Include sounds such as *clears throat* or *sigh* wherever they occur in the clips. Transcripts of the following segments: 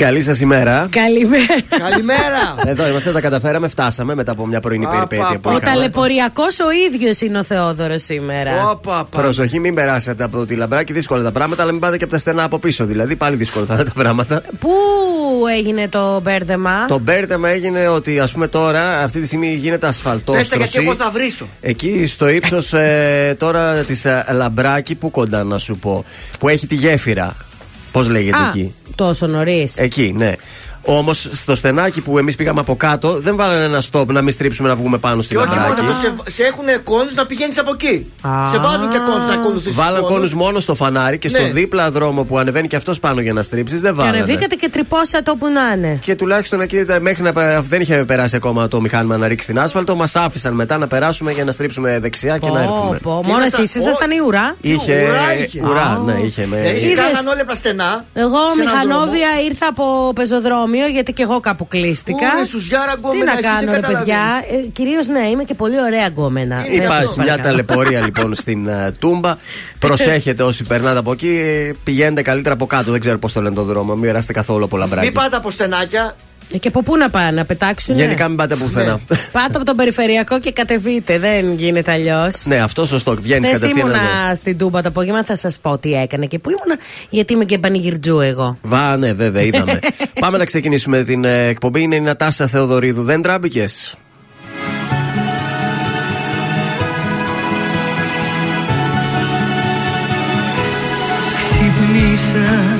Καλή σας ημέρα. Καλημέρα. Καλημέρα. Εδώ είμαστε, τα καταφέραμε, φτάσαμε μετά από μια πρωινή περιπέτεια που Ο ταλαιπωριακός ο ίδιος είναι ο Θεόδωρος σήμερα. Προσοχή, μην περάσετε από τη λαμπράκι, δύσκολα τα πράγματα, αλλά μην πάτε και από τα στενά από πίσω. Δηλαδή, πάλι δύσκολα θα είναι τα πράγματα. Πού έγινε το μπέρδεμα; Το μπέρδεμα έγινε ότι, ας πούμε, τώρα αυτή τη στιγμή γίνεται ασφαλτόστρωση. γιατί εγώ θα βρίσω. Εκεί στο ύψος ε, τώρα της ε, λαμπράκι, που κοντά να σου πω, που έχει τη γέφυρα. Πώς λέγεται Α, εκεί; Τόσο νωρίς. Εκεί, ναι. Όμως στο στενάκι που εμείς πήγαμε από κάτω δεν βάλανε ένα stop να μην στρίψουμε να βγούμε πάνω στην Και όχι λαμπράκι. μόνο αυτό, σε, σε έχουν κόνους να πηγαίνεις από εκεί. Σε βάζουν και κόνους να ακολουθήσεις. Βάλαν κόνους μόνο στο φανάρι και στο Ναι. δίπλα δρόμο που ανεβαίνει και αυτός πάνω για να στρίψεις δεν Και βάλανε. ανεβήκατε και τρυπώσατε όπου να είναι. Και τουλάχιστον εκεί τα- μέχρι να πε- δεν είχε περάσει ακόμα το μηχάνημα να ρίξει την άσφαλτο. Μας άφησαν μετά να περάσουμε για να στρίψουμε δεξιά και να έρθουμε. Πω, μόνος εσείς ήσασταν η ουρά; Είχε. Ουρά είχε. Ουρά, ναι, είχε. Με... Δηλαδή Είδες. σκάγαν όλα τα στενά. Εγώ σε έναν μηχανόβια ήρθα από πεζοδρόμιο γιατί και εγώ κάπου κλείστηκα. Ω, σου γιάρα Τι γκόμενα, να εσύ δεν κάνω, ρε καταλαβαίνεις; παιδιά. Ε, Κυρίως ναι, είμαι και πολύ ωραία γκόμενα. Δεν Υπάρχει σας μια παρακαλώ. ταλαιπωρία λοιπόν στην ε, Τούμπα. Προσέχετε όσοι περνάτε από εκεί, ε, πηγαίνετε καλύτερα από κάτω. Δεν ξέρω πώς το λένε το δρόμο. Μην περάσετε καθόλου από λαμπράκι. Μην πάτε από στενάκια. Ε, Και από πού να πάνε, να πετάξουν. Γενικά μην πάτε πουθενά. Πάτε από τον περιφερειακό και κατεβείτε. Δεν γίνεται αλλιώς. ναι, αυτός σωστό. Βγαίνεις Χθε κατευθείαν. ήμουνα εδώ. στην Τούμπα το απόγευμα, θα σας πω τι έκανε και πού ήμουνα, γιατί είμαι και πανηγυρτζού εγώ. Βα, ναι, βέβαια, είδαμε. *laughs* Πάμε να ξεκινήσουμε την ε, εκπομπή. Είναι η Νατάσα Θεοδωρίδου. Δεν τράμπηκε. Ξυπνήσα κι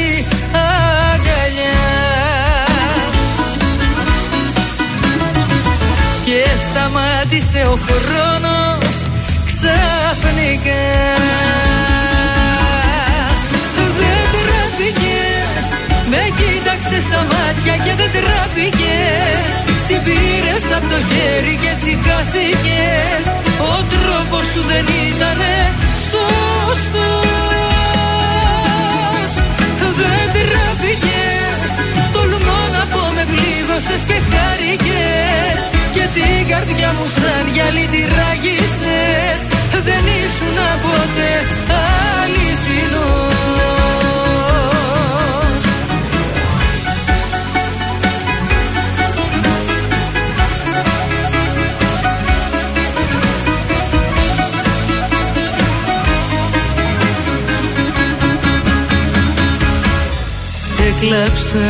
σταμάτησε ο χρόνος ξαφνικά. Δεν τραπήκες Με κοίταξες στα μάτια και δεν τραπήκες. Την πήρες από το χέρι και έτσι χάθηκες. Ο τρόπος σου δεν ήτανε σωστός. Δεν τραπήκες Τολμώ να πω με πλήγωσες και χάρηκες Και την καρδιά μου σαν γυαλί τη ράγισες Δεν ήσουν ποτέ αληθινός. Έκλαψα,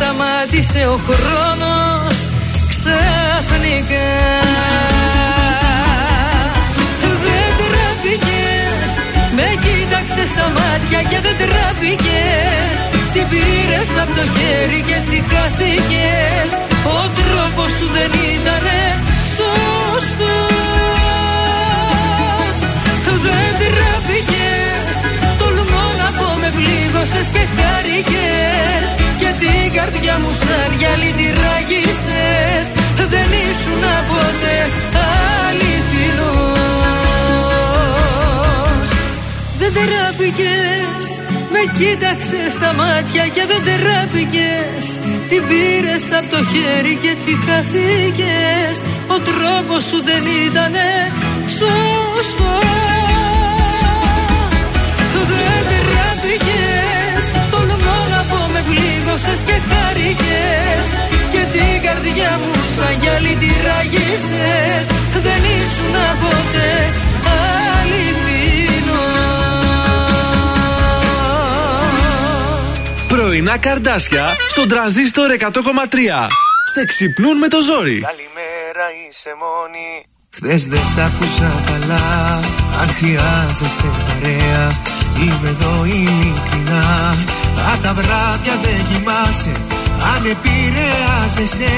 σταμάτησε ο χρόνος ξαφνικά. Δεν τραπήκες Με κοίταξες στα μάτια και δεν τραπήκες Την πήρες από το χέρι και έτσι χάθηκες. Ο τρόπος σου δεν ήτανε σωστός. Δεν τραπήκες Τολμώ να πω με πλήγωσες και χάρηκες. Και την καρδιά μου σαν γυαλί τη ράγισες Δεν ήσουν ποτέ αληθινός. Δεν τραπήκες με κοίταξες στα μάτια και δεν τεράπηκες Την πήρες από το χέρι και έτσι χαθήκες. Ο τρόπος σου δεν ήτανε σωστός οδήγησες Δεν ήσουν ποτέ αληθινό Πρωινά καρδάσια στον τρανζίστορ 100,3 Σε ξυπνούν με το ζόρι. Καλημέρα είσαι μόνη. Χθες δεν σ' άκουσα καλά. Αν χρειάζεσαι παρέα Είμαι εδώ ειλικρινά Αν τα βράδια δεν κοιμάσαι Αν επηρεάζεσαι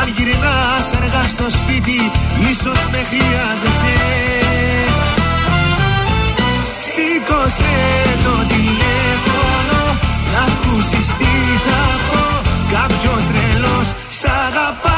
αν γυρνάς αργά στο σπίτι, ίσως με χρειάζεσαι. Σήκωσε το τηλέφωνο Να ακούσεις τι θα πω Κάποιος τρελός σ' αγαπάει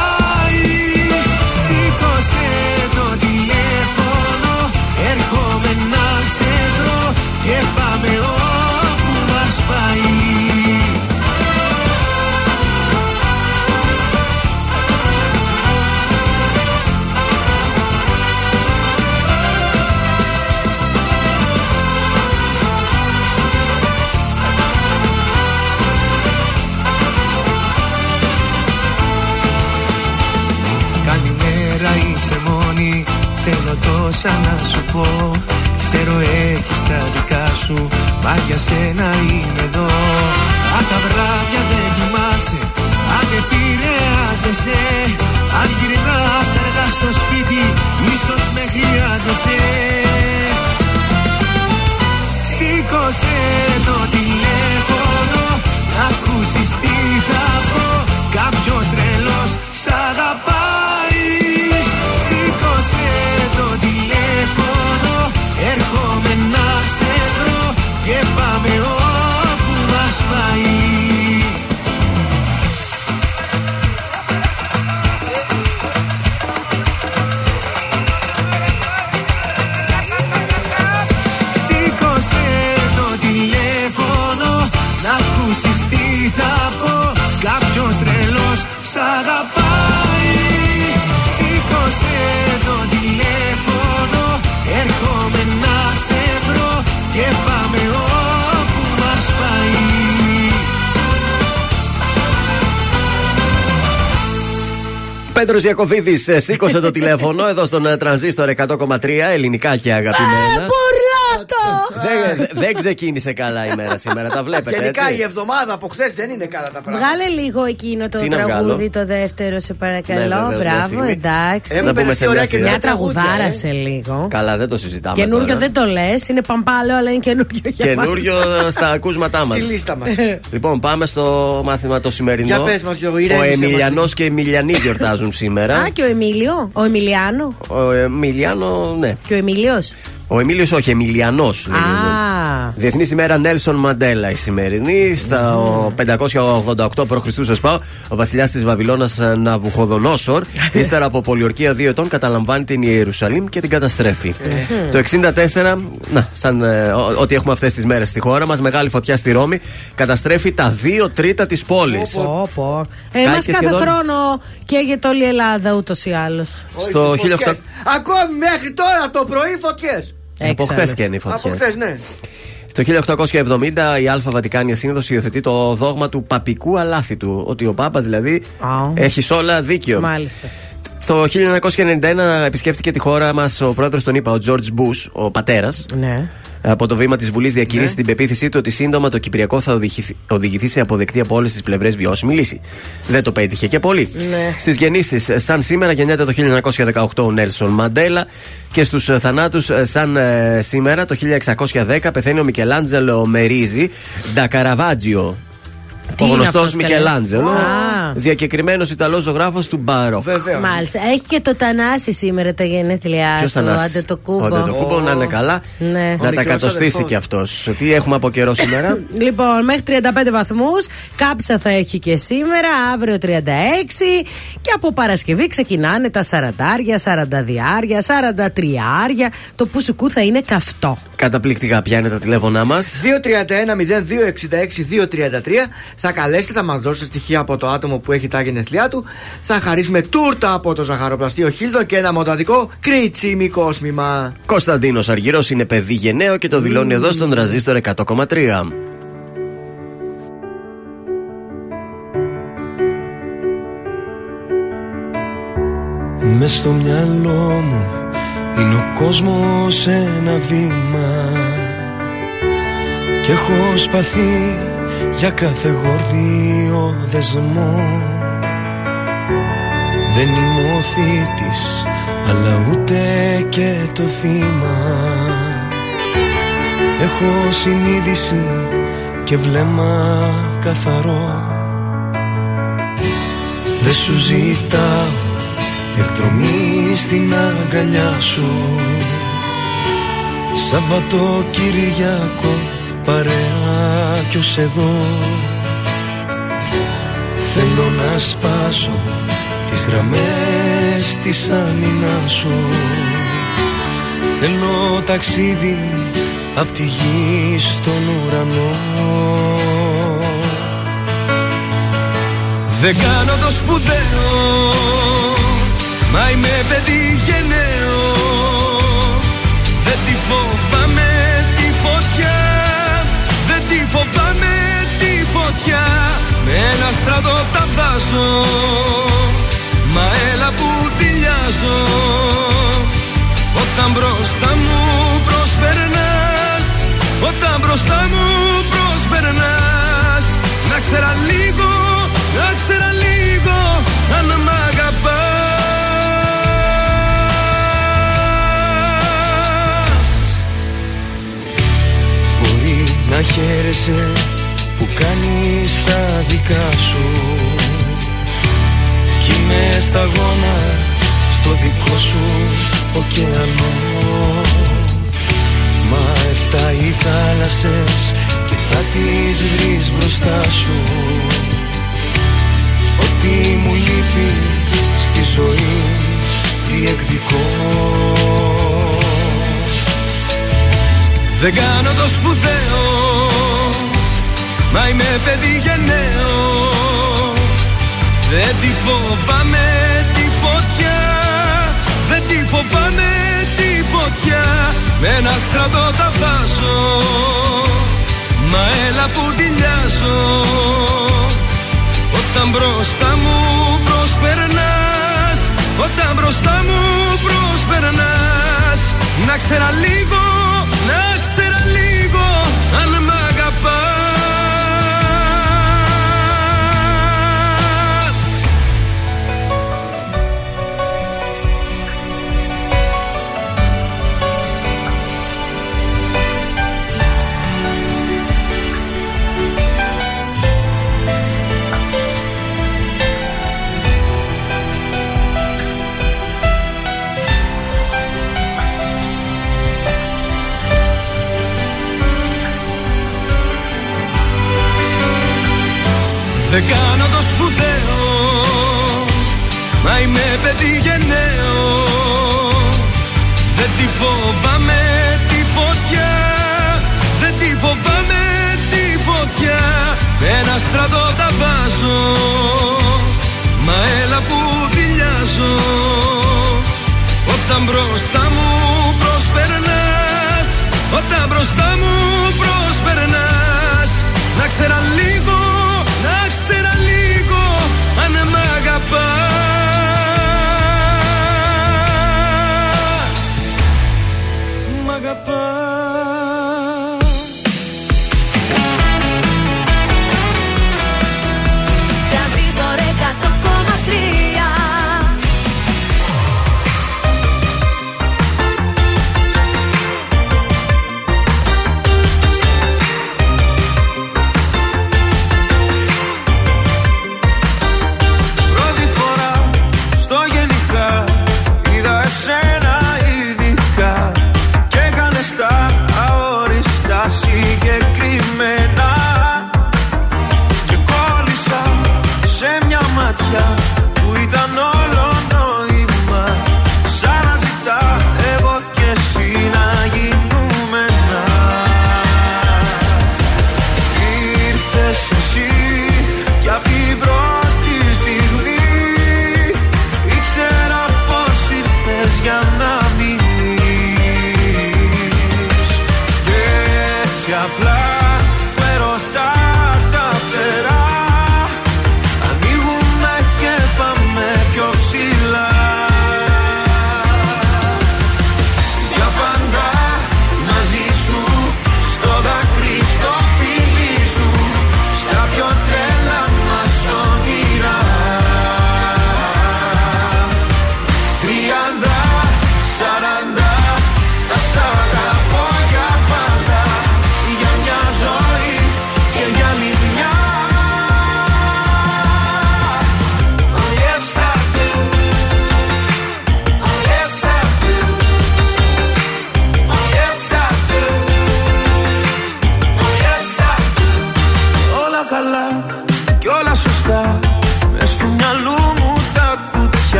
Θέλω τόσα να σου πω. Ξέρω έχεις τα δικά σου Μα για σένα είμαι εδώ. Αν τα βράδια δεν κοιμάσαι Αν επηρεάζεσαι Αν γυρνάς αργά στο σπίτι Ίσως με χρειάζεσαι. Σήκωσε το τηλέφωνο Πέτρος Ιακοβίδη σήκωσε το τηλέφωνο εδώ στον ε, τρανζίστορ 100,3 ελληνικά και αγαπημένα. Πουρλάτο! Δεν δεν ξεκίνησε καλά η μέρα σήμερα, τα βλέπετε. Γενικά έτσι. η εβδομάδα από χθες δεν είναι καλά τα πράγματα. Βγάλε λίγο εκείνο το Τι να τραγούδι, βγάλω; το δεύτερο, σε Ναι, παρακαλώ. βεβαίως, μια Μπράβο, στιγμή. εντάξει. Να Έβλεπε πούμε τι σε ωραία μια και σειρά. Μια τραγούδια, τραγουδάρα ε. σε λίγο. Καλά, δεν το συζητάμε. Καινούριο τώρα. δεν το λες, είναι παμπάλαιο, αλλά είναι καινούριο για μας. Καινούριο στα ακούσματά μας. Στη λίστα μας. *laughs* Λοιπόν, πάμε στο μάθημα το σημερινό. Για πες μας, Γιώργο, Ο ηρέμησε μας. Εμιλιανός και η Εμιλιανή γιορτάζουν σήμερα. Α, και ο Εμίλιο, ο Εμιλιάνο. Ο Εμιλιάνο, ναι. Και ο Εμίλιος. Ο Εμίλιος, όχι, Εμιλιανός. Α, Διεθνής ημέρα Νέλσον Μαντέλα η σημερινή. Στα 588 π.Χ. σας πάω, ο βασιλιάς της Βαβυλώνας Ναβουχοδονόσορ, *laughs* ύστερα από πολιορκία δύο ετών, καταλαμβάνει την Ιερουσαλήμ και την καταστρέφει. Το 64, να, σαν ε, ό- ό,τι έχουμε αυτές τις μέρες στη χώρα μας, μεγάλη φωτιά στη Ρώμη, καταστρέφει τα δύο τρίτα της πόλης. πω, πω. Ε, Κάτι μας και κάθε σχεδόν- χρόνο καίγεται όλη η Ελλάδα ούτως ή άλλως. Στο Όχι, 1800. φωτιές. Ακόμη μέχρι τώρα το πρωί φωτιές. Από χθες και είναι οι Από φωτιές. χθες, ναι. Στο 1870 η Αλφα Βατικάνια Σύνοδος υιοθετεί το δόγμα του παπικού αλάθητου. Ότι ο Πάπας δηλαδή Α. έχει σ' όλα δίκιο. Μάλιστα. Στο 1991 επισκέφτηκε τη χώρα μας ο πρόεδρος, τον είπα, ο George Bush, ο πατέρας. Ναι. Από το βήμα της Βουλής διακηρύσει την πεποίθησή του ότι σύντομα το Κυπριακό θα οδηγηθεί, οδηγηθεί σε αποδεκτή από όλες τις πλευρές βιώσιμη λύση. Δεν το πέτυχε και πολύ. Ναι. Στις γεννήσεις, σαν σήμερα γεννιέται το 1918 ο Νέλσον Μαντέλα και στους θανάτους, σαν ε, σήμερα το 1610 πεθαίνει ο Μικελάντζελο Μερίζη Ντακαραβάτζιο. Τι Ο είναι γνωστός αυτός, καλέ; Μικελάντζελο, Α. διακεκριμένος Ιταλός ζωγράφος του Μπαρόκ. Βεβαίως. Μάλιστα. Έχει και το Τανάσι σήμερα τα γενέθλιά Ποιος του. θα Άντε το κούμπο. Άντε το κούμπο να είναι καλά. Ναι. Να Ο τα μικρός κατοστήσει αδερφός. κι αυτός. Τι έχουμε από καιρό σήμερα; *laughs* Λοιπόν, μέχρι 35 βαθμούς. Κάψα θα έχει και σήμερα, αύριο 36. Και από Παρασκευή ξεκινάνε τα 40, 42, 43. Το πουσουκού θα είναι καυτό. Καταπληκτικά, ποια είναι τα τηλέφωνά μας. 231-0266-233 θα καλέσετε, θα μας δώσετε στοιχεία από το άτομο που έχει τα γενέθλιά του. Θα χαρίσουμε τούρτα από το ζαχαροπλαστείο Χίλτον και ένα μοναδικό κρίτσι κόσμημα. Κωνσταντίνος Αργυρός είναι παιδί γενναίο και το δηλώνει εδώ στον τραζίστορ 100,3. Μες στο μυαλό μου είναι ο κόσμος ένα βήμα Κι έχω σπαθεί για κάθε γορδίο δεσμό. Δεν είμαι ο θήτης αλλά ούτε και το θύμα. Έχω συνείδηση και βλέμμα καθαρό. Δεν σου ζητάω εκδρομή στην αγκαλιά σου. Σαββατοκύριακο παρέα κι ως εδώ. Θέλω να σπάσω τις γραμμές της άμυνας σου. Θέλω ταξίδι απ' τη γη στον ουρανό. Δεν κάνω το σπουδαίο Μα είμαι παιδί φοβάμαι τη φωτιά. Με ένα στρατό τα βάζω Μα έλα που δηλιάζω Όταν μπροστά μου προσπερνάς Όταν μπροστά μου προσπερνάς. Να ξέρα λίγο, να ξέρα λίγο Αν μ' αγαπάς να χαίρεσαι που κάνεις τα δικά σου. Κι είμαι σταγόνα στο δικό σου ωκεανό. Μα εφτά οι θάλασσες και θα τις βρεις μπροστά σου. Ό,τι μου λείπει στη ζωή διεκδικώ. Δεν κάνω το σπουδαίο Μα είμαι παιδί γενναίο δεν τη φοβάμαι τη φωτιά. Δεν τη φοβάμαι τη φωτιά. Με ένα στρατό τα βάζω. Μα έλα που δηλιάζω Όταν μπροστά μου προσπερνάς Όταν μπροστά μου προσπερνάς Να ξέρα λίγο, να ξέρα λίγο Αν μ' Δεν κάνω το σπουδαίο Μα είμαι παιδί γενναίο. Δεν τη φοβάμαι τη φωτιά Δεν τη φοβάμαι τη φωτιά. Με ένα στρατό τα βάζω Μα έλα που δηλιάζω Όταν μπροστά μου προσπερνάς Όταν μπροστά μου προσπερνάς Να ξέρα λίγο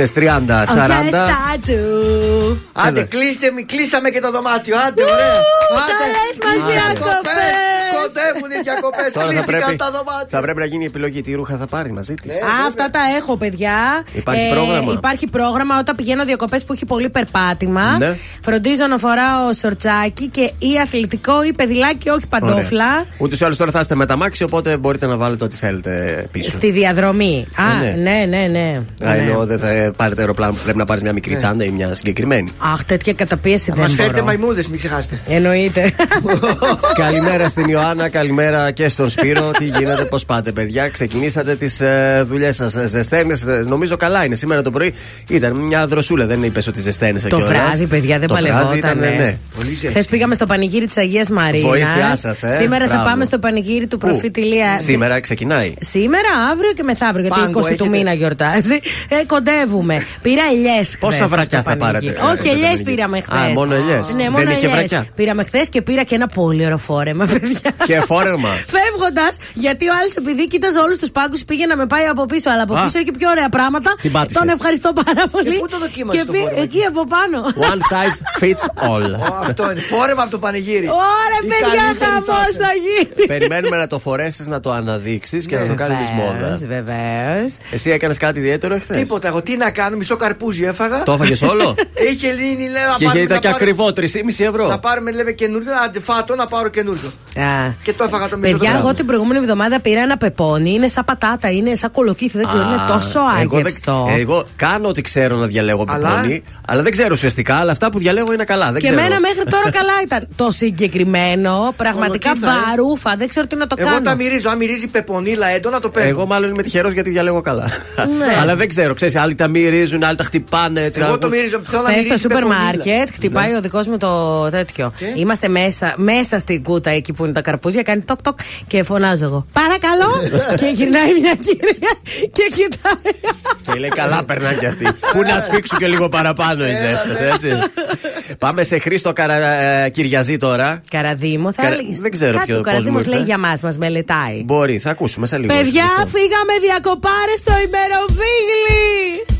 Είναι οι μέλισσε 30, 40. Yes, I do. Άντε, Εδώ. κλείστε, μη- κλείσαμε και το δωμάτιο. Άντε, ωραία. καλές μας διακοπές. Κοντεύουν οι διακοπές. Τώρα θα Κλείστηκαν πρέπει, τα δωμάτια. θα πρέπει να γίνει η επιλογή. Τι ρούχα θα πάρει μαζί της. Α, αυτά τα έχω, παιδιά. Ε, Υπάρχει πρόγραμμα; Υπάρχει πρόγραμμα όταν πηγαίνω διακοπές που έχει πολύ περπάτημα. Ναι. Φροντίζω να φοράω σορτσάκι και ή αθλητικό ή παιδιλάκι, όχι παντόφλα. Ούτως ή άλλως τώρα θα είστε με τα μάξι, οπότε μπορείτε να βάλετε ό,τι θέλετε πίσω. Στη διαδρομή. Α, Ε, ναι, ναι, ναι. Α, ναι. εννοώ δεν θα πάρετε αεροπλάνο που πρέπει να πάρεις μια μικρή τσάντα ή μια συγκεκριμένη. Αχ, τέτοια καταπίεση Μα δεν φέρετε μπορώ. μαϊμούδες, μην ξεχάσετε. Εννοείται. *laughs* καλημέρα στην Ιωάννα, καλημέρα και στον Σπύρο. Τι γίνεται, πώς πάτε, παιδιά; Ξεκινήσατε τις ε, δουλειές σας. Ζεσταίνες, νομίζω καλά είναι. Σήμερα το πρωί ήταν μια δροσούλα, δεν είπες ότι ζεσταίνεσαι το κιόλας. βράδυ, παιδιά, δεν Το βράδυ παλευόταν. ήταν, ναι. Πολύ ζέστη. Χθες πήγαμε στο πανηγύρι της Αγίας Μαρία. Βοήθειά σας, ε. Σήμερα θα Μπράβο. πάμε στο πανηγύρι του Πού; προφήτη Λία. Σήμερα ξεκινάει. Σήμερα, αύριο και μεθαύριο, γιατί Πάγκο 20 του έχετε. μήνα γιορτάζει. Ε, κοντεύουμε. Πήρα ελιές χθες. Πόσα βρακιά θα πάρετε, ε, Όχι, στο ελιές πανηγύρι; πήραμε χθες. Α, μόνο ελιές. Ναι, Δεν μόνο είχε ελιές. βρακιά; Πήραμε χθες και πήρα και ένα πολύ ωραίο φόρεμα, παιδιά. Και φόρεμα. *laughs* Φεύγοντας, γιατί ο άλλος επειδή κοίταζε όλους τους πάγκους πήγε να με πάει από πίσω, αλλά από Α. πίσω έχει πιο ωραία πράγματα. Την πάτησε. Τον ευχαριστώ πάρα πολύ. πού το δοκίμασες Και το πει- φόρεμα; Εκεί από πάνω. One size fits all. *laughs* Ω, Αυτό είναι. Φόρεμα από το πανηγύρι. Ωραία, Η παιδιά, καλύτερη χαμός φάση. θα γίνει. Περιμένουμε να το φορέσεις, να το αναδείξεις και να το κάνεις μόδα. Βεβαίως. Εσύ έκανες κάτι ιδιαίτερο εχθές; Τίποτα. Εγώ τι να κάνω, μισό καρπούζι έφαγα. Το έφαγες όλο; *laughs* Είχε λύνει, λέω. να και πάρουμε- ήταν να και πάρουμε- ακριβό, 3,5 ευρώ. Να πάρουμε, λέμε καινούριο. Άντε, φάτο να πάρω καινούριο. Α. Και το έφαγα το μισό. Παιδιά, το εγώ την προηγούμενη εβδομάδα πήρα ένα πεπόνι. Είναι σαν πατάτα, είναι σαν κολοκύθι. Δεν ξέρω, είναι Α, τόσο εγώ δεν- άγευστο. Εγώ κάνω ότι ξέρω να διαλέγω Αλλά- πεπόνι, αλλά δεν ξέρω ουσιαστικά, αλλά αυτά που διαλέγω είναι καλά. Δεν Και ξέρω. εμένα μέχρι τώρα καλά ήταν. Το συγκεκριμένο, πραγματικά Κολοκύθα, ε. μπαρούφα. Δεν ξέρω τι να το Εγώ κάνω. τα μυρίζω. Αν μυρίζει πεπονίλα έντονα, το παίρνω. Εγώ μάλλον είμαι τυχερός γιατί διαλέγω καλά. Ναι. *laughs* αλλά δεν ξέρω, ξέρεις, άλλοι τα μυρίζουν, άλλοι τα χτυπάνε έτσι. Εγώ να- το μυρίζω. Θέλω να Χθες μυρίζει στο σούπερ πεπονίλα. μάρκετ χτυπάει ο δικός μου το τέτοιο. Και; Είμαστε μέσα, μέσα στην κούτα εκεί που είναι τα καρπούζια. Κάνει τοκ τοκ και φωνάζω εγώ. Παρακαλώ! *laughs* και γυρνάει μια κυρία και κοιτάει. Και λέει καλά περνάνε κι αυτοί. *laughs* Πού να σφίξουν και λίγο παραπάνω οι ζέστες, έτσι. Πάμε σε Χρήστο Καρα... ε, Κυριαζή τώρα. Καραδίμο, θα Καρα- έλεγες. δεν ξέρω Κάτι ποιο- Ο πώς μου Καραδίμος ήρθε. λέει για μας, μας μελετάει. Μπορεί, θα ακούσουμε σε λίγο. Παιδιά, Λοιπόν. φύγαμε διακοπάρε στο ημεροβίγλι!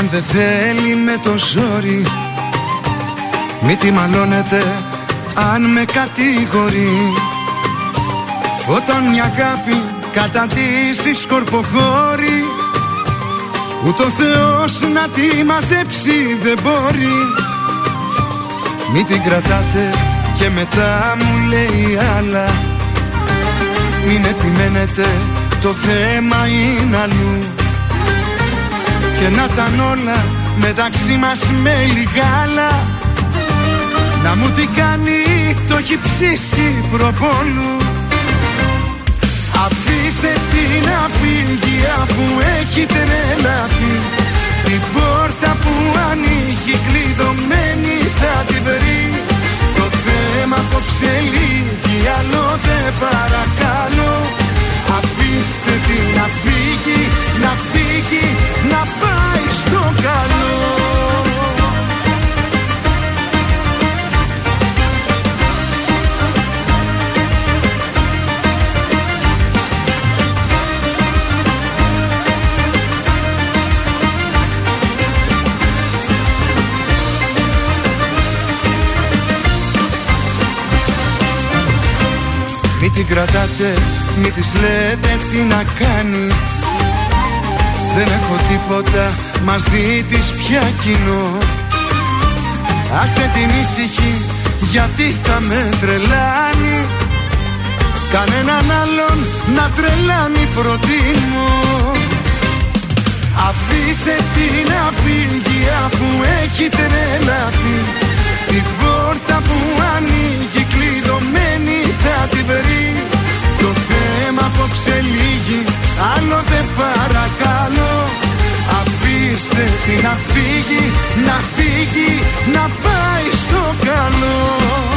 Αν δεν θέλει με το ζόρι Μην τη μαλώνετε αν με κατηγορεί. Όταν μια αγάπη καταντήσει σκορποχώρη Ούτε ο Θεός να τη μαζέψει δεν μπορεί. Μην την κρατάτε και μετά μου λέει άλλα. Μην επιμένετε το θέμα είναι αλλού και να ήταν όλα μεταξύ μας με λιγάλα Να μου τι κάνει το έχει ψήσει προπόλου Αφήστε την να φύγει αφού έχει τρελαθεί. Την πόρτα που ανοίγει κλειδωμένη θα τη βρει. Το θέμα απόψε λύγει άλλο δεν παρακαλώ Αφήστε την να φύγει, να φύγει, να πάει στο καλό. Μη την κρατάτε, μη της λέτε τι να κάνει. Δεν έχω τίποτα μαζί της πια κοινό. Άστε την ήσυχη γιατί θα με τρελάνει. Κανέναν άλλον να τρελάνει προτιμώ Αφήστε την να φύγει αφού έχει τρελαθεί. Την πόρτα που ανοίγει κλειδωμένη θα τη βρει Το θέμα απόψε λύγει άλλο δεν παρακαλώ. Αφήστε την να φύγει, να φύγει, να πάει στο καλό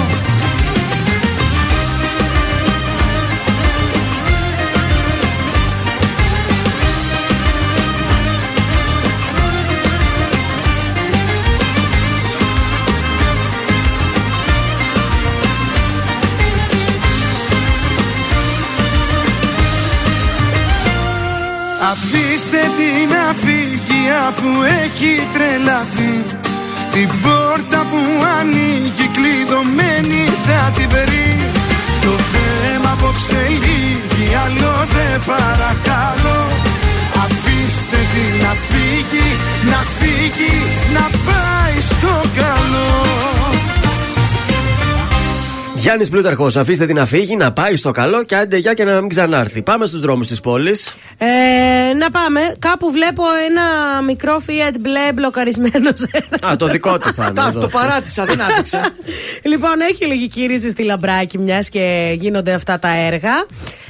Αφήστε την να φύγει αφού έχει τρελαθεί Την πόρτα που ανοίγει Πληγωμένη θα την βρει Το θέμα απόψε λίγη Άλλο δεν παρακαλώ Αφήστε τη να φύγει Να φύγει Να πάει στο καλό Γιάννης Πλούταρχος, αφήστε την να φύγει, να πάει στο καλό και άντε για και να μην ξανάρθει. Πάμε στους δρόμους της πόλης. Ε, να πάμε. Κάπου βλέπω ένα μικρό Fiat μπλε μπλοκαρισμένο. σε- Α, το δικό του θα είναι. Τα εδώ. αυτοπαράτησα, δεν άντεξε. *laughs* λοιπόν, έχει λίγη κίνηση στη Λαμπράκη, μιας και γίνονται αυτά τα έργα.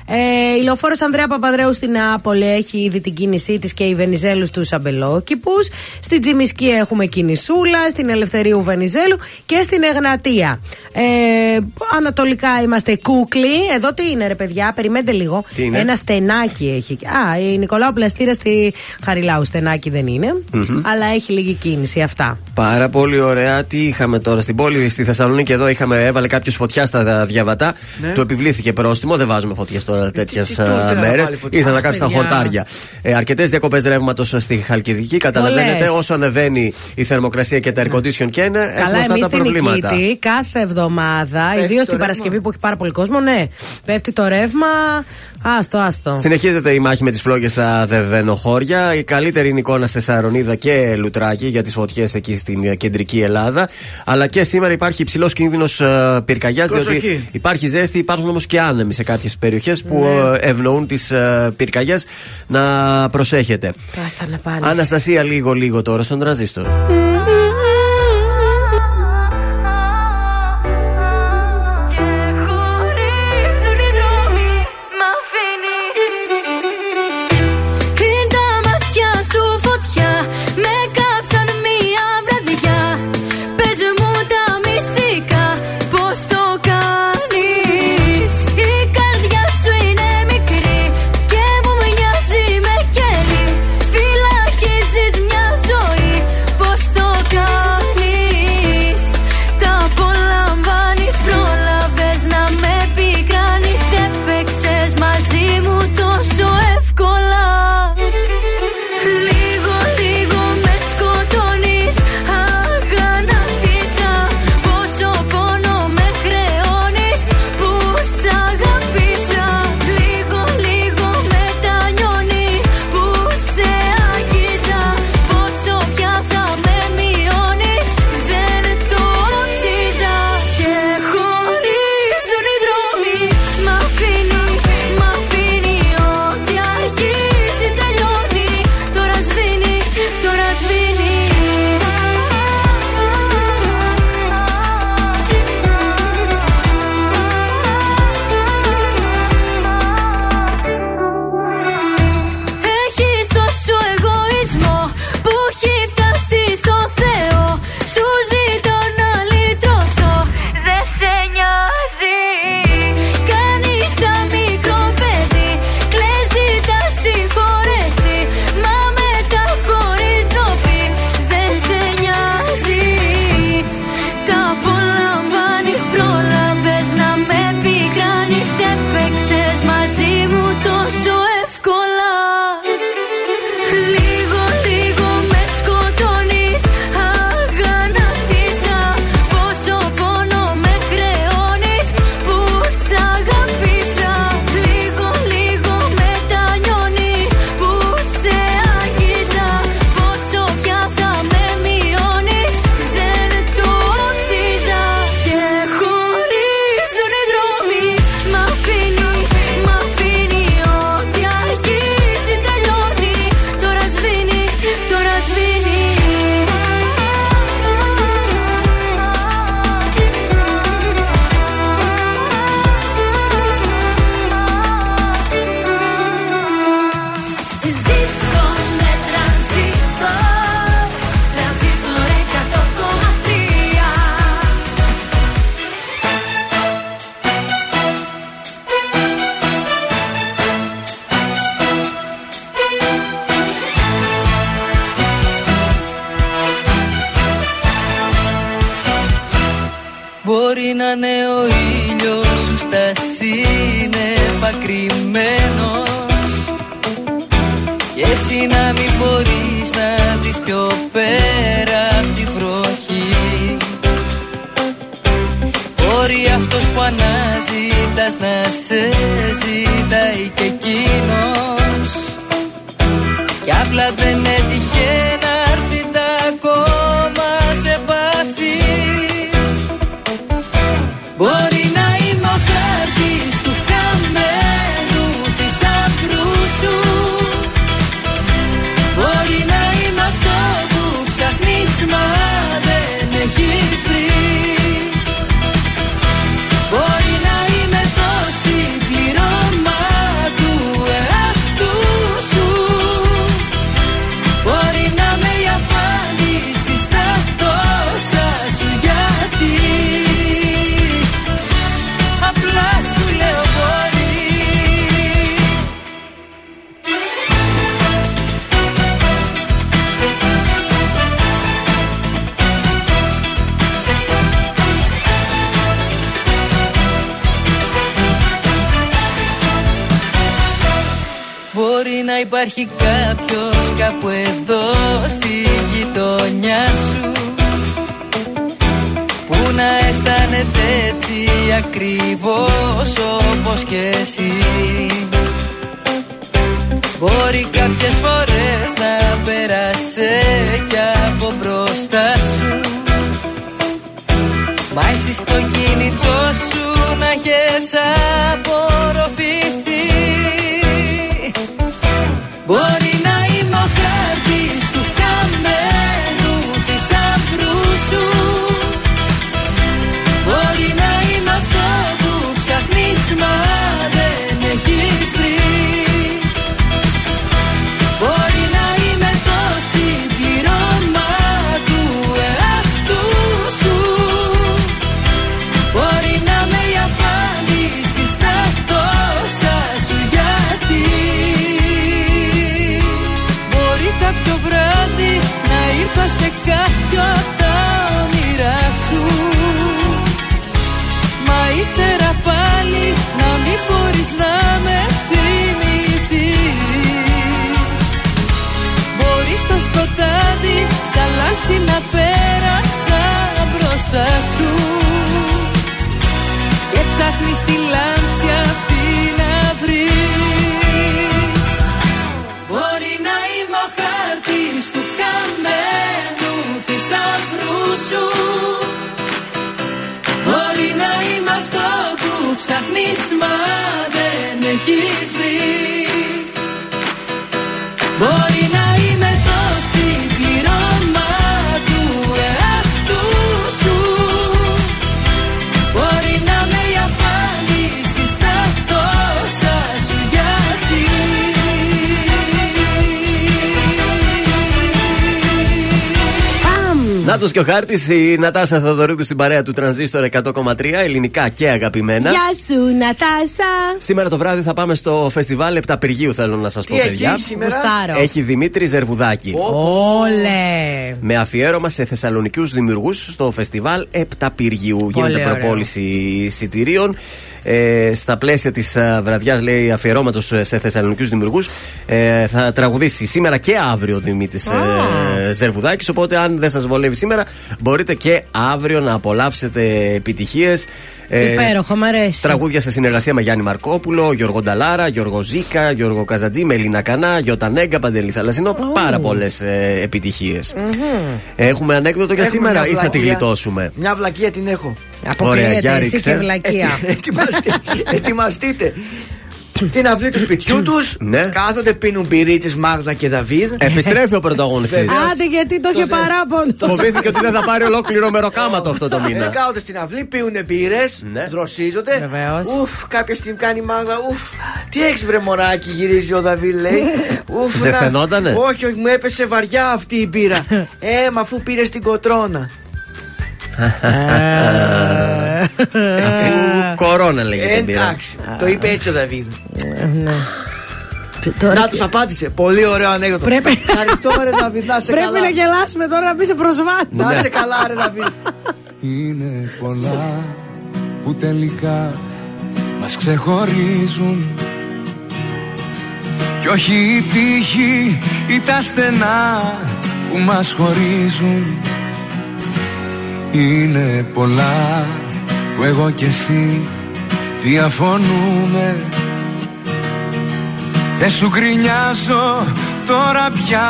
Ε, η λεωφόρος Ανδρέα Παπαδρέου στην Νεάπολη έχει ήδη την κίνησή της και η Βενιζέλους στου Αμπελόκηπου. Στην Τζιμισκή έχουμε κινησούλα, στην Ελευθερίου Βενιζέλου και στην Εγνατία. Ε, ανατολικά είμαστε κούκλοι. Εδώ τι είναι, ρε παιδιά, περιμένετε λίγο. Τι είναι; Ένα στενάκι έχει. Α, η Νικολάου Πλαστήρα στη Χαριλάου. Στενάκι δεν είναι. Αλλά έχει λίγη κίνηση αυτά. Πάρα πολύ ωραία. Τι είχαμε τώρα στην πόλη, στη Θεσσαλονίκη εδώ είχαμε, έβαλε κάποιος φωτιά στα διαβατά. Του επιβλήθηκε πρόστιμο. Δεν βάζουμε φωτιέ τώρα τέτοιες τι του ήθελε να μέρες. βάλει φωτιά. Ήθελα να κάψει τα παιδιά. χορτάρια. Ε, Αρκετές διακοπές ρεύματος στη Χαλκιδική. Καταλαβαίνετε, Πολλές. όσο ανεβαίνει η θερμοκρασία και τα air condition και είναι, έχουμε Καλά, αυτά εμείς τα στην προβλήματα. Νικήτη κάθε εβδομάδα, Πέφτει ιδίως το την ρεύμα. Παρασκευή που έχει πάρα πολύ κόσμο, ναι. Πέφτει το ρεύμα. Άστο, άστο. Συνεχίζεται η μάχη με τις φλόγες στα Δεβενοχώρια. Η καλύτερη είναι εικόνα σε Σαρονίδα και Λουτράκη για τις φωτιές εκεί στην ε, κεντρική Ελλάδα. Αλλά και σήμερα υπάρχει υψηλός κίνδυνος πυρκαγιάς, διότι Προσοχή. υπάρχει ζέστη, υπάρχουν όμως και άνεμοι σε κάποιες περιοχές που Ναι. ε, ευνοούν τις πυρκαγιές. Να προσέχετε. Κάστα να πάνε. Αναστασία, λίγο λίγο τώρα στον τραζίστορ. Ο χάρτης, η Νατάσα Θεοδωρίδου στην παρέα του Τρανζίστορ 100,3, ελληνικά και αγαπημένα. Γεια σου, Νατάσα. Σήμερα το βράδυ θα πάμε στο φεστιβάλ Επταπηργίου, θέλω να σας πω, Τι παιδιά. έχει σήμερα; Γουστάρω. Έχει Δημήτρη Ζερβουδάκη. Όλε. Με αφιέρωμα σε θεσσαλονικιούς δημιουργούς στο φεστιβάλ Επταπηργίου. Γίνεται ωραίο. προπόληση εισιτηρίων. Ε, στα πλαίσια της βραδιάς, λέει, αφιερώματος σε θεσσαλονικιούς δημιουργούς ε, θα τραγουδήσει σήμερα και αύριο ο Δημήτρης ε, Ζερβουδάκης. Οπότε, αν δεν σας βολεύει σήμερα, μπορείτε και αύριο να απολαύσετε επιτυχίες. Υπέροχο, μ' αρέσει. Τραγούδια σε συνεργασία με Γιάννη Μαρκόπουλο, Γιώργο Νταλάρα, Γιώργο Ζήκα, Γιώργο Καζατζή, Μελίνα Κανά, Γιώτα Νέγκα, Παντελή Θαλασσινό. Πάρα πολλές ε, επιτυχίες. Έχουμε ανέκδοτο για Έχουμε σήμερα μια ή θα τη βλακεία. γλιτώσουμε; Μια βλακεία την έχω. Ωραία, για Αποκλείεται εσύ ρίξε. και βλακεία. *laughs* Ετοιμαστε- Ετοιμαστείτε. Στην αυλή του σπιτιού τους Ναι. κάθονται, πίνουν πυρίτσε Μάγδα και Δαβίδ. Επιστρέφει ο πρωταγωνιστής. Βεβαίως. Άντε, γιατί το Το είχε ζε- παράπονο. Φοβήθηκε ότι δεν θα πάρει ολόκληρο μεροκάματο αυτό το Ε, μήνα. Κάθονται στην αυλή, πίνουν μπύρες, Ναι. δροσίζονται. Βεβαίως. Ουφ, κάποια στιγμή κάνει η Μάγδα. Ουφ, τι έχεις βρε μωράκι, γυρίζει ο Δαβίδ, λέει. *laughs* Ουφ, να- Ζεσθενότανε; Όχι, όχι, μου έπεσε βαριά αυτή η μπύρα. ε, μα αφού πήρε την κοτρώνα. Αφού κορώνα λέγεται Ε, την πήρα. εντάξει, το είπε έτσι ο Δαβίδ. Τώρα Να και- τους απάντησε. Πολύ ωραίο ανέκδοτο. Πρέπει- Ευχαριστώ, ρε Δαβίδ, να σε Πρέπει καλά. να γελάσουμε τώρα να μπει σε προσβάτη. Να σε καλά, ρε Δαβίδ. Είναι πολλά που τελικά μας ξεχωρίζουν Κι όχι η τύχη ή τα στενά που μας χωρίζουν Είναι πολλά που εγώ και εσύ διαφωνούμε. Δεν σου γκρινιάζω τώρα πια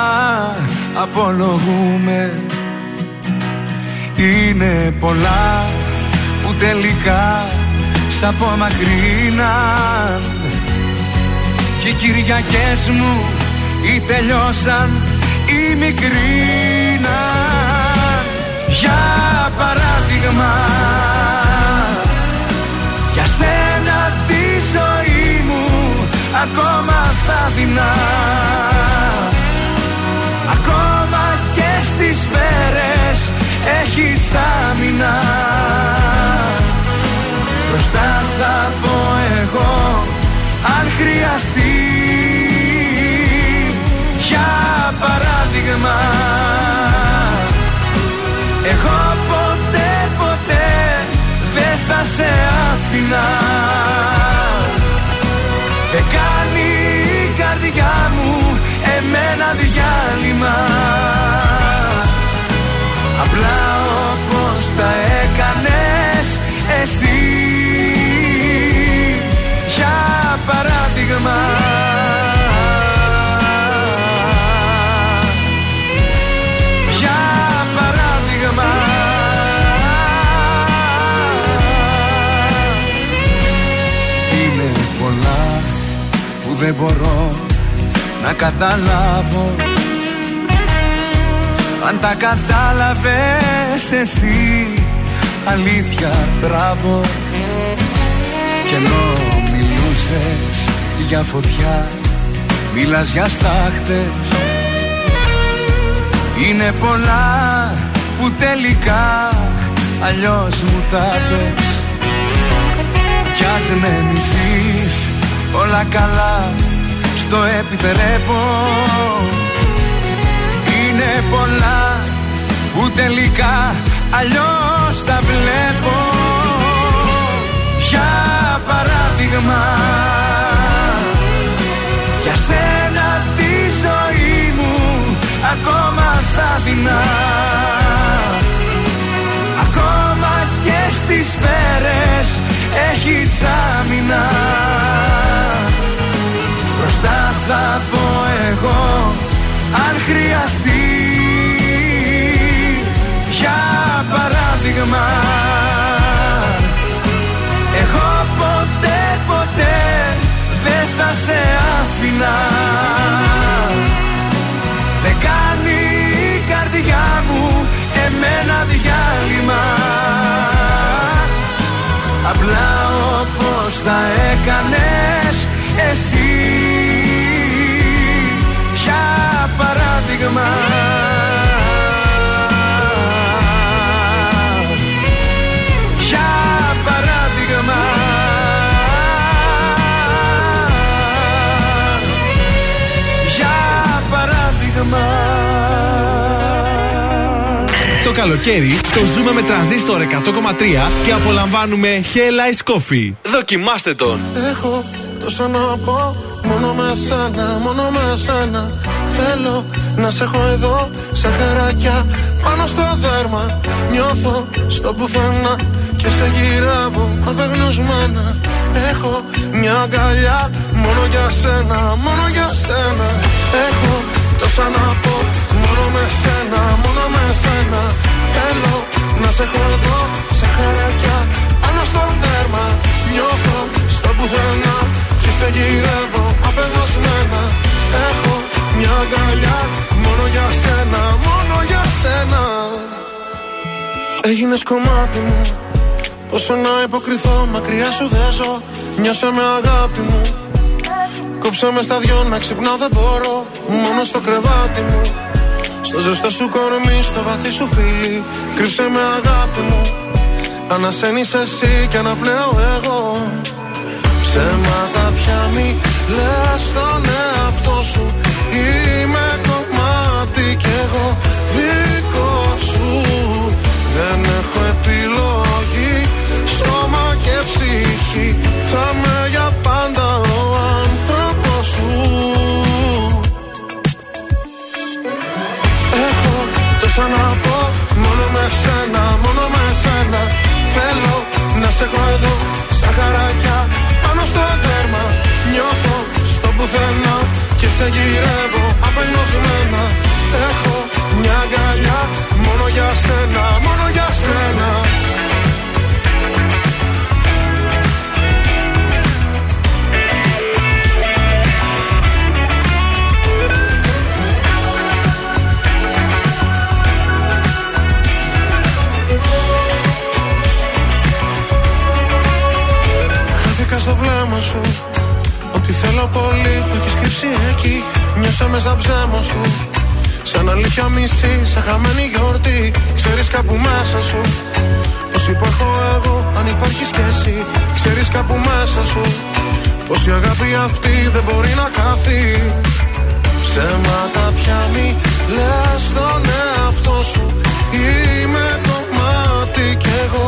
απολογούμε. Είναι πολλά που τελικά σ' απομακρύναν. Και οι Κυριακές μου ή τελειώσαν ή μικρήναν Για παράδειγμα για σένα τη ζωή μου ακόμα θα δεινά. Ακόμα και στις σφαίρες έχεις άμυνα. Μπροστά θα πω εγώ αν χρειαστεί. Για παράδειγμα Εγώ ποτέ ποτέ δεν θα σε άφηνα. Δεν κάνει η καρδιά μου εμένα διάλειμμα. Απλά όπως τα έκανες εσύ. Για παράδειγμα δεν μπορώ να καταλάβω. Αν τα κατάλαβες εσύ αλήθεια μπράβο. Κι ενώ μιλούσες για φωτιά Μίλας για στάχτες. Είναι πολλά που τελικά αλλιώς μου τα πες. Κι ας με μισείς όλα καλά στο επιτρέπω Είναι πολλά που τελικά αλλιώς τα βλέπω. Για παράδειγμα Για σένα τη ζωή μου ακόμα θα δεινά. Ακόμα και στις σφαίρες έχεις άμυνα. Μπροστά θα πω εγώ αν χρειαστεί. Για παράδειγμα Εγώ ποτέ ποτέ δεν θα σε άφηνα. Δεν κάνει η καρδιά μου εμένα διάλειμμα Απλά όπως τα έκανες εσύ. Για παράδειγμα. Για παράδειγμα. Για παράδειγμα καλοκαίρι το ζούμε με τρανζίστορ 100,3 και απολαμβάνουμε Hell Ice Coffee. Δοκιμάστε τον. Έχω τόσο να πω Μόνο με σένα, μόνο με σένα Θέλω να σε έχω εδώ Σε χαράκια πάνω στο δέρμα Νιώθω στο πουθενά Και σε γυρεύω απεγνωσμένα Έχω μια αγκαλιά Μόνο για σένα, μόνο για σένα Έχω τόσα να πω Μόνο με σένα, μόνο με σένα. Θέλω να σε έχω εδώ Σε χαράκια πάνω στο δέρμα. Νιώθω στο πουθενά Και σε γυρεύω απεγνωσμένα. Έχω μια αγκαλιά Μόνο για σένα, μόνο για σένα. Έγινες κομμάτι μου Πόσο να υποκριθώ, μακριά σου δεν ζω. Νιώσε με αγάπη μου. Κόψε με στα δυο να ξυπνάω δεν μπορώ. Μόνο στο κρεβάτι μου Στο ζεστό σου κορμί, στο βαθύ σου φίλι Κρύψε με αγάπη μου. Ανασένεις εσύ και αναπνέω εγώ. Ψέματα πια μη λες στον εαυτό σου. Είμαι κομμάτι κι εγώ δικό σου. Δεν έχω επιλογή Σώμα και ψυχή τόσα να πω Μόνο με σένα, μόνο με σένα. Θέλω να σε σε έχω εδώ Σαν χαράκια πάνω στο δέρμα. Νιώθω στο πουθενά Και σε γυρεύω απελπισμένα. Έχω μια αγκαλιά μόνο για σένα Μόνο για σένα στο βλέμμα σου. Ό,τι θέλω πολύ το έχεις κρύψει εκεί. Νιώσα μέσα ψέμα σου. Σαν αλήθεια μισή, σαν χαμένη γιορτή. Ξέρεις κάπου μέσα σου. Πως υπάρχω εγώ, αν υπάρχεις κι εσύ Ξέρεις κάπου μέσα σου. Πως η αγάπη αυτή δεν μπορεί να χαθεί. Ψέματα πια μη λες στον εαυτό σου. Είμαι κομμάτι κι εγώ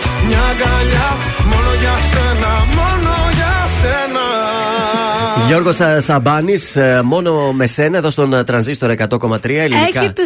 μια αγκαλιά Μόνο για σένα, μόνο για σένα Γιώργος Σαμπάνης, μόνο με σένα εδώ στον ε, τρανζίστορ 100,3 ελληνικά. Έχει του.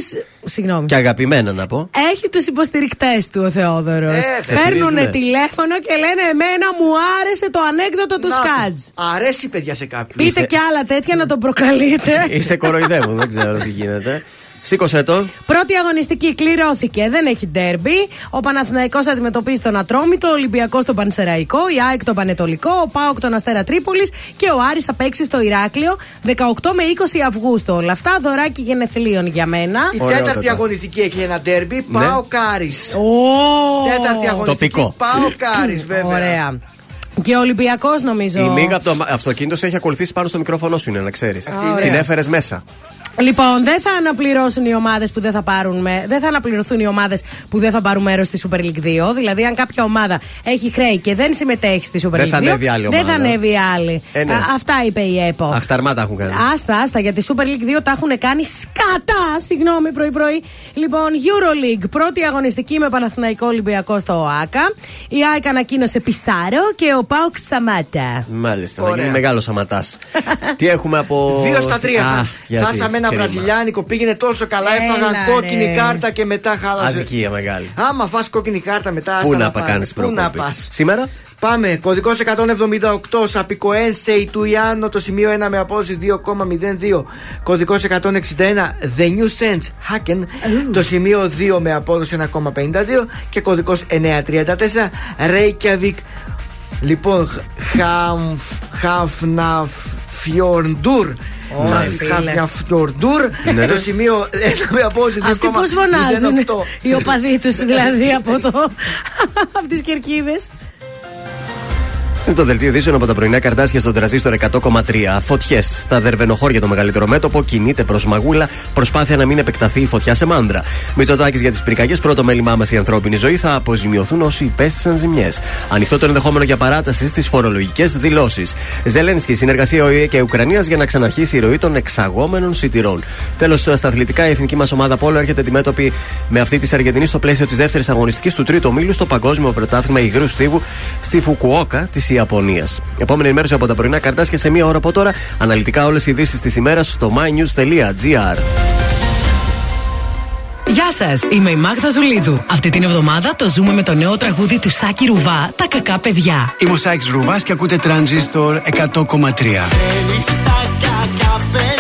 Συγγνώμη. Και αγαπημένα να πω. Έχει τους υποστηρικτές του ο Θεόδωρος. Ε, Παίρνουν στηρίζουνε. τηλέφωνο και λένε Εμένα μου άρεσε το ανέκδοτο του Να, Σκάτζ. Αρέσει παιδιά σε κάποιους Πείτε και άλλα τέτοια να τον προκαλείτε. Είσαι κοροϊδεύουν, δεν ξέρω τι γίνεται. Σήκωσε το. Πρώτη αγωνιστική κληρώθηκε. Δεν έχει ντέρμπι. Ο Παναθηναϊκός αντιμετωπίζει τον Ατρόμητο, ο Ολυμπιακός τον Πανσεραϊκό, η ΑΕΚ τον Πανετολικό, ο ΠΑΟΚ τον Αστέρα Τρίπολης και ο Άρης θα παίξει στο Ηράκλειο 18 με 20 Αυγούστου. Όλα αυτά δωράκι γενεθλίων για μένα. Η Ωραιότατα. τέταρτη αγωνιστική έχει ένα ντέρμπι ΠΑΟΚ Άρη Ω! Τέταρτη αγωνιστική Τοπικό. ΠΑΟΚ Άρη βέβαια Ωραία. Και ο Ολυμπιακός νομίζω. Η μύγα από το αυτοκίνητο σε έχει ακολουθήσει πάνω στο μικρόφωνο σου, είναι να ξέρεις. είναι. Την έφερες μέσα. Λοιπόν, δεν θα αναπληρώσουν οι ομάδες που δεν θα πάρουν. Δεν θα αναπληρωθούν οι ομάδες που δεν θα πάρουν μέρος στη Super League 2. Δηλαδή, αν κάποια ομάδα έχει χρέη και δεν συμμετέχει στη Super League 2. Δεν θα ανέβει άλλη. Ομάδα. Δεν θα ανέβει άλλη. Ε, ναι. Α, αυτά είπε η ΕΠΟ. Αχταρμά τα έχουν κάνει. Άστα, άστα, γιατί η Super League 2 τα έχουν κάνει σκατά. Συγγνώμη, πρωί-πρωί. Λοιπόν, Euroleague. Πρώτη αγωνιστική με Παναθηναϊκό Ολυμπιακό στο ΟΑΚΑ. Η ΑΕΚ ανακοίνωσε Πισάρο και ο Πάουξ Σαμάτα. Μάλιστα, Ωραία. θα γίνει μεγάλος Σαματάς. *laughs* Τι έχουμε από. Δύο στα 3 ένα κρίμα. βραζιλιάνικο, πήγαινε τόσο καλά. Έλα, Έφαγαν κόκκινη ρε. κάρτα και μετά χάλασε. Αδικία μεγάλη. Άμα φας κόκκινη κάρτα μετά. Πού άστα να πάνε. κάνεις Πού να προκόπη. πας. Σήμερα; Πάμε. Κωδικός 178. Σαπικοένσεϊ του Ιάννο. Το σημείο 1 με απόδοση 2,02. Κωδικός 161. The New Sense Hacken. Το σημείο 2 με απόδοση 1,52. Και κωδικός 934. Reykjavik. Λοιπόν, Χαφναφιορντούρ. Φίλε. Χαφναφιορντούρ. Ναι, ναι. Το σημείο 1 με απόδοση 2,08. Αυτοί πώς φωνάζουν οι οπαδοί τους, δηλαδή από, το, *laughs* από τις κερκίδες. Είναι το δελτίο ειδήσεων από τα πρωινά καρτάσια στον τραζίστορ 100,3. Φωτιές στα δερβενοχώρια το μεγαλύτερο μέτωπο κινείται προς Μαγούλα. Προσπάθεια να μην επεκταθεί η φωτιά σε μάντρα. Μητσοτάκης για τις πυρκαγιές. Πρώτο μέλημά μας η ανθρώπινη ζωή θα αποζημιωθούν όσοι υπέστησαν ζημιές. Ανοιχτό το ενδεχόμενο για παράταση στις φορολογικές δηλώσεις. Ζελένσκι, συνεργασία ΟΗΕ και Ουκρανίας για να ξαναρχίσει η ροή των εξαγόμενων σιτηρών. Τέλος, στα αθλητικά, η εθνική μας ομάδα Πόλο έρχεται αντιμέτωπη με αυτή της Αργεντινής στο πλαίσιο της δεύτερης αγωνιστικής του τρίτου ομίλου στο Παγκόσμιο Πρωτάθλημα Υγρούς Στίβου στη Φουκουόκα τη Ιαπωνία. Επόμενη ενημέρωση από τα πρωινά καρτάσια σε μία ώρα από τώρα. Αναλυτικά όλες οι ειδήσεις της ημέρας στο mynews.gr. Γεια σας, είμαι η Μάγδα Ζουλίδου. Αυτή την εβδομάδα το ζούμε με το νέο τραγούδι του Σάκη Ρουβά, Τα κακά παιδιά. Είμαι ο Σάιξ Ρουβάς και ακούτε Τρανζίστορ 100,3. Θέλεις τα κακά παιδιά;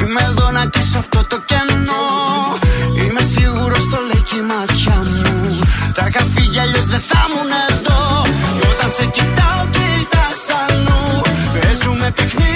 Είμαι εδώ να κλείσω αυτό το κενό. Είμαι σίγουρος το λέει και η μάτια μου. Θα είχα φύγει αλλιώς δεν θα ήμουν εδώ. Και όταν σε κοιτάω κοιτάς αλλού. Παίζουμε παιχνίδια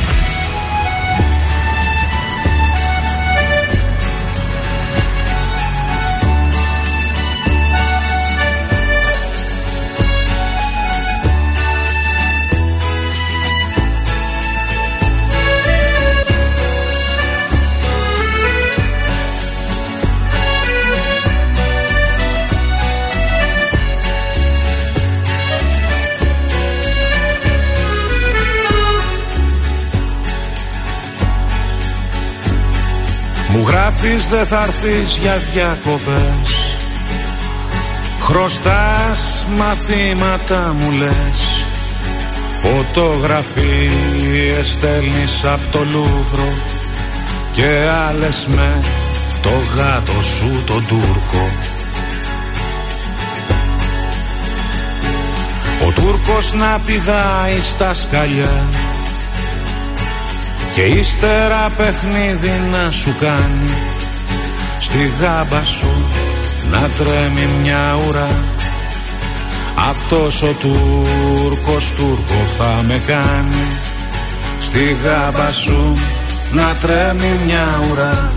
Μου γράφεις δεν θα έρθεις για διακοπές. Χρωστάς μαθήματα μου λες. Φωτογραφίες στέλνεις απ' το Λούβρο Και άλλες με το γάτο σου τον Τούρκο. Ο Τούρκος να πηδάει στα σκαλιά και ύστερα παιχνίδι να σου κάνει. Στη γάμπα σου να τρέμει μια ουρά. Αυτός ο Τούρκος Τούρκο θα με κάνει. Στη γάμπα σου να τρέμει μια ουρά.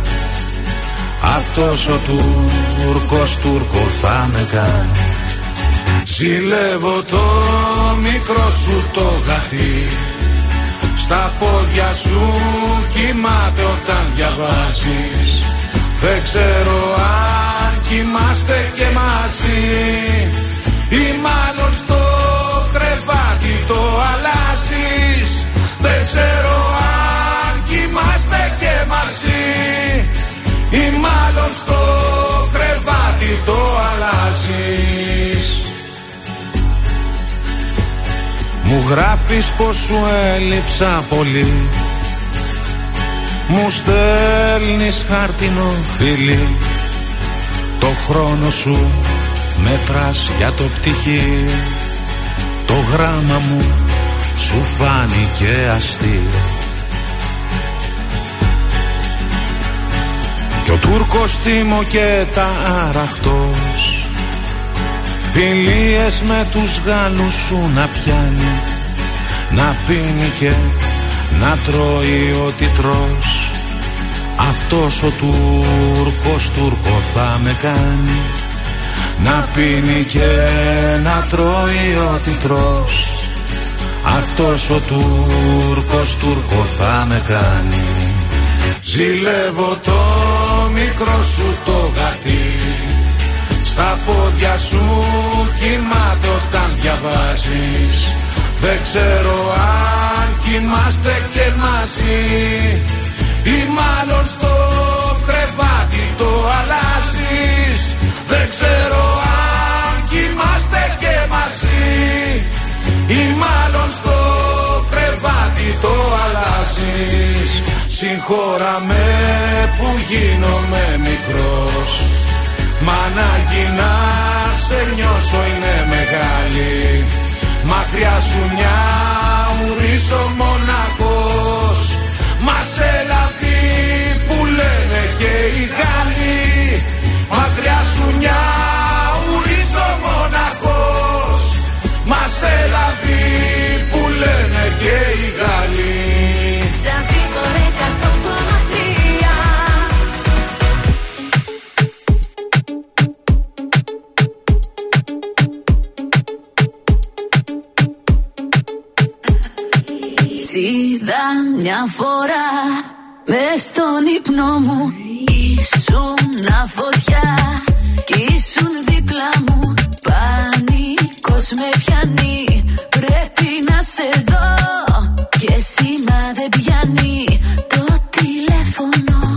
Αυτός ο Τούρκος Τούρκο θα με κάνει. Ζηλεύω το μικρό σου το γατί στα πόδια σου κοιμάται όταν διαβάζεις. Δεν ξέρω αν κοιμάστε και μαζί. Ή μάλλον στο κρεβάτι το αλλάζεις. Δεν ξέρω αν κοιμάστε και μαζί. Ή μάλλον στο κρεβάτι το αλλάζεις Μου γράφεις πως σου έλειψα πολύ. Μου στέλνεις χάρτινο φίλι Το χρόνο σου μέτρας για το πτυχί. Το γράμμα μου σου φάνηκε αστείο Κι ο Τούρκος τίμω και τα αραχτός Φιλίες με τους Γάλλους σου να πιάνει Να πίνει και να τρώει ό,τι τρως. Αυτός ο Τούρκος Τούρκο θα με κάνει Να πίνει και να τρώει ό,τι τρως. Αυτός ο Τούρκος Τούρκο θα με κάνει. Ζηλεύω το μικρό σου το γατί στα πόδια σου κοιμάται όταν διαβάζεις. Δεν ξέρω αν κοιμάστε και μαζί. Ή μάλλον στο κρεβάτι το αλλάζεις. Δεν ξέρω αν κοιμάστε και μαζί. Ή μάλλον στο κρεβάτι το αλλάζεις. Συγχώρα με που γίνομαι μικρός Μα ανάγκη να σε νιώσω είναι μεγάλη. Μακριά σου μια ουρίσω μοναχός. Μας σε λαβή που λένε και οι Γάλλοι. Μακριά σου μια ουρίσω μοναχός. Μας σε λαβή που λένε και οι Γάλλοι μια φορά μες στον ύπνο μου. Ήσουν φωτιά κι ήσουν δίπλα μου. Πανικός με πιάνει Πρέπει να σε δω. Και σήμα δεν πιάνει Το τηλέφωνο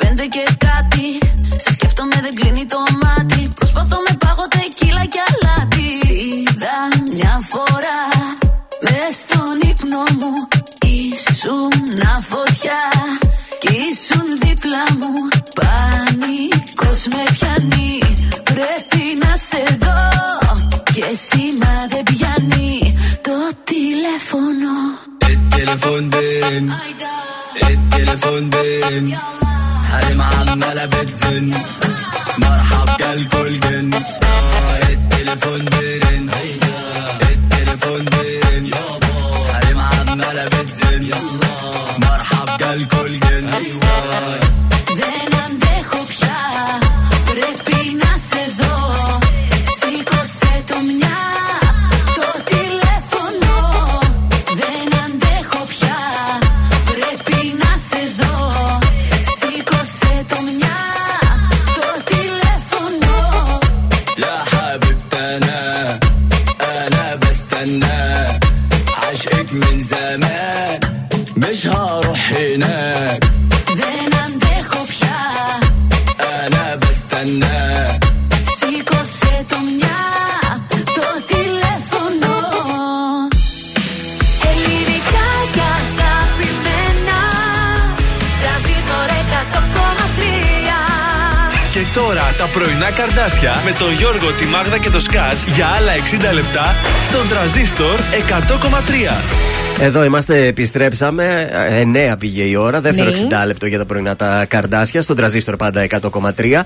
πέντε και κάτι. Σε σκέφτομαι, δεν κλείνει το μάτι. Προσπαθώ με πάγο τεκίλα και αλάτι. Είδα μια φορά μες στον ύπνο μου. Ήσουν φωτιά και ήσουν δίπλα μου. Πανικός με πιάνει. Πρέπει να σε δω. Και σήμα δεν πιάνει το τηλέφωνο. El teléfono ven, el teléfono. حريم عمالة بتزن؟ مرحب جالكوا الجن آه، التليفون دين من زمان مش هروح هناك Δεν αντέχω πια انا بستنى Σήκωσε το μια Το τηλέφωνο Ελληνικά και αγαπημένα Τρανζίστορ 100,3 Και τώρα τα πρωινά καρδάσια με τον Γιώργο, τη Μάγδα και το Σκάτ για άλλα 60 λεπτά στον τραζίστορ 100,3. Εδώ είμαστε, επιστρέψαμε. 9 πήγε η ώρα. Δεύτερο Ναι. 60 λεπτό για τα πρωινά τα καρδάσια. Στον τραζίστορ πάντα 100,3.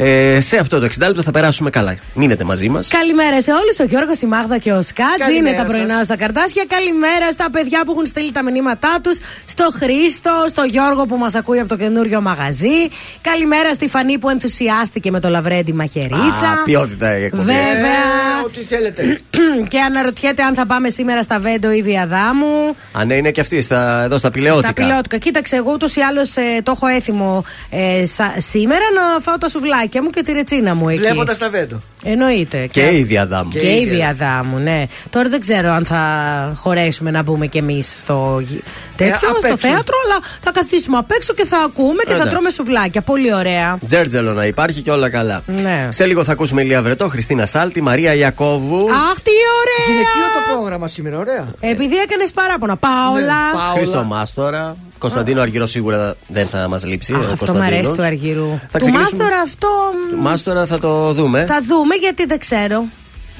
Ε, σε αυτό το 60 λεπτό θα περάσουμε καλά. Μείνετε μαζί μας. Καλημέρα σε όλους. Ο Γιώργος, η Μάγδα και ο Σκάτζ Καλημέρα είναι τα πρωινά σας. στα καρτάσια. Καλημέρα στα παιδιά που έχουν στείλει τα μηνύματά τους. Στο Χρήστο, στο Γιώργο που μας ακούει από το καινούριο μαγαζί. Καλημέρα στη Φανή που ενθουσιάστηκε με το λαβρέντι μαχαιρίτσα. Α, ποιότητα η εκπομπή. Βέβαια. Ε, Ό,τι θέλετε. *clears throat* και αναρωτιέται αν θα πάμε σήμερα στα Βέντο ή Βιαδάμου. Α, ναι, είναι και αυτή στα, εδώ στα πηλαιότικα. Στα πιλότικα. Κοίταξε, εγώ ούτως ή άλλως το έχω έθιμο ε, σα- σήμερα να φάω τα σουβλάκια μου και τη ρετσίνα μου εκεί. Βλέποντας τα βέντο. Εννοείται. Και η διαδάμου. Και η Διαδάμου, ναι. Τώρα δεν ξέρω αν θα χωρέσουμε να μπούμε κι εμείς στο γη- τέτοιο, Ε, απ' στο έξω. θέατρο, αλλά θα καθίσουμε απ' έξω και θα ακούμε και θα Εντάξει. τρώμε σουβλάκια. Πολύ ωραία. Τζέρτζελο να υπάρχει και όλα καλά. Ναι. Σε λίγο θα ακούσουμε Ηλία Βρετό, Χριστίνα Σάλτη, Μαρία Ιακώβου. Αχ, τι ωραία! Γυναικείο το πρόγραμμα σήμερα, ωραία. Επειδή έκανες παράπονα. Πάολα. Ναι, Πάολα. Χρήστο Μάστορα. Κωνσταντίνο Αργυρό σίγουρα δεν θα μας λείψει. Αχ, ο αυτό μου Κωνσταντίνος. αρέσει του Αργυρού. Θα Του ξεκινήσουμε- Μάστορα αυτό. μ, Μάστορα θα το δούμε. Θα δούμε γιατί δεν ξέρω.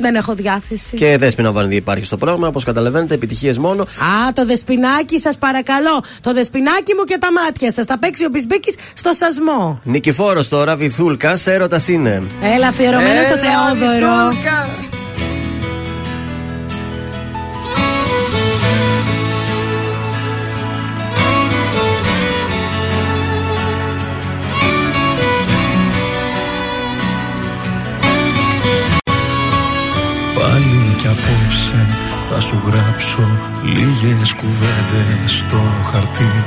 Δεν έχω διάθεση. Και Δέσποινα Βανδύ υπάρχει στο πρόγραμμα. Όπως καταλαβαίνετε, επιτυχίες μόνο. Α, το δεσπινάκι σας παρακαλώ. Το δεσπινάκι μου και τα μάτια σας. Θα παίξει ο Μπισμπίκης στο σασμό. Νικηφόρος τώρα, Βυθούλκας, έρωτας είναι. Έλα, αφιερωμένος στο Έλα, Θεόδωρο. Βυθούλκα. Γράψω λίγες κουβέντες στο χαρτί.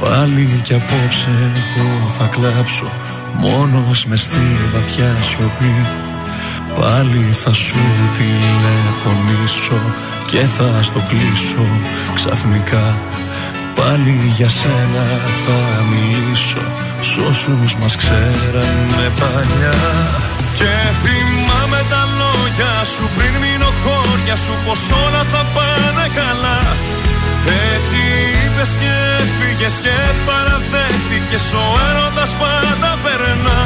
Πάλι κι απόψε εγώ θα κλάψω μόνος μες στη βαθιά σιωπή. Πάλι θα σου τηλεφωνήσω και θα στο κλείσω ξαφνικά. Πάλι για σένα θα μιλήσω Σ' όσους μας ξέρανε παλιά. Και θυμάμαι τα λόγια σου πριν μείνω χώρια σου Πως όλα θα πάνε καλά. Έτσι είπες και έφυγες και παραδέχτηκες Ο έρωτας πάντα περνά.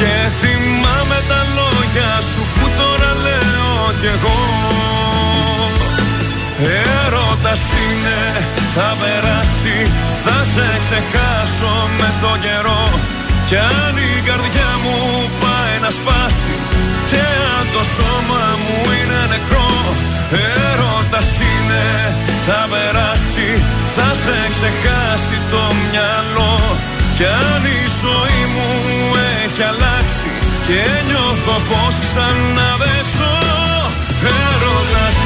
Και θυμάμαι τα λόγια σου που τώρα λέω κι εγώ. Έρωτας είναι, θα περάσει Θα σε ξεχάσω με το καιρό. Κι αν η καρδιά μου πάει να σπάσει Και αν το σώμα μου είναι νεκρό Έρωτας είναι, θα περάσει Θα σε ξεχάσει το μυαλό. Κι αν η ζωή μου έχει αλλάξει Και νιώθω πως ξαναβέσω Έρωτας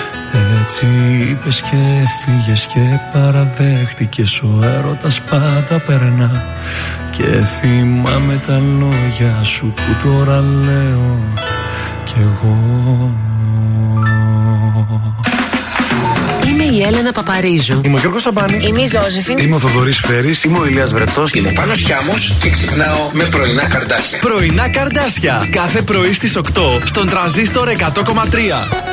Έτσι είπες και έφυγες και παραδέχτηκες ο έρωτας πάντα περνά Και θυμάμαι τα λόγια σου που τώρα λέω κι εγώ Είμαι η Έλενα Παπαρίζου. Είμαι ο Γιώργος Σταμπάνης. Είμαι η Ζώζεφιν. Είμαι ο Θοδωρής Φέρης. Είμαι ο Ηλίας Βρετός. Είμαι ο Πάνος Χιάμος και ξυπνάω με πρωινά καρδάσια. Πρωινά καρδάσια. Κάθε πρωί στις 8 στον τραζίστορ 100,3.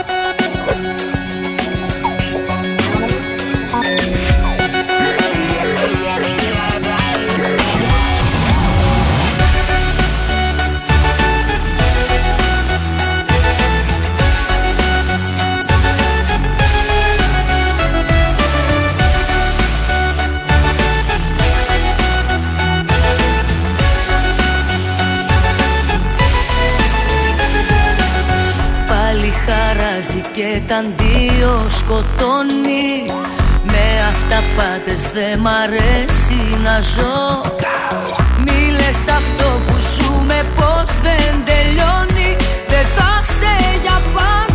Χαράζει και τα δύο σκοτώνει. Με αυταπάτες δε μ' αρέσει να ζω. Μη λες αυτό που ζούμε πως δεν τελειώνει. Δεν θα σε για πάντα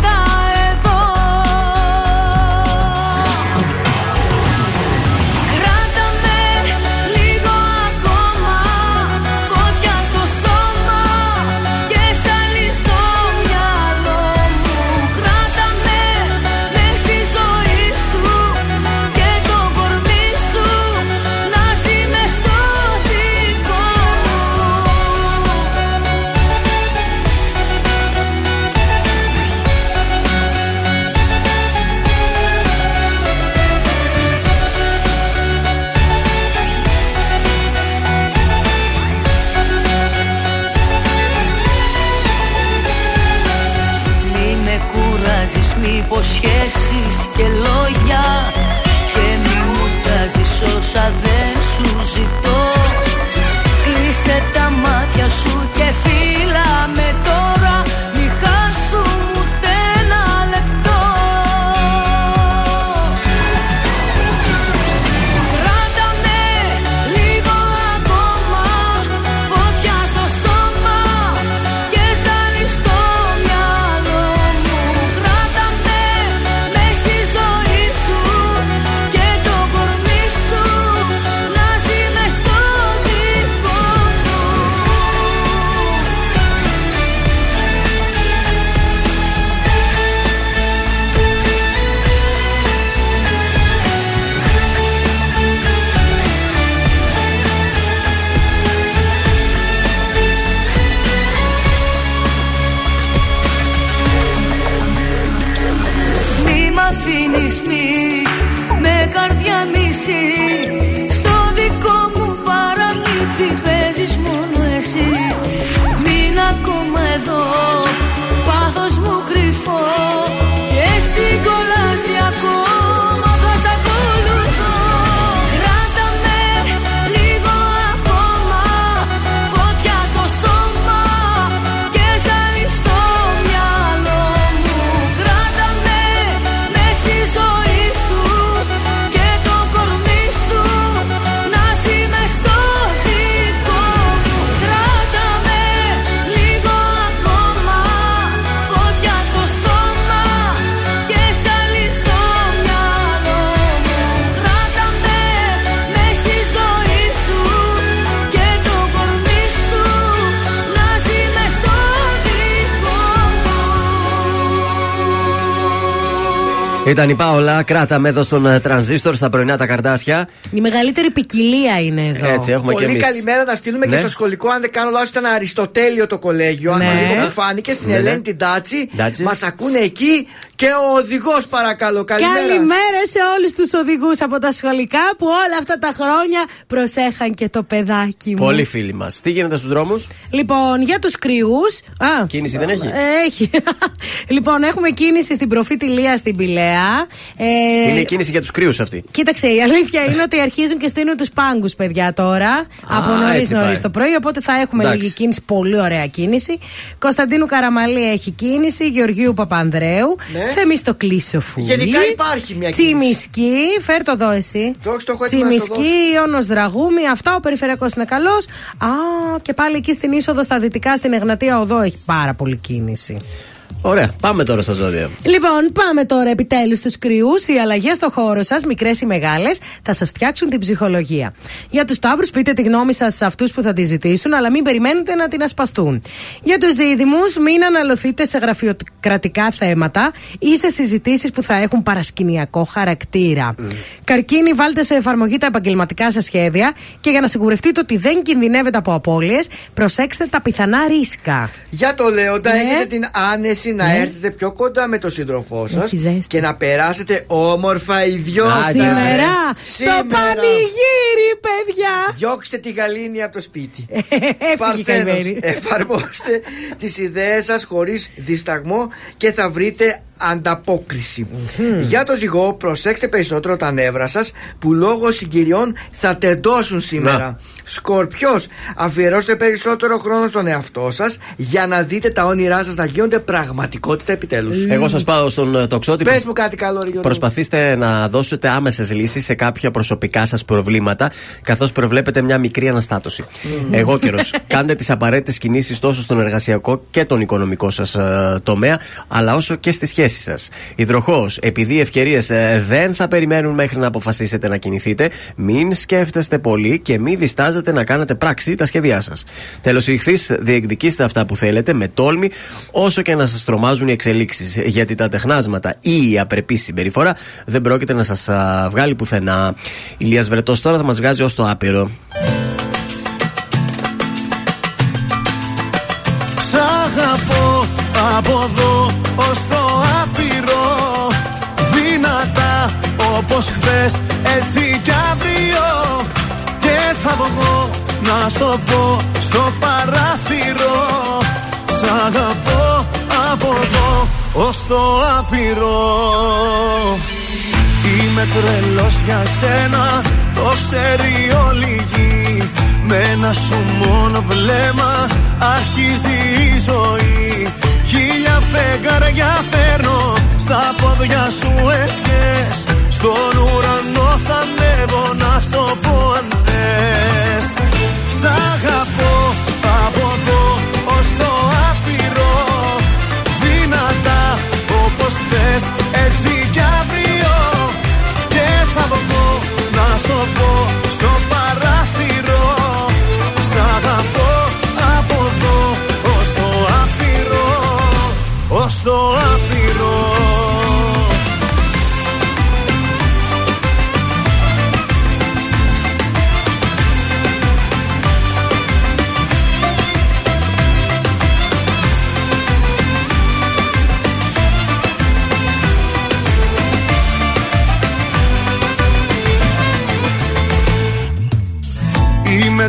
και λόγια Και μη μου τάζεις όσα δεν σου ζητώ. Κλείσε τα Ήταν η Πάολα, κράταμε εδώ στον ε, τρανζίστορ στα πρωινά τα καρτάσια. Η μεγαλύτερη ποικιλία είναι εδώ. Έτσι, έχουμε και Πολύ εμείς. καλημέρα να στείλουμε και Ναι. στο σχολικό, αν δεν κάνω λάθος, ήταν Αριστοτέλειο το κολέγιο. Αν Ναι. λίγο μου φάνηκε στην Ναι, ναι. Ελένη την Τάτσι. Ντάτσι. Μας ακούνε εκεί και ο οδηγός, παρακαλώ. Καλημέρα. Καλημέρα σε όλους τους οδηγούς από τα σχολικά που όλα αυτά τα χρόνια προσέχαν και το παιδάκι μου. Πολλοί φίλοι μας. Τι γίνεται στους δρόμους, Λοιπόν, για τους κρυούς. Α, κίνηση δεν έχει; ε, έχει. *laughs* λοιπόν, έχουμε κίνηση στην προφήτη Λία στην Πηλαία. Ε, Είναι η κίνηση για τους κρύου αυτή. Κοίταξε, η αλήθεια είναι ότι αρχίζουν και στείλουν τους πάγκους, παιδιά, τώρα. από νωρίς έτσι νωρίς πάει. το πρωί. Οπότε θα έχουμε Εντάξει. λίγη κίνηση, πολύ ωραία κίνηση. Κωνσταντίνου Καραμαλή έχει κίνηση. Γεωργίου Παπανδρέου. Ναι. Θεμιστοκλή Σοφούλη. Γενικά υπάρχει μια κίνηση. Τσιμισκή, φέρ το εδώ εσύ. Το έχεις, το έχω έτοιμο να στο Τσιμισκή, Ιώνος Δραγούμη. Αυτά ο περιφερειακός είναι καλός. Α, και πάλι εκεί στην είσοδο στα δυτικά, στην Εγνατία Οδό έχει πάρα πολύ κίνηση. Ωραία, πάμε τώρα στα ζώδια. Λοιπόν, πάμε τώρα επιτέλους στους κρυούς. Οι αλλαγές στο χώρο σας, μικρές ή μεγάλες, θα σας φτιάξουν την ψυχολογία. Για τους Ταύρου, πείτε τη γνώμη σας σε αυτούς που θα τη ζητήσουν, αλλά μην περιμένετε να την ασπαστούν. Για τους Δίδυμους, μην αναλωθείτε σε γραφειοκρατικά θέματα ή σε συζητήσεις που θα έχουν παρασκηνιακό χαρακτήρα. Καρκίνη, βάλτε σε εφαρμογή τα επαγγελματικά σας σχέδια και για να σιγουρευτείτε ότι δεν κινδυνεύετε από απώλειες, προσέξτε τα πιθανά ρίσκα. Για το Λέοντα, Ναι. έχετε την άνεση να Ναι. έρθετε πιο κοντά με τον σύντροφό σας Έχει ζέστη. και να περάσετε όμορφα οι δυο σας. Σήμερα, Σήμερα. το πανηγύρι, παιδιά! Διώξτε τη γαλήνη από το σπίτι. Έφυγε Παρθένος, καημένη. εφαρμόστε τις ιδέες σας χωρίς δισταγμό και θα βρείτε ανταπόκριση. Για το ζυγό, προσέξτε περισσότερο τα νεύρα σας που λόγω συγκυριών θα τεντώσουν σήμερα. Σκορπιός, αφιερώστε περισσότερο χρόνο στον εαυτό σας για να δείτε τα όνειρά σας να γίνονται πραγματικότητα επιτέλους. Εγώ σας πάω στον ε, τοξότη. Πες μου κάτι καλό, ρε Γιώργο. Προσπαθήστε να δώσετε άμεσες λύσεις σε κάποια προσωπικά σας προβλήματα, καθώς προβλέπετε μια μικρή αναστάτωση. Εγώ καιρός. *laughs* Κάντε τις απαραίτητες κινήσεις τόσο στον εργασιακό και τον οικονομικό σας τομέα, αλλά όσο και στη σχέση σας. Υδροχό, επειδή οι ευκαιρίες δεν θα περιμένουν μέχρι να αποφασίσετε να κινηθείτε, μην σκέφτεστε πολύ και μην διστάζετε να κάνετε πράξη τα σχέδιά σας. Τέλος, ηχθεί, διεκδικήστε αυτά που θέλετε με τόλμη, όσο και να σας τρομάζουν οι εξελίξεις. Γιατί τα τεχνάσματα ή η απρεπή συμπεριφορά δεν πρόκειται να σας βγάλει πουθενά. Ηλίας Βρετός τώρα θα μας βγάζει ως το άπειρο. Σ' αγαπώ από εδώ ως το άπειρο Δυνατά όπως χθες έτσι κι αύριο Και θα βγω να στο πω στο παράθυρο. Σ' αγαπώ από εδώ ως το άπειρο. Είμαι τρελός για σένα, το ξέρει όλη η γη. Με ένα σου μόνο βλέμμα αρχίζει η ζωή. Χίλια φεγγάρια φέρνω στα πόδια σου ευχές. Στον ουρανό θα ανέβω να στο πω αν θες Σ' αγαπώ από εδώ ως το άπειρο. Δυνατά όπως χθες έτσι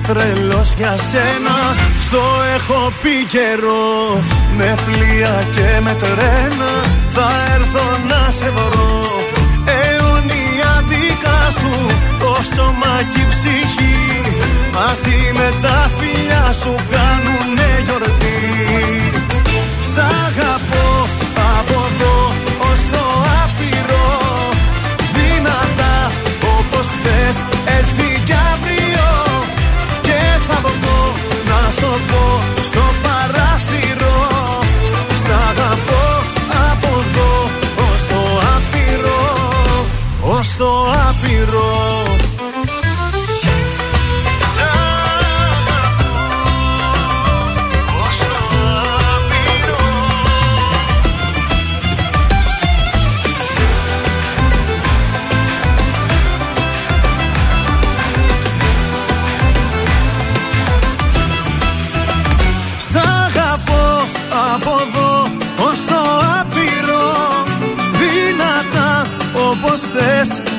τρελός για σένα. Στο έχω πει καιρό Με πλοία και με τρένα. Θα έρθω να σε βρω. Αιωνία δικά σου Το σώμα και η ψυχή. Μαζί με τα φιλιά σου Κάνουνε γιορτή. Σ' αγαπώ από εδώ ως το άπειρο. Δυνατά όπως χθες άπειρο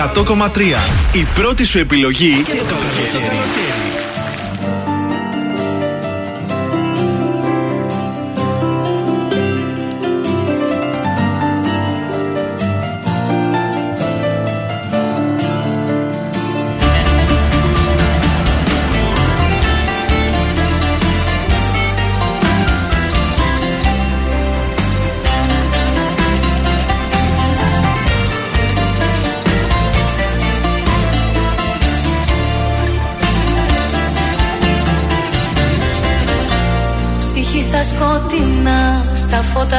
100,3. Η πρώτη σου επιλογή για το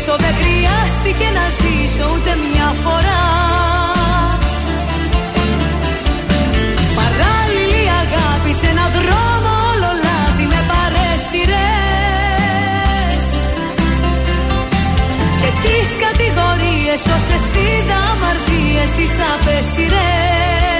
γνωρίσω δεν χρειάστηκε να ζήσω ούτε μια φορά. Παράλληλη αγάπη σε έναν δρόμο όλο λάθη με παρέσιρες Και τις κατηγορίες όσες είδα αμαρτίες τις απέσιρες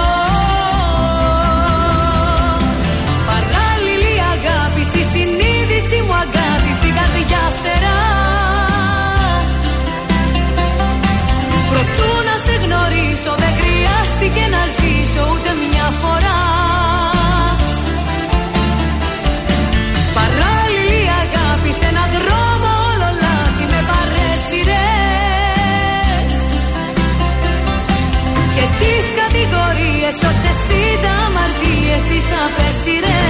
να ζήσω ούτε μια φορά. Παράλληλη αγάπη σε έναν δρόμο όλο λάθη με παρέσιρες Και τις κατηγορίες όσες είδα αμαρτίες τις απέσιρες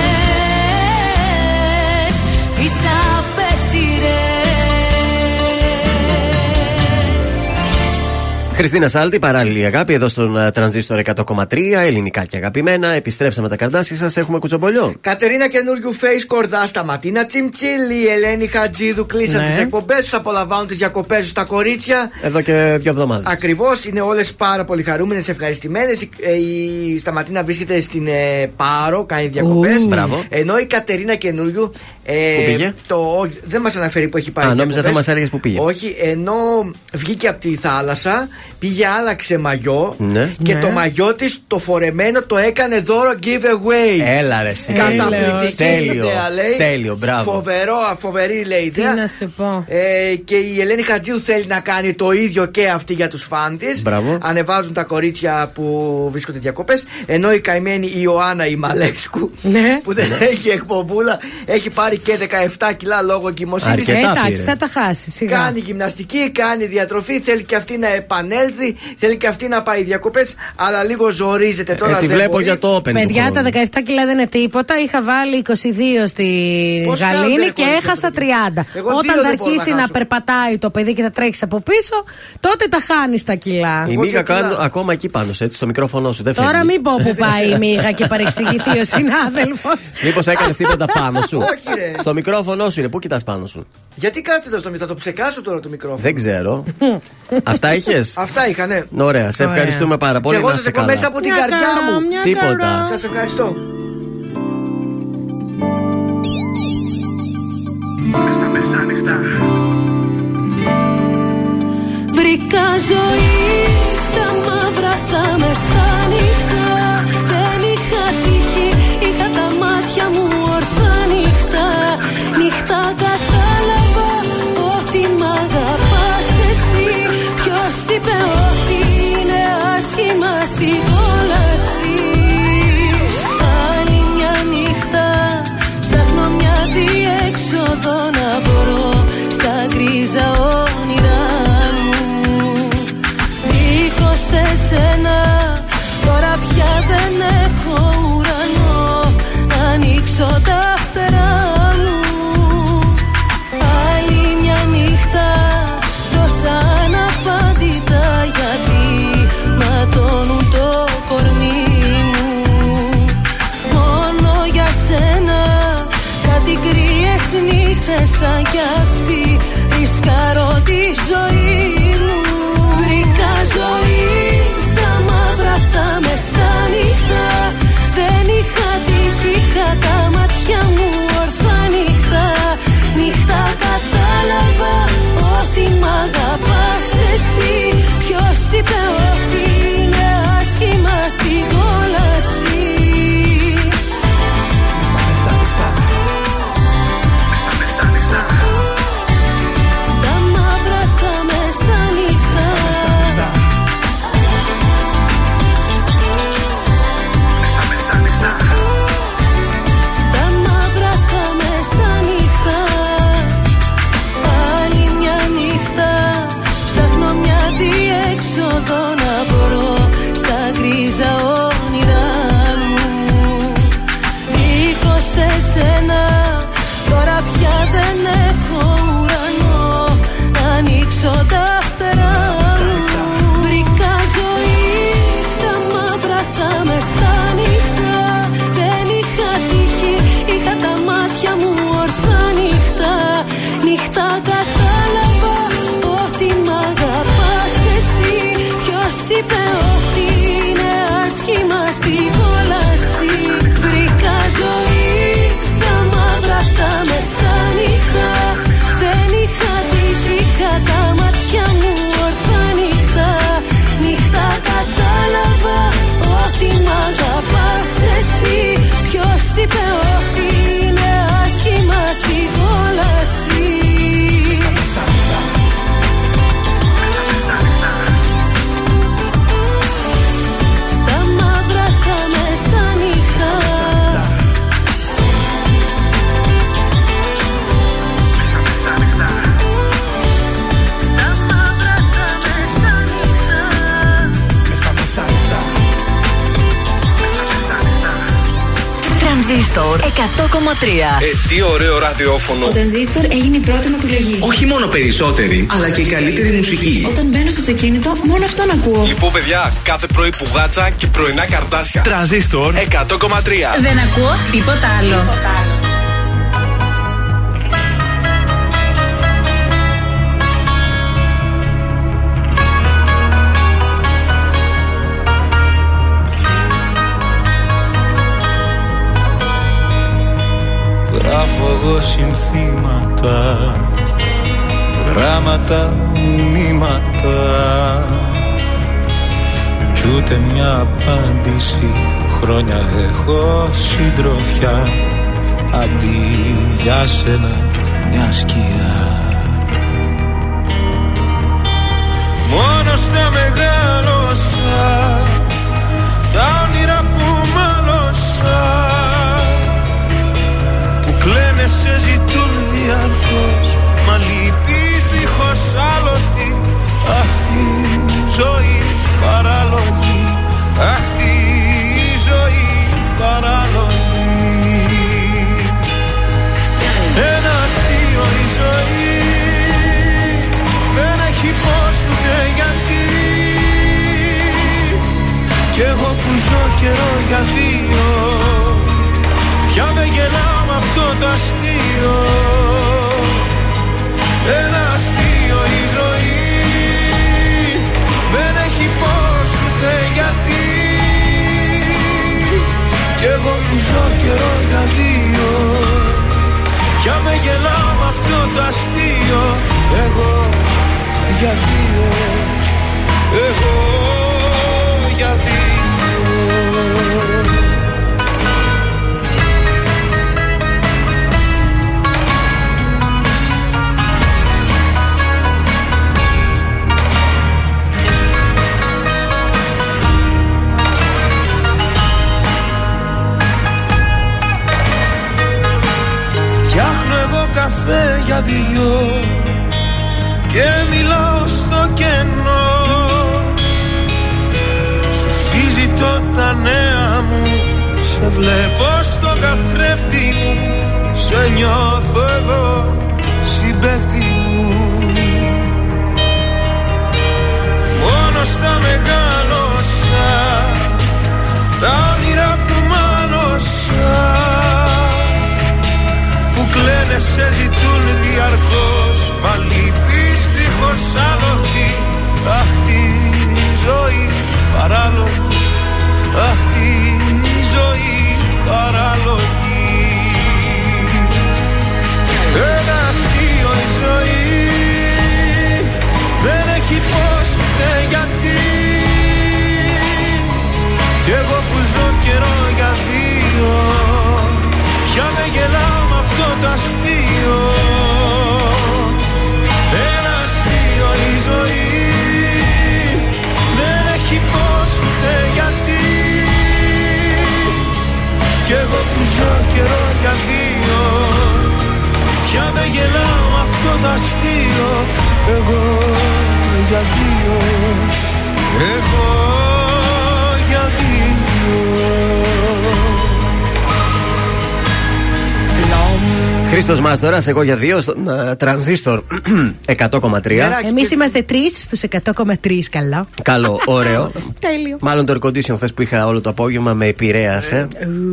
Χριστίνα Σάλτη, παράλληλη αγάπη εδώ στον ε, τρανζίστορ 100,3, ελληνικά και αγαπημένα. Επιστρέψαμε τα καρδάσια σας, έχουμε κουτσομπολιό. Κατερίνα καινούριου face κορδά στα Ματίνα Τσιμτσίλη, Ελένη Χατζίδου κλείσαν Ναι. τις εκπομπές τους, απολαμβάνουν τις διακοπές του στα κορίτσια. Εδώ και δύο εβδομάδες. Ακριβώς, είναι όλες πάρα πολύ χαρούμενες, ευχαριστημένες. Η, ε, η Σταματίνα βρίσκεται στην ε, Πάρο, κάνει διακοπές. Ου. Μπράβο. Ενώ η Κατερίνα καινούριου. Ε, Πού πήγε; Το, όχι, δεν μας αναφέρει που έχει πάει. Α, νόμιζα διακοπές. θα μας έλεγες που πήγε. Όχι, ενώ βγήκε από τη θάλασσα πήγε άλλαξε μαγιό Ναι. και Ναι. το μαγιό της το φορεμένο το έκανε δώρο giveaway. Έλα ρε εσύ. Καταπληκτική Τέλειο. ιδέα, λέει. Τέλειο, μπράβο. Φοβερό, φοβερή λέει Τι ιδέα. να σου πω. Ε, και η Ελένη Χατζίου θέλει να κάνει το ίδιο και αυτή για τους φαν της. Μπράβο. Ανεβάζουν τα κορίτσια που βρίσκονται διακοπές. Ενώ η καημένη η Ιωάννα η Μαλέσκου Ναι. που δεν έχει εκπομπούλα έχει πάρει και 17 κιλά λόγω εγκυμοσύνη. Αρκετά Ε, εντάξει, πήρε. θα τα χάσει σιγά. Κάνει γυμναστική, κάνει διατροφή, θέλει και αυτή να επανέλθει, θέλει και αυτή να πάει διακοπές, αλλά λίγο ζορίζεται τώρα. Ε, τη δεν βλέπω μπορεί. για το Open. του Παιδιά, χρόνου. τα 17 κιλά δεν είναι τίποτα. Είχα βάλει 22 στη Πώς κάνετε, Γαλήνη ρε, και κορίτσια, έχασα αυτό; 30. Εγώ δύο Όταν δεν θα μπορώ να αρχίσει να, χάσω. περπατάει το παιδί και θα τρέξει από πίσω, τότε τα χάνεις τα κιλά. Η Εγώ Μίγα και κιλά. κάνω ακόμα εκεί πάνω, σε, έτσι, στο μικρόφωνο σου. Δεν Τώρα φεύγει. μην πω που πάει η μίγα και *laughs* παρεξηγηθεί ο συνάδελφος. Μήπως έκανες τίποτα πάνω σου; *laughs* Όχι, ρε. Στο μικρόφωνο σου είναι. Πού κοιτάς πάνω σου; Γιατί κάτι εδώ στο μη, θα το ψεκάσω τώρα το μικρόφωνο. Δεν ξέρω. *laughs* Αυτά είχες; Αυτά είχα, ναι. Ωραία, σε Ωραία. ευχαριστούμε πάρα Και πολύ. εγώ να σας είσαι έχω καλά. μέσα από την Μια καρδιά χαρά, μου. μια Τίποτα. χαρά. Σας ευχαριστώ. Στα μεσάνυχτα. Βρήκα ζωή στα μαύρα τα μεσάνυχτα Δεν είχα τύχη, είχα άσχημα στην Ποιος είπε Τρανζίστορ 100,3. Ε, τι ωραίο ραδιόφωνο. Ο Τρανζίστορ έγινε η πρώτη μου επιλογή. Όχι μόνο περισσότερη, αλλά και η καλύτερη μουσική. Όταν μπαίνω στο αυτοκίνητο, μόνο αυτόν ακούω. Λοιπόν, παιδιά, κάθε πρωί πουγάτσα και πρωινά καρτάσια. Τρανζίστορ 100,3. Δεν ακούω τίποτα άλλο. Γράφω εγώ συνθήματα Γράμματα, μηνύματα Κι ούτε μια απάντηση Χρόνια έχω συντροφιά. Αντί για σένα μια σκιά. Μόνος στα μεγάλωσα κλαίνε σε ζητούν διαρκώς Χρήστο Μάστορα, εγώ για δύο στον ε, τρανζίστορ *clears throat* 100,3. Εμείς είμαστε τρεις στους 100,3 καλά. Καλό, *laughs* ωραίο. Τέλειο. Μάλλον το air condition χθες που είχα όλο το απόγευμα με επηρέασε.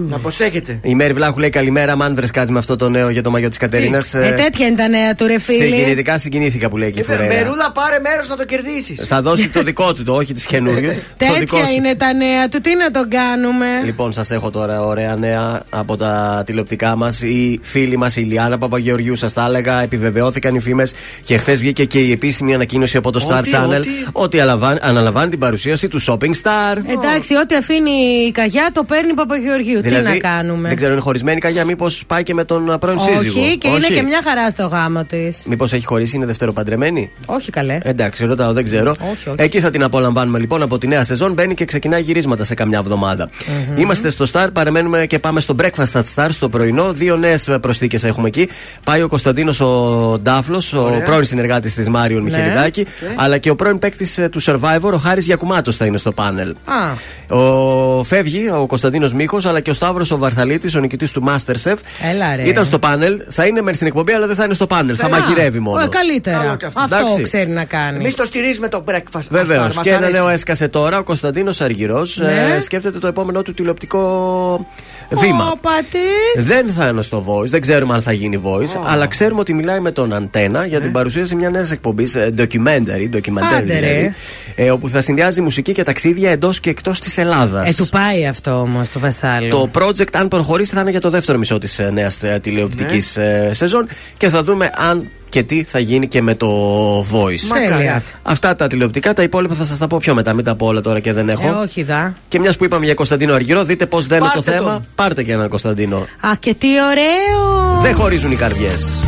Να προσέχετε. Η Μέρη Βλάχου λέει καλημέρα. Μαν βρεσκάζει με αυτό το νέο για το μαγιό της Κατερίνας. Ε, τέτοια είναι τα νέα του ρε φίλε. Συγκινητικά συγκινήθηκα που λέει και η Φουρέρα. Μερούλα, πάρε μέρος να το κερδίσεις. Θα δώσει το δικό του, το όχι της καινούργια. Τέτοια είναι τα νέα του, τι να τον κάνουμε; Λοιπόν, σας έχω τώρα ωραία νέα από τα τηλεοπτικά μας. Η φίλη μας η Λιάννα Παπαγεωργιού, σα τα έλεγα, επιβεβαιώθηκαν οι φήμες και χθες βγήκε και η επίσημη ανακοίνωση από το Star Ότι, Channel ότι. ότι αναλαμβάνει, αναλαμβάνει την παρουσίαση του Shopping Star. Εντάξει, ό,τι αφήνει η καγιά το παίρνει η Παπαγεωργίου. τι να κάνουμε; Δηλαδή, Δεν ξέρω, είναι χωρισμένη η καγιά, μήπως πάει και με τον πρώην σύζυγο; Όχι, και είναι και μια χαρά στο γάμο της. Μήπως έχει χωρίσει, είναι δευτεροπαντρεμένη; Όχι καλέ. Εντάξει, ρωτάω, δεν ξέρω. Όχι, όχι. Εκεί θα την απολαμβάνουμε λοιπόν από τη νέα σεζόν. Μπαίνει και ξεκινάει γυρίσματα σε καμιά εβδομάδα. Είμαστε στο Star, παραμένουμε και πάμε στο Breakfast at Star στο πρωινό. Δύο νέες προσθήκες έχουμε εκεί. Πάει ο Κωνσταντίνος ο Ντάφλος, ο Ωραία. πρώην συνεργάτης της Μάριον Ναι. Μιχελιδάκη, Okay. αλλά και ο πρώην παίκτης του Survivor, ο Χάρης Γιακουμάτος θα είναι στο πάνελ. Α, Ο φεύγει ο Κωνσταντίνος Μίχο, αλλά και ο Σταύρος ο Βαρθαλίτη, ο νικητής του Masterchef. έλα ρε. Ήταν στο πάνελ, θα είναι μεν στην εκπομπή, αλλά δεν θα είναι στο πάνελ. Θα Α, μαγειρεύει μόνο. ε, καλύτερα. Καλό και αυτό. Αυτό Εντάξει. ξέρει να κάνει. Εμείς το στηρίζουμε το breakfast. Βεβαίως. Μας Και ένα αρέσει. νέο έσκασε τώρα. Ο Κωνσταντίνος Αργυρός Ναι. σκέφτεται το επόμενό του τηλεοπτικό βήμα. Ο πατής. Δεν θα είναι στο voice, δεν ξέρουμε αν θα γίνει voice, αλλά ξέρουμε ότι μιλάει με τον Αντένα για την παρουσίαση μιας νέας εκπομπής, documentary, documentary Άντε, ρε. δηλαδή, ε, όπου θα συνδυάζει μουσική και ταξίδια εντός και εκτός της Ελλάδας. Ε, του πάει αυτό όμως το βασάλο. Το project, αν προχωρήσει, θα είναι για το δεύτερο μισό της νέας τηλεοπτικής Ναι. σεζόν και θα δούμε αν και τι θα γίνει και με το voice. Τέλεια. Αυτά τα τηλεοπτικά, τα υπόλοιπα θα σας τα πω πιο μετά. Μην τα πω όλα τώρα και δεν έχω. Ε, όχι δα. Και μιας που είπαμε για Κωνσταντίνο Αργυρό, δείτε πώς δένει το Πάρτε θέμα. τον. Πάρτε και έναν Κωνσταντίνο. Αχ, και τι ωραίο! Δεν χωρίζουν οι καρδιές.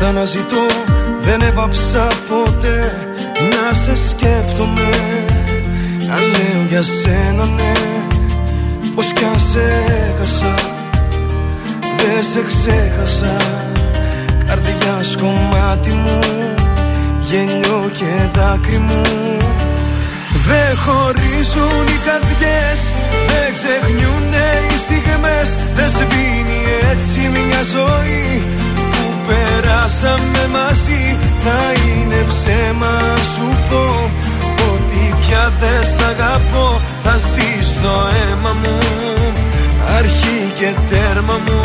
Βραδιές σαν να ζητώ Δεν έβαψα ποτέ να σε σκέφτομαι. Να λέω για σένα ναι Πως κι αν σε έχασα. Δεν σε ξέχασα. Καρδιά κομμάτι μου Γέλιο και δάκρυ μου. Δεν χωρίζουν οι καρδιές Δεν ξεχνιούνται οι στιγμές. Δεν σβήνει έτσι μια ζωή. Που περάσαμε μαζί. Θα είναι ψέμα σου πω Ότι πια δεν σ' αγαπώ. Θα ζεις στο αίμα μου. Αρχή και τέρμα μου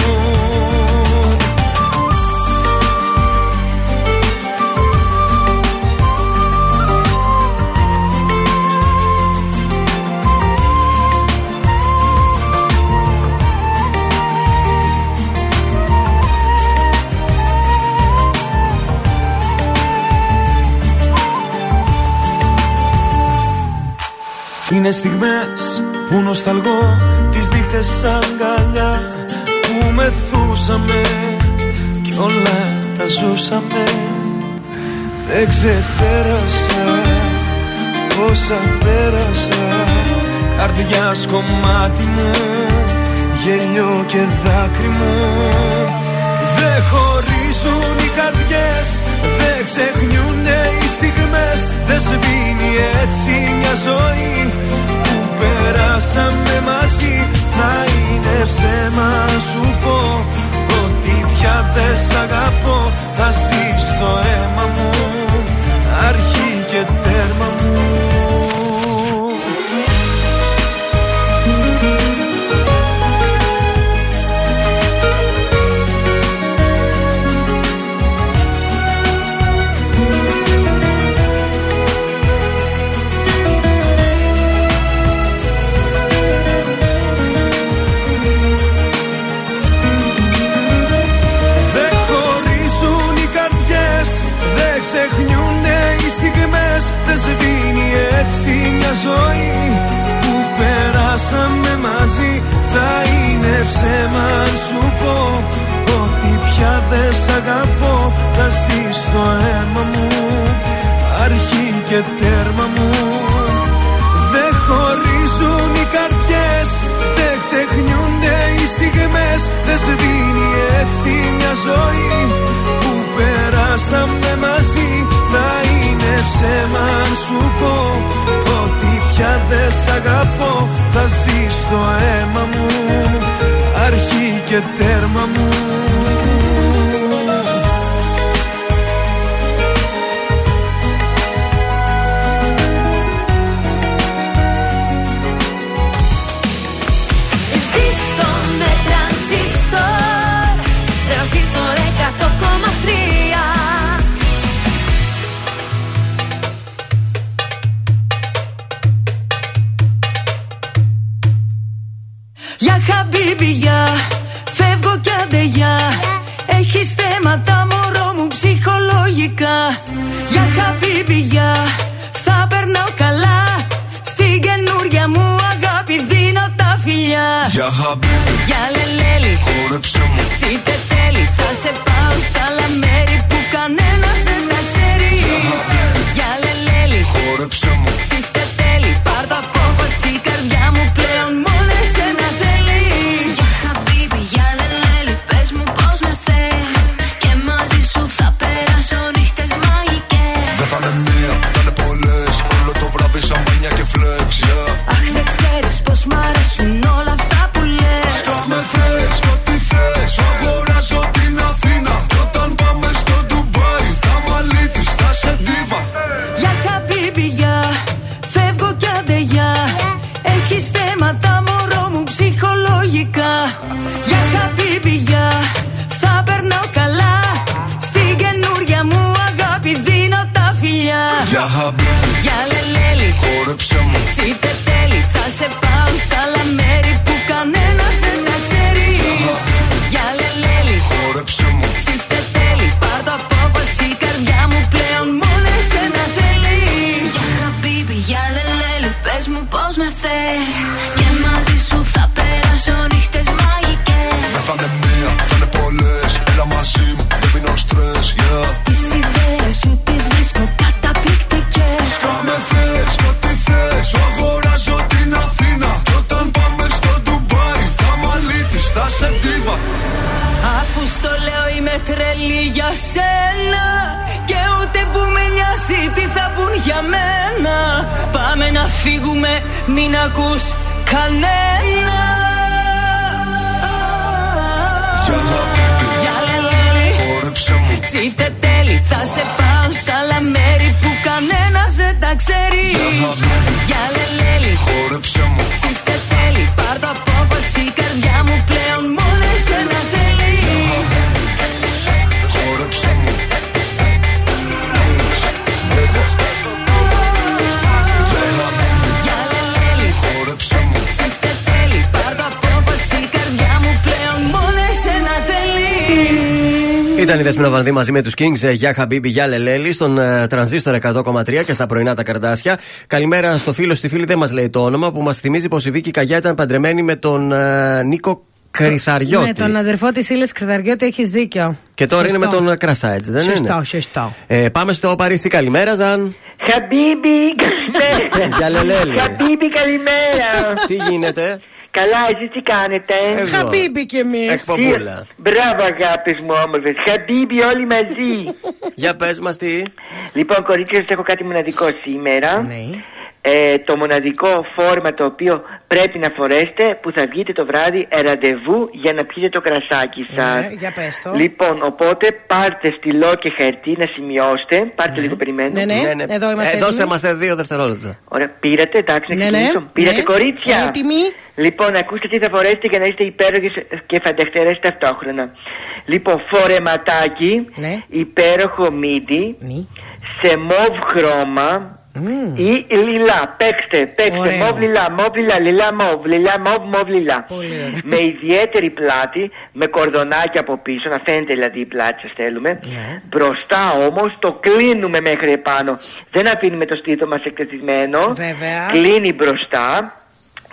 Είναι στιγμές που νοσταλγώ Τις νύχτες αγκαλιά Που μεθούσαμε Κι όλα τα ζούσαμε. Δεν ξεπέρασα Όσα πέρασα. Καρδιά κομμάτι μου Γέλιο και δάκρυ μου. Δεν χωρίζουν οι καρδιές Δεν ξεχνιούνται οι στιγμές Δεν σβήνει έτσι μια ζωή Που περάσαμε μαζί. Θα είναι ψέμα σου πω Ότι πια δεν σ' αγαπώ. Θα ζεις στο αίμα μου ζωή Που περάσαμε μαζί Θα είναι ψέμα αν σου πω Ότι πια δεν σ' αγαπώ. Θα ζεις στο αίμα μου Αρχή και τέρμα μου. Δεν χωρίζουν οι καρδιές Δεν ξεχνιούνται οι στιγμές. Δεν σβήνει έτσι μια ζωή Που περάσαμε μαζί. Θα είναι ψέμα αν σου πω Ότι πια δεν σ' αγαπώ Θα ζει στο αίμα μου. Αρχή και τέρμα μου Ήταν η Δέσποινα Βανδή μαζί με τους Kings ε, για Χαμπίμπι, για λελέλι στον ε, τρανζίστορ 100,3 και στα πρωινά τα καρντάσια. Καλημέρα στο φίλο, στη φίλη δεν μας λέει το όνομα που μας θυμίζει πως η Βίκη Καγιά ήταν παντρεμένη με τον ε, Νίκο Κριθαριώτη. Ναι, τον αδερφό της Ήλιας Κριθαριώτη έχεις δίκιο. Και τώρα είναι με Σωστό. τον Κρασά, έτσι δεν Σωστό, είναι; σωστό. Ε, πάμε στο Παρίσι. Καλημέρα, Ζαν. Χαμπίμπι, καλημέρα. *laughs* Για λελέλι. Χαμπίμπι, καλημέρα. Τι γίνεται; Καλά, εσείς τι κάνετε; Εδώ. Χαμπίμπι κι εμείς. Εκπομπούλα. Μπράβο, αγάπη μου, όμορφες. Χαμπίμπι, όλοι μαζί. Για πες μας τι. λοιπόν, κορίτσια, σας έχω κάτι μοναδικό σήμερα. Ναι. Ε, το μοναδικό φόρμα το οποίο πρέπει να φορέσετε που θα βγείτε το βράδυ ε, ραντεβού για να πιείτε το κρασάκι σας. Ναι, για πες το. Λοιπόν, οπότε πάρτε στυλό και χαρτί να σημειώσετε. Πάρτε λίγο περιμένω. Ναι, ναι, εδώ είμαστε Ε, δώσε έτοιμοι. μας δύο δευτερόλεπτα. Ωραία, πήρατε, εντάξει, να Ναι, ναι, ξεκινήσω. Πήρατε ναι. κορίτσια. Έτοιμοι. Λοιπόν, ακούστε τι θα φορέσετε για να είστε υπέροχες και φανταχτερέ ταυτόχρονα. Λοιπόν, φορεματάκι, Ναι. υπέροχο μύτη, σε μοβ χρώμα ή λιλά. Παίξτε, παίξτε. Ωραίο. Μοβ λιλά, μοβ λιλά, λιλά μοβ, λιλά μοβ, μοβ λιλά. Πολύ ωραία. με ιδιαίτερη πλάτη, με κορδονάκια από πίσω, να φαίνεται δηλαδή η πλάτη σας θέλουμε. Ναι. Μπροστά όμως το κλείνουμε μέχρι επάνω. Δεν αφήνουμε το στήθο μας εκτεθειμένο. Βέβαια. Κλείνει μπροστά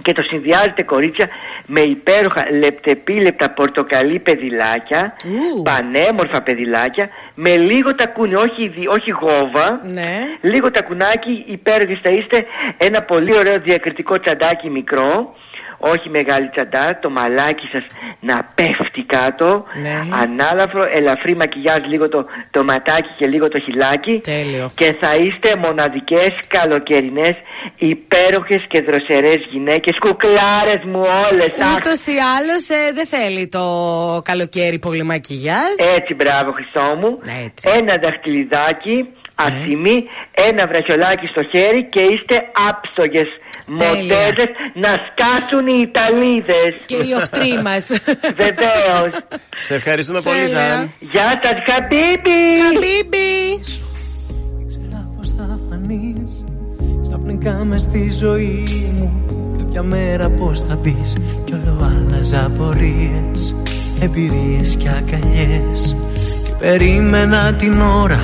και το συνδυάζετε κορίτσια με υπέροχα λεπτεπίλεπτα πορτοκαλί παιδιλάκια, Ου. πανέμορφα παιδιλάκια, με λίγο τακούνι, όχι, δι- όχι γόβα, Ναι. λίγο τακουνάκι, υπέροχες θα είστε, ένα πολύ ωραίο διακριτικό τσαντάκι μικρό, όχι μεγάλη τσαντά, το μαλάκι σας να πέφτει κάτω, Ναι. ανάλαφρο, ελαφρύ μακιγιάζ, λίγο το, το ματάκι και λίγο το χιλάκι Τέλειο. και θα είστε μοναδικές καλοκαιρινές υπέροχες και δροσερές γυναίκες κουκλάρες μου όλες αχ, Ούτως ή άλλως δεν θέλει το καλοκαίρι πολύ μακιγιάζ. έτσι μπράβο Χριστό μου Έτσι. ένα δαχτυλιδάκι ασημή ένα βραχιολάκι στο χέρι και είστε άψογες μοντέζες να σκάσουν οι Ιταλίδες. Και οι οχτροί *laughs* μας. Βεβαίως. Σε ευχαριστούμε πολύ, Τέλεια. Ζαν. Γεια σας Χαμπίμπι. Χαμπίμπι. Πώς θα φανείς. Ξαφνικά μες στη ζωή μου. Κάποια μέρα πως θα μπεις Κι όλο άλλαζα απορίες. Εμπειρίες και αγκαλιές. Και περίμενα την ώρα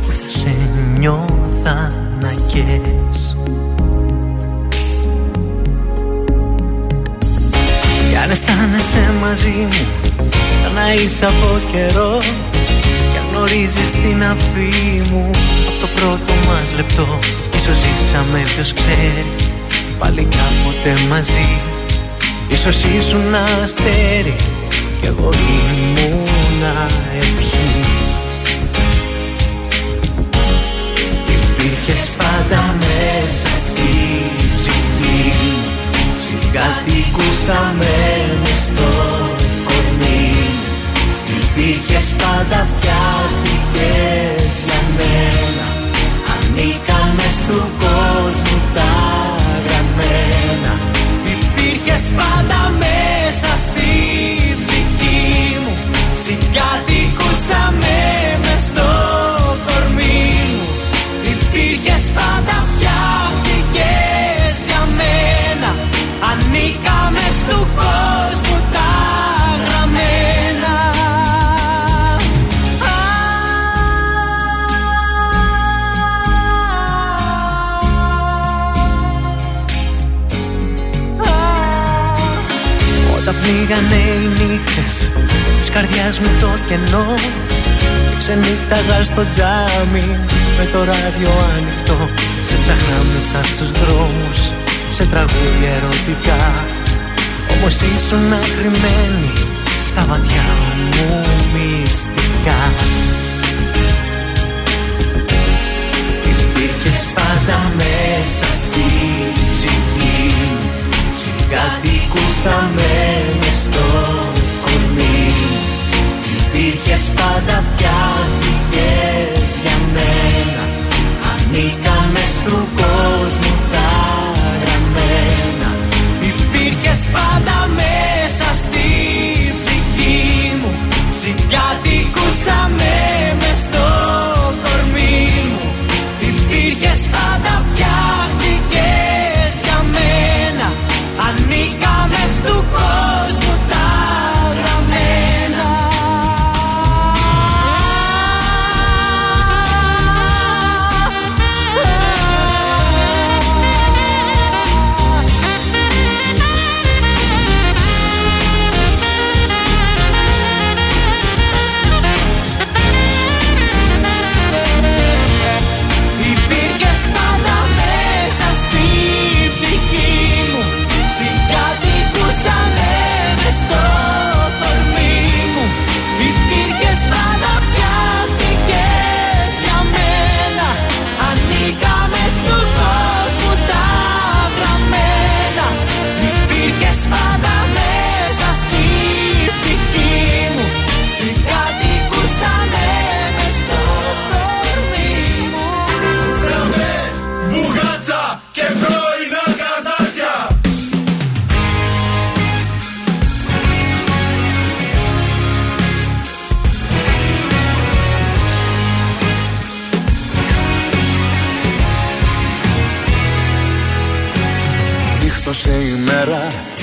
Που θα σε νιώθα να καίες Κι αν αισθάνεσαι μαζί μου Σαν να είσαι από καιρό. Κι αν γνωρίζεις την αφή μου Από το πρώτο μας λεπτό Ίσως ζήσαμε ποιος ξέρει Πάλι κάποτε μαζί. Ίσως ήσουν αστέρι Κι εγώ ήμουνα ευχή Υπήρχες πάντα μέσα στη ψυχή μου Συγκατοικούσαμε μες στο κορμί. Μου Υπήρχες πάντα φτιάχτηκες για μένα. Ανήκαμε στου κόσμου τα γραμμένα. Υπήρχες πάντα μέσα στη ψυχή μου. Συγκατοικούσαμε Όταν πνίγανε οι νύχτες της καρδιάς μου το κενό. Και ξενύχταγα στο τζάμι με το ράδιο ανοιχτό σε ψάχνα μέσα στους δρόμους σε τραγούδια ερωτικά. Όμως ήσουν κρυμμένη στα βαθιά μου μυστικά. Υπήρχες πάντα μέσα στη ψυχή Συγκατοικούσαμε μες στο κορμί. Υπήρχες πάντα φτιάχτηκες για μένα. Ανήκαμε στου κόσμου τα γραμμένα Υπήρχες πάντα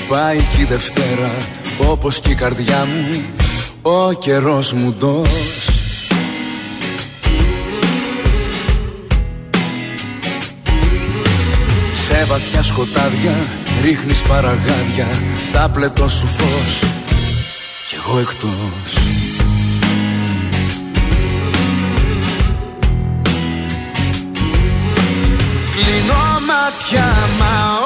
πάει και η Δευτέρα Όπως και η καρδιά μου, ο καιρός μου ντός. Σε βαθιά σκοτάδια ρίχνεις παραγάδια Τα πλετό σου φως κι εγώ εκτός. Κλείνω μάτια μα ο ύπνος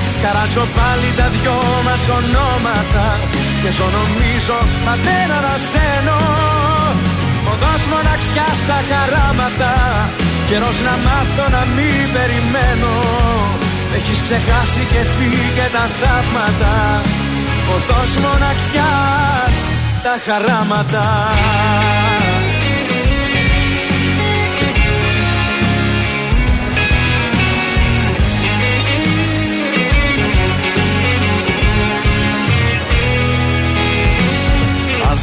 Καράζω πάλι τα δυο μας ονόματα Και ζω νομίζω μα δεν ανασένω. Οδός μοναξιάς στα χαράματα Καιρός να μάθω να μην περιμένω. Έχεις ξεχάσει κι εσύ και τα θαύματα Οδός μοναξιάς τα χαράματα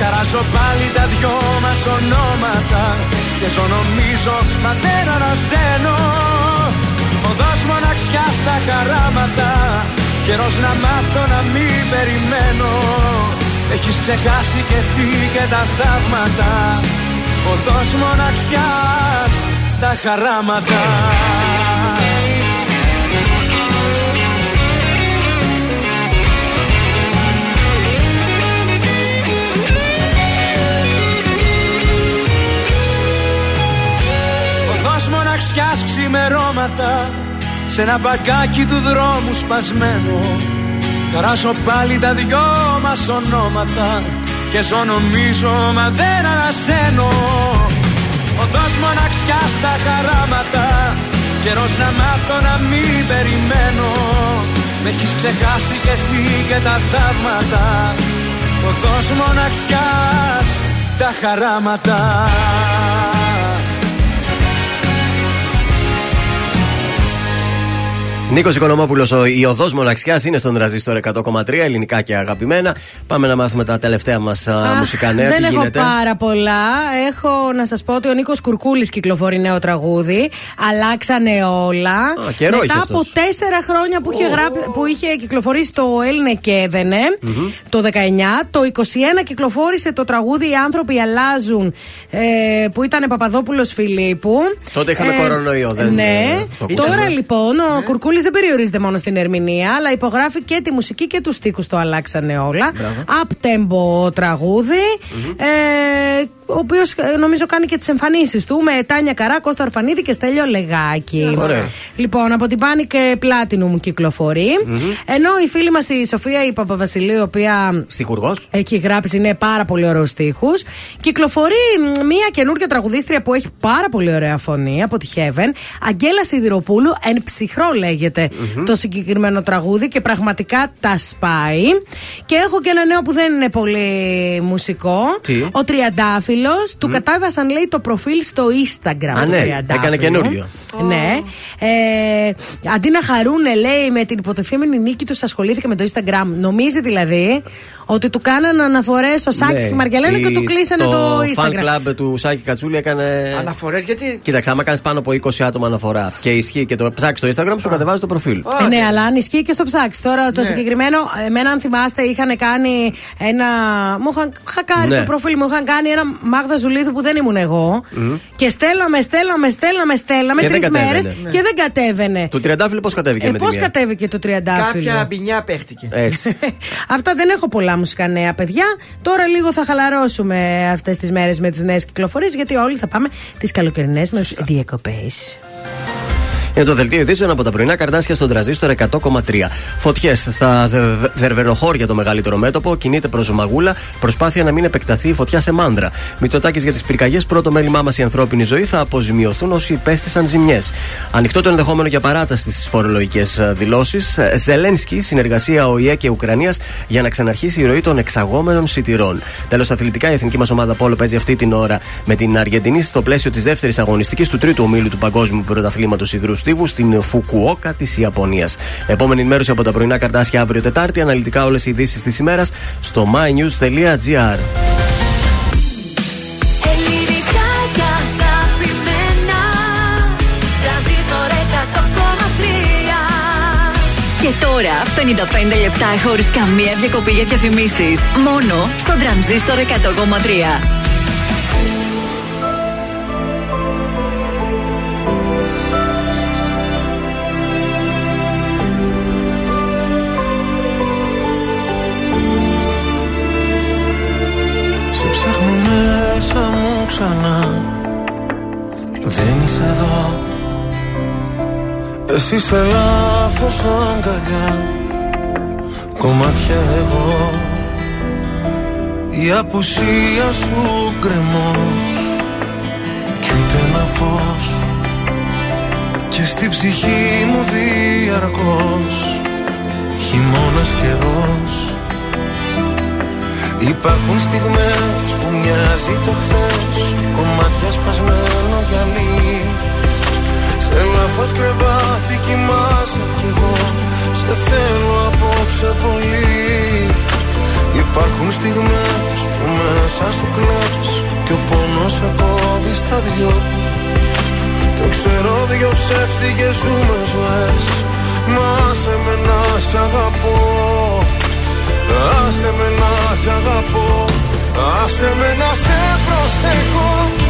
Καράζω πάλι τα δυο μας ονόματα Και ζω νομίζω μα δεν ανασένω Οδός μοναξιάς στα χαράματα Καιρός να μάθω να μην περιμένω. Έχεις ξεχάσει κι εσύ και τα θαύματα Οδός μοναξιάς τα χαράματα χρώματα σε ένα μπαγκάκι του δρόμου σπασμένο. Γράφω πάλι τα δυο μας ονόματα και ζω νομίζω μα δεν ανασένω. Οδός μοναξιά στα χαράματα Καιρός να μάθω να μην περιμένω. Με έχεις ξεχάσει κι εσύ και τα θαύματα. Οδός μοναξιάς τα χαράματα Νίκος Οικονομόπουλος, η οδό μοναξιάς είναι στον τραζίστορ 100,3 ελληνικά και αγαπημένα. Πάμε να μάθουμε τα τελευταία μας μουσικά νέα. Δεν Τι έχω γίνεται; πάρα πολλά. Έχω να σας πω ότι ο Νίκος Κουρκούλης κυκλοφορεί νέο τραγούδι. Αλλάξανε όλα. Α, καιρό Μετά είχε από αυτός. τέσσερα χρόνια που είχε, γράπ- που είχε κυκλοφορήσει το Έλληνε και έδαινε το 19, το 21 κυκλοφόρησε το τραγούδι Οι άνθρωποι αλλάζουν ε, που ήταν Παπαδόπουλος Φιλίππου. Τότε είχαμε κορονοϊό, δεν, Ναι. ε, το Τώρα ακούσαμε. λοιπόν ο Κουρκούλης δεν περιορίζεται μόνο στην ερμηνεία, αλλά υπογράφει και τη μουσική και τους στίχους το αλλάξανε όλα. Up-tempo τραγούδι. Ε, ο οποίος νομίζω κάνει και τις εμφανίσεις του με Τάνια Καρά, Κώστα Ορφανίδη και Στέλιο Λεγάκη. Ωραία. Λοιπόν, από την Panic Platinum κυκλοφορεί. Ενώ η φίλη μας η Σοφία η Παπαβασιλείου, η οποία Στιχουργό. έχει γράψει είναι πάρα πολύ ωραίους στίχους. Κυκλοφορεί μ, μία καινούργια τραγουδίστρια που έχει πάρα πολύ ωραία φωνή από τη Heaven. Αγγέλα Σιδηροπούλου, εν ψυχρό λέγεται το συγκεκριμένο τραγούδι και πραγματικά τα σπάει. Και έχω και ένα νέο που δεν είναι πολύ μουσικό. Τι; Ο Τριαντάφυλλος του κατάβασαν λέει το προφίλ στο Instagram. Α, του ναι, Τριαντάφυλλου. έκανε καινούριο. Ναι. Ε, αντί να χαρούνε, λέει, με την υποτιθέμενη νίκη τους, ασχολήθηκε με το Instagram. Νομίζει δηλαδή ότι του κάνανε αναφορές ο Σάκης Ναι. και η Μαργελένα και Η- του κλείσανε το, Το fan Instagram. club του Σάκη Κατσούλη έκανε. Αναφορές γιατί. Κοίταξε, άμα κάνεις πάνω από 20 άτομα αναφορά και ισχύει και το ψάξεις στο Instagram, σου κατεβάζει το προφίλ. Ε, ναι, αλλά αν ισχύει και στο ψάξεις. Τώρα το Ναι. συγκεκριμένο, εμένα αν θυμάστε, είχαν κάνει ένα. Μου είχαν χακάρει Ναι. το προφίλ μου, είχαν κάνει ένα Μάγδα Ζουλίδου που δεν ήμουν εγώ. Μμμ. Και στέλναμε, στέλναμε, στέλναμε, στέλναμε Και δεν τρεις μέρες κατέβαινε. και δεν κατέβαινε. Το τριαντάφυλλο πώς κατέβηκε Ε, με τη Πώς μία; κατέβηκε το τριαντάφυλλο; Κάποια μπινιά παίχτηκε. Έτσι. *laughs* Αυτά δεν έχω πολλά μουσικά νέα, παιδιά. Τώρα λίγο θα χαλαρώσουμε αυτές τις μέρες με τις νέες κυκλοφορίες, γιατί όλοι θα πάμε τις καλοκαιρινές μας διακοπές. Είναι το δελτίο ειδήσεων από τα πρωινά καρτάσια στον τραζίστορ 100,3. Φωτιές στα δε- δερβενοχώρια το μεγαλύτερο μέτωπο. Κινείται προς Μαγούλα. Προσπάθεια να μην επεκταθεί η φωτιά σε μάντρα. Μητσοτάκης για τις πυρκαγιές. Πρώτο μέλημά μας η ανθρώπινη ζωή. Θα αποζημιωθούν όσοι υπέστησαν ζημιές. Ανοιχτό το ενδεχόμενο για παράταση στις φορολογικές δηλώσεις. Ζελένσκι, συνεργασία ΟΗΕ και Ουκρανίας για να ξαναρχίσει η ροή των εξαγόμενων σιτηρών. Τέλος, αθλητικά η εθνική μας ομάδα Πόλο παίζει αυτή την ώρα με την Αργεντινή στο πλαίσιο της δεύτερης αγωνιστικής του τρίτου ομίλου του Παγκόσμιου Πρωταθλήματος Υγρούς Στίβου στην Φουκουόκα της Ιαπωνίας. Επόμενη ενημέρωση από τα πρωινά καρτάσια αύριο Τετάρτη. Αναλυτικά όλες οι ειδήσεις της ημέρας στο mynews.gr. Ελληνικά και αγαπημένα Τρανζίστορ 100,3 Και τώρα 55 λεπτά χωρίς καμία διακοπή για διαφημίσεις. Μόνο στο τρανζίστορ 100,3. Ξανά. Δεν είσαι εδώ. Εσύ σε λάθος αγκαλιά. Κομμάτια εγώ. Η απουσία σου κρεμός Κι ούτε ένα φως. Και στη ψυχή μου διαρκώς. Χειμώνας καιρός. Υπάρχουν στιγμές που μοιάζει το χθες. Κομμάτια σπασμένο γυαλί Σε λάθος κρεβάτι κοιμάσαι κι εγώ. Σε θέλω απόψε πολύ. Υπάρχουν στιγμές που μέσα σου κλαις Και ο πόνος σε κόβει στα δυο. Το ξέρω δυο ψεύτικες ζούμε ζωές. Μα άσε με να σ' αγαπώ. Άσε με να σ' αγαπώ. Άσε με να σε προσέχω. Σαν τα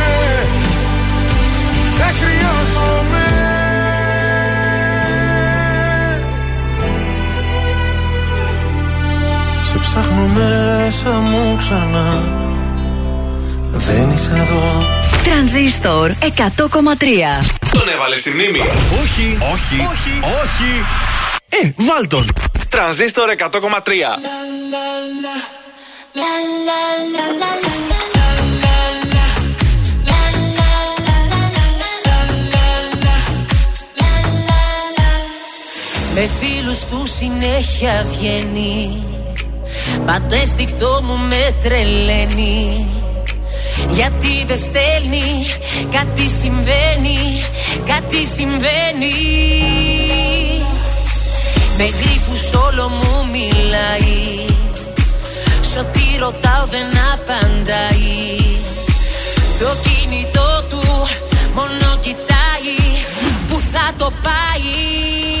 σε χρειάζομαι Σε ψάχνω μέσα μου ξανά Δεν είσαι εδώ Τρανζίστορ 100,3 Τον έβαλε στη μνήμη. Όχι, όχι, όχι, όχι. Ε, βάλ τον. Τρανζίστορ 100,3. Με φίλους του συνέχεια βγαίνει. Μα το αίσθηκτό μου με τρελαίνει. Γιατί δεν στέλνει Κάτι συμβαίνει Κάτι συμβαίνει. Με γρήπους όλο μου μιλάει. Σ' ό,τι ρωτάω δεν απαντάει. Το κινητό του μόνο κοιτάει. Που θα το πάει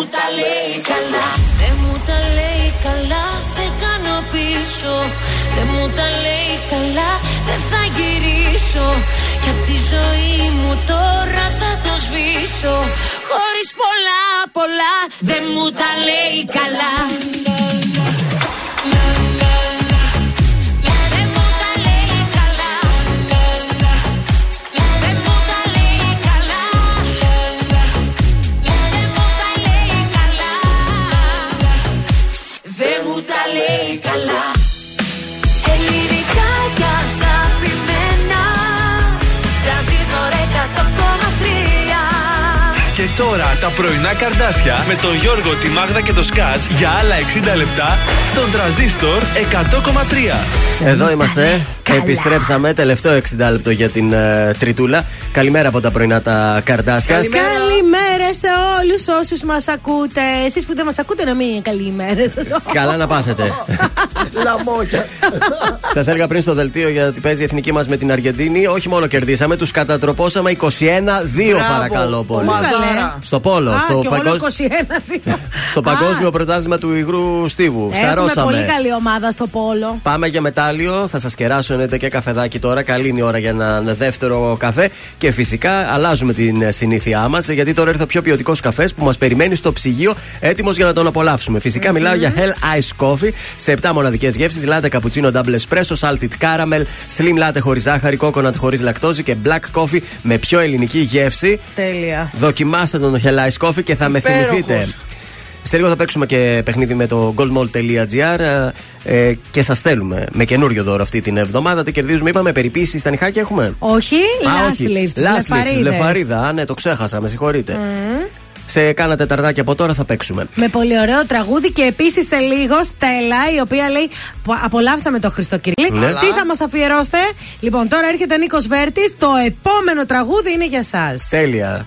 μου τα λέει καλά. Δεν μου τα λέει καλά, δεν κάνω πίσω. Δεν μου τα λέει καλά, δεν θα γυρίσω. Κι απ' τη ζωή μου τώρα θα το σβήσω. Χωρίς πολλά πολλά δεν μου τα λέει καλά τώρα τα πρωινά καρδάσια με τον Γιώργο, τη Μάγδα και το Σκάτς για άλλα 60 λεπτά στον τραζίστορ 100,3. Εδώ είμαστε. Επιστρέψαμε. Τελευταίο 60 λεπτό για την ε, Τριτούλα. Καλημέρα από τα πρωινά τα καρδάσια. Καλημέρα σε όλους όσους μας ακούτε. Εσείς που δεν μας ακούτε, να μην είναι καλημέρα σας. Καλά να πάθετε. *laughs* Λαμόγια. Σας έλεγα πριν στο δελτίο γιατί παίζει η εθνική μας με την Αργεντίνη. Όχι μόνο κερδίσαμε, τους κατατροπώσαμε 21-2 παρακαλώ πολύ. Ομαδάρα. Στο πόλο, Α, στο, και εγώ λέω παγκόσμιο- 21. *laughs* στο παγκόσμιο πρωτάθλημα του υγρού στίβου. Έχουμε πολύ Σαρώσαμε. καλή ομάδα στο πόλο. Πάμε για μετάλλιο. Θα σας κεράσω εννοείται και καφεδάκι τώρα. Καλή είναι η ώρα για έναν δεύτερο καφέ. Και φυσικά αλλάζουμε την ε, συνήθειά μας γιατί τώρα ήρθε ο πιο ποιοτικός καφές που μας περιμένει στο ψυγείο έτοιμος για να τον απολαύσουμε. Φυσικά μιλάω για Hell Ice Coffee σε 7 μοναδικές γεύσεις. Latte cappuccino double espresso, salted caramel, slim latte χωρίς ζάχαρη, coconut χωρίς λακτόζη και black coffee με πιο ελληνική γεύση. Τέλεια. Δοκιμάστε τον Hell Ice Coffee και θα με Υπέροχος. θυμηθείτε. Σε λίγο θα παίξουμε και παιχνίδι με το goldmall.gr ε, ε, και σας στέλνουμε με καινούριο δώρο αυτή την εβδομάδα. Τι κερδίζουμε, είπαμε, περιποίηση στα νυχάκια έχουμε; Όχι, Α, last όχι. lift. Last lift, λεφαρίδες. λεφαρίδα. Α, ναι, το ξέχασα, με συγχωρείτε. Μμμ. Σε κάνα τεταρτάκι από τώρα θα παίξουμε. Με πολύ ωραίο τραγούδι και επίσης σε λίγο Στέλλα, η οποία λέει που Απολαύσαμε το Χριστοκυρίλη. Ναι. Τι θα μας αφιερώσετε, Λοιπόν, τώρα έρχεται Νίκος Βέρτης. Το επόμενο τραγούδι είναι για εσά. Τέλεια.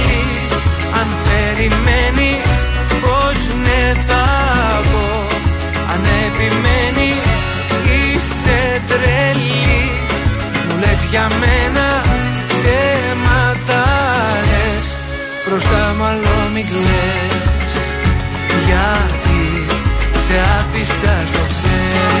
αν περιμένεις πως ναι θα πω. Αν επιμένεις είσαι τρελή. Μου λες για μένα ψέματα λες Μπροστά μου άλλο μην κλαις. Γιατί σε άφησα στο χθες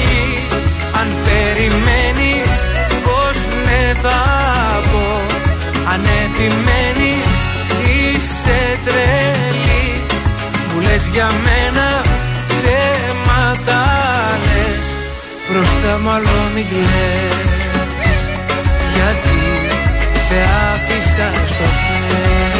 Αν περιμένεις πως ναι θα πω. Αν επιμένεις είσαι τρελή. Μου λες για μένα ψέματα λες. Μπροστά μου άλλο μην κλαις. Γιατί σε άφησα στο χέρι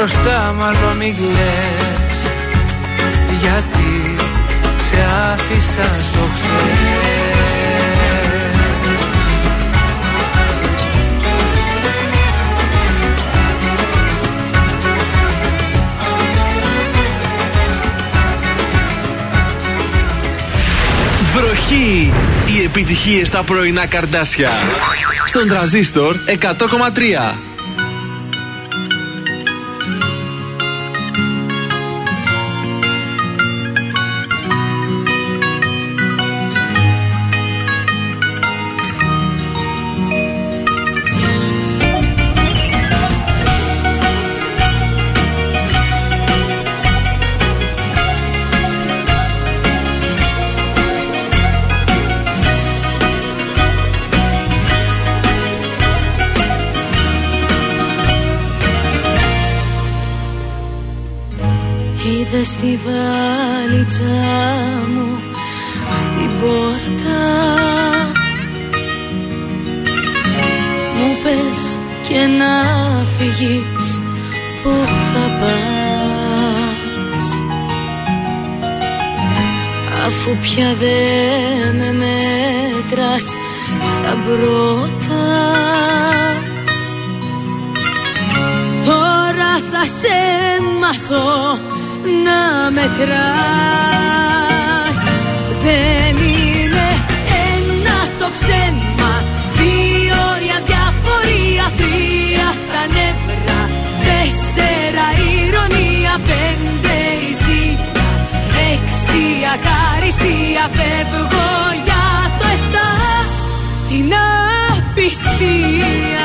Μπροστά μου άλλο μην κλαις Γιατί σε άφησα στο χθες Βροχή! Οι επιτυχίες στα πρωινά καρδάσια. Στον τραζίστορ 100,3. Είδε τη βάλιτσα μου στην πόρτα. Μου πες και να φύγεις που θα πας. Αφού πια δεν με μέτρας σαν πρώτα. Τώρα θα σε μάθω να μετράς. Δεν είναι ένα το ψέμα Δύο η αδιαφορία Τρία τα νεύρα Τέσσερα η ηρωνία Πέντε η ζήτια Έξι η ακαριστία Φεύγω για το εφτά Την απιστία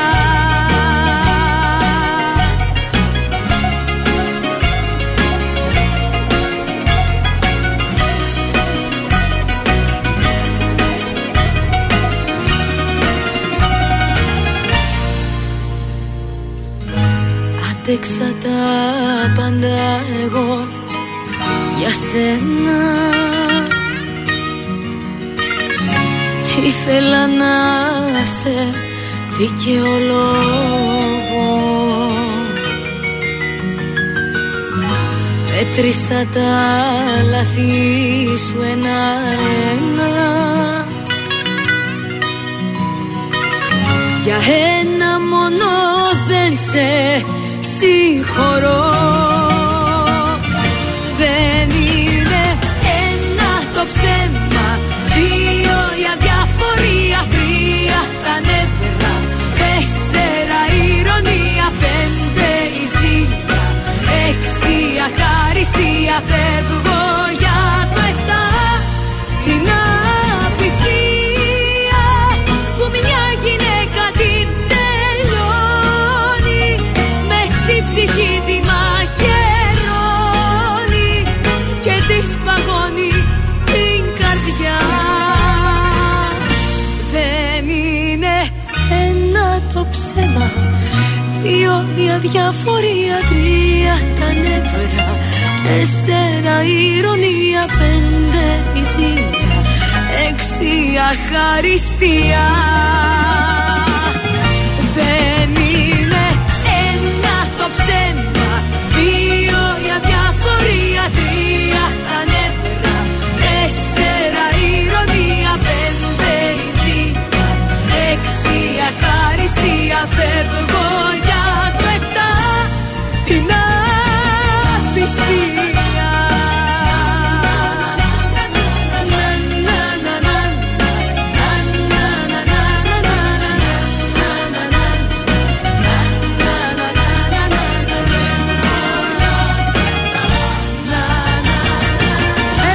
Άντεξα τα πάντα εγώ για σένα. Ήθελα να σε δικαιολόγω Μέτρησα τα λαθή σου ένα-ένα. Για ένα μόνο δεν σε συγχωρώ Δεν είναι ένα το ψέμα Δύο η αδιαφορία Τρία τα νεύρα Τέσσερα η ηρωνία Πέντε η ζήτια Έξι η αχαριστία το ψέμα Δύο η αδιαφορία Τρία τα νεύρα. Τέσσερα η ηρωνία Πέντε η ζήτια Έξι η αχαριστία. Δεν είναι ένα το ψέμα. Δύο η αδιαφορία Τρία τα νεύρα. Τέσσερα η ηρωνία Πέντε η ζήτια Έξι η αχαριστία Φεύγω για το εφτά Την απιστία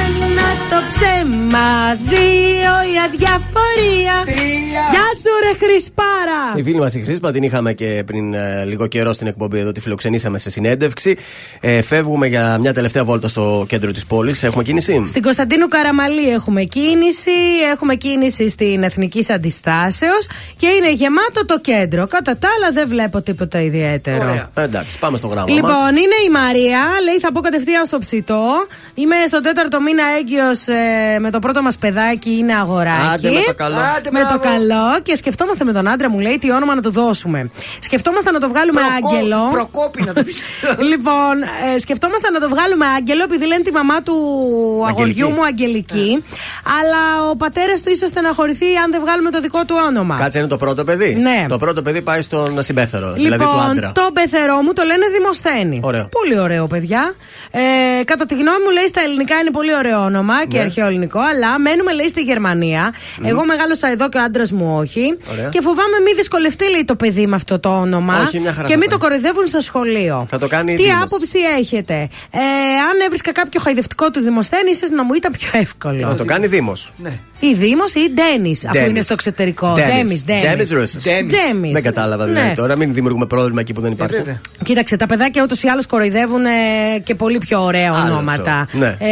Ένα το ψέμα, Χρυσπάρα! Η φίλη μας η Χρήσπα την είχαμε και πριν ε, λίγο καιρό στην εκπομπή εδώ, τη φιλοξενήσαμε σε συνέντευξη. Ε, φεύγουμε για μια τελευταία βόλτα στο κέντρο της πόλης. Έχουμε κίνηση; Στην Κωνσταντίνου Καραμαλή έχουμε κίνηση, έχουμε κίνηση στην Εθνική Αντιστάσεως και είναι γεμάτο το κέντρο. Κατά τα άλλα δεν βλέπω τίποτα ιδιαίτερο. Ωραία. Ε, εντάξει, πάμε στο γράμμα Λοιπόν, μας. είναι η Μαρία, λέει θα πω κατευθείαν στο ψητό. Είμαι στον τέταρτο μήνα έγκυος με το πρώτο μας παιδάκι, είναι αγοράκι. Άντε με το καλό. Άντε, με το μπράβο. καλό και σκεφτόμουν σκεφτόμαστε με τον άντρα μου, λέει, τι όνομα να το δώσουμε. Σκεφτόμαστε να το βγάλουμε Προκό- Άγγελο. Προκόπη να το *laughs* πεις. λοιπόν, ε, σκεφτόμαστε να το βγάλουμε Άγγελο, επειδή λένε τη μαμά του αγοριού μου Αγγελική. Αλλά ο πατέρας του ίσως στεναχωρηθεί αν δεν βγάλουμε το δικό του όνομα. Κάτσε είναι το πρώτο παιδί; Ναι. Το πρώτο παιδί πάει στον συμπέθερο. δηλαδή του Λοιπόν, άντρα. το πεθερό μου το λένε Δημοσθένη. Ωραίο. Πολύ ωραίο, παιδιά. Ε, κατά τη γνώμη μου, λέει στα ελληνικά είναι πολύ ωραίο όνομα και Ναι. αρχαίο ελληνικό, αλλά μένουμε, λέει, στη Γερμανία. Εγώ μεγάλωσα εδώ και ο άντρας μου όχι. Ωραία. Και φοβάμαι μη δυσκολευτεί, λέει, το παιδί με αυτό το όνομα. Όχι, μια χαρά και θα μην πάει. το κοροϊδεύουν στο σχολείο. Θα το κάνει η Τι Δήμος. άποψη έχετε; Ε, αν έβρισκα κάποιο χαϊδευτικό του Δημοσθένη, ίσως να μου ήταν πιο εύκολο. Θα το κάνει Δήμος. Ή Δήμος ή Ντένις, αφού Ντένις. είναι στο εξωτερικό. Ντέμις. Ντέμι. Ντέμις Ρούσος. Ντέμις. Δεν κατάλαβα δηλαδή Ναι. τώρα. Μην δημιουργούμε πρόβλημα εκεί που δεν υπάρχει. Κοίταξε, τα παιδάκια ούτως ή άλλως κοροϊδεύουν ε, και πολύ πιο ωραία Άλλο ονόματα. αυτό. Ναι. Ε,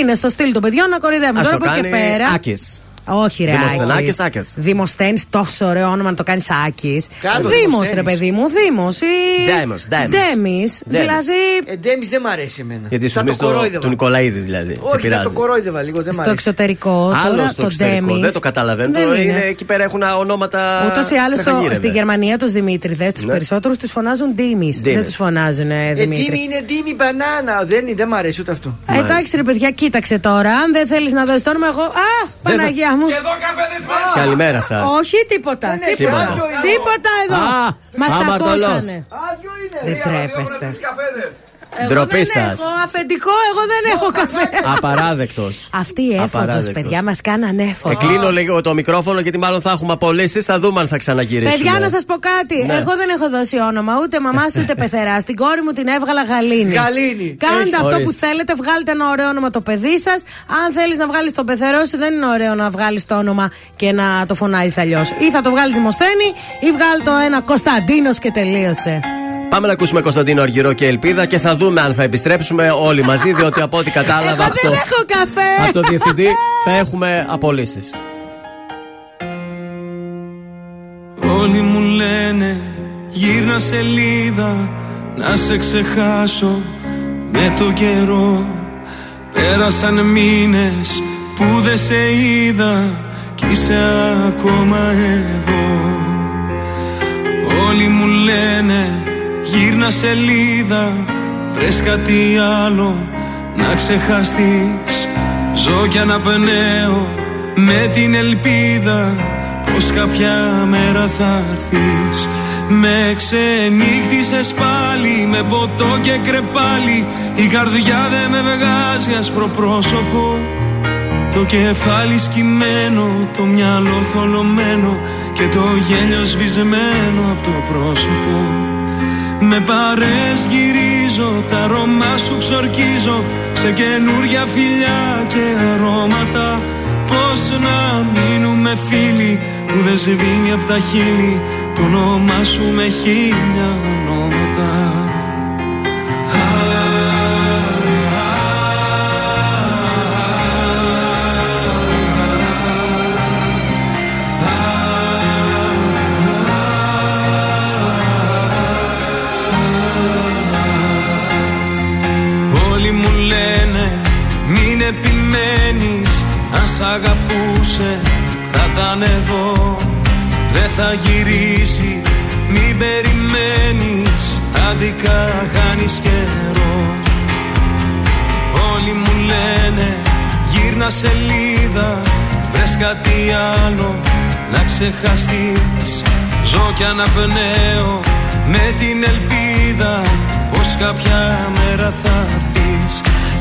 είναι στο στυλ των παιδιών να κοροϊδεύουν. Ας Τώρα το από εκεί κάνει πέρα. Άκης. Όχι, ρε. Δημοσθενάκης, Άκης. Άκης. Δημοσθένη, τόσο ωραίο όνομα να το κάνεις Άκης. Κάτω, Δήμος, Δημοσθένης. ρε παιδί μου, Δήμος. Ή... Ντέμος, Ντέμις. Ντέμις. Δηλαδή. Ε, Ντέμις δεν μ' αρέσει εμένα. Γιατί σου Θα το θυμίζει το, κορόιδευα. του Νικολαίδη δηλαδή. σε Όχι, θα πειράζει. το κορόιδευα λίγο, δεν μ' Στο αρέσει. εξωτερικό. Άλλο τώρα στο το εξωτερικό. Ντέμις Δεν το καταλαβαίνω. δεν Το είναι. είναι, εκεί πέρα έχουν ονόματα. Ούτως ή άλλως στο- τρεχαγύρευε. στη Γερμανία τους Δημήτριδε, τους Ναι. περισσότερους τους φωνάζουν Ντίμης. Δεν Ντίμης. τους φωνάζουν ε, Ε, Δημήτρη. Ντίμη είναι Ντίμη μπανάνα. Δεν, είναι, δεν μ' αρέσει ούτε αυτό. Ε, Εντάξει, ρε παιδιά, κοίταξε τώρα. Αν δεν θέλεις να δώσεις το όνομα, εγώ. Α, Παναγία μου. Καλημέρα σας. Όχι, τίποτα. Δεν έχει, Τίποτα. άδειο είναι. Τίποτα εδώ. Α, Μα αμαρτωλός. τσακώσανε. Δεν τρέπεστε. Εγώ Ντροπή δεν σας. έχω αφεντικό, εγώ δεν έχω καφέ. Απαράδεκτος. Αυτή η έφοδος, Απαράδεκτος. παιδιά, μας κάνανε έφοδο. Εκλείνω λίγο το μικρόφωνο γιατί μάλλον θα έχουμε απολύσει. Θα δούμε αν θα ξαναγυρίσουμε. Παιδιά, να σας πω κάτι. Ναι. Εγώ δεν έχω δώσει όνομα ούτε μαμάς *laughs* ούτε πεθεράς. Στην κόρη μου την έβγαλα γαλήνη. Γαλήνη. Κάντε Έχεις. αυτό Ορίστε. που θέλετε, βγάλτε ένα ωραίο όνομα το παιδί σας. Αν θέλεις να βγάλεις τον πεθερό σου, δεν είναι ωραίο να βγάλεις το όνομα και να το φωνάζεις αλλιώς. Ή θα το βγάλεις Δημοσθένη, ή βγάλει το ένα Κωνσταντίνος και τελείωσε. Πάμε να ακούσουμε Κωνσταντίνο Αργυρό και Ελπίδα και θα δούμε αν θα επιστρέψουμε όλοι μαζί. Διότι από ό,τι κατάλαβα Εγώ από δεν το, έχω καφέ. από το διευθυντή θα έχουμε απολύσεις. Όλοι μου λένε γύρνα σελίδα να σε ξεχάσω με το καιρό Πέρασαν μήνες που δεν σε είδα κι είσαι ακόμα εδώ Όλοι μου λένε γύρνα σελίδα βρες κάτι άλλο να ξεχαστείς. Ζω κι αναπνέω με την ελπίδα πως κάποια μέρα θα έρθεις. Με ξενύχτησες πάλι με ποτό και κρεπάλι. Η καρδιά δεν με βγάζει άσπρο πρόσωπο το κεφάλι σκυμμένο, το μυαλό θολωμένο και το γέλιο σβησμένο από το πρόσωπο. Με παρές γυρίζω, τα αρώμα σου ξορκίζω σε καινούρια φιλιά και αρώματα. Πώς να μείνουμε φίλοι που δεν σβήνει από τα χείλη το όνομά σου με χίλια ονόματα. Αν σ' αγαπούσε θα ήταν εδώ. Δεν θα γυρίσει μην περιμένεις. Άδικα χάνεις καιρό. Όλοι μου λένε γύρνα σελίδα. Βρες κάτι άλλο να ξεχαστείς. Ζω κι αναπνέω με την ελπίδα Πως κάποια μέρα θα έρθεις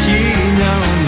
χίλια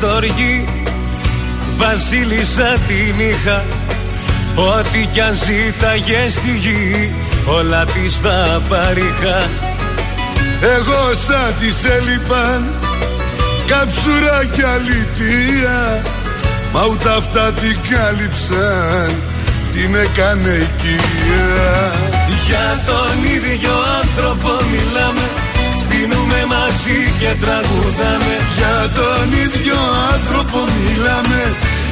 στοργή Βασίλισσα την είχα. Ό,τι κι αν ζήταγε στη γη Όλα της θα παρήχα. Εγώ σαν της έλειπαν Καψούρα κι αλήθεια Μα ούτε αυτά την κάλυψαν Την έκανε η κυρία Για τον ίδιο άνθρωπο μιλάμε Πίνουμε μαζί και τραγουδάμε. Για τον ίδιο άνθρωπο μιλάμε.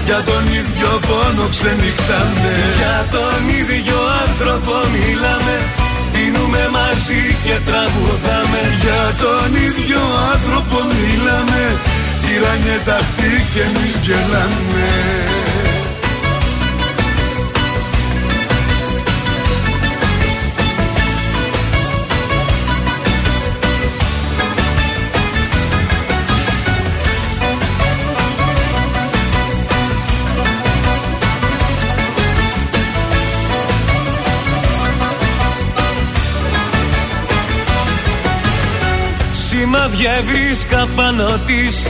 Για τον ίδιο πόνο ξενυχτάμε. Για τον ίδιο άνθρωπο μιλάμε. Πίνουμε μαζί και τραγουδάμε. Για τον ίδιο άνθρωπο μιλάμε. Τυράνιε αυτή και εμείς γελάμε Σημάδια βρίσκα πάνω της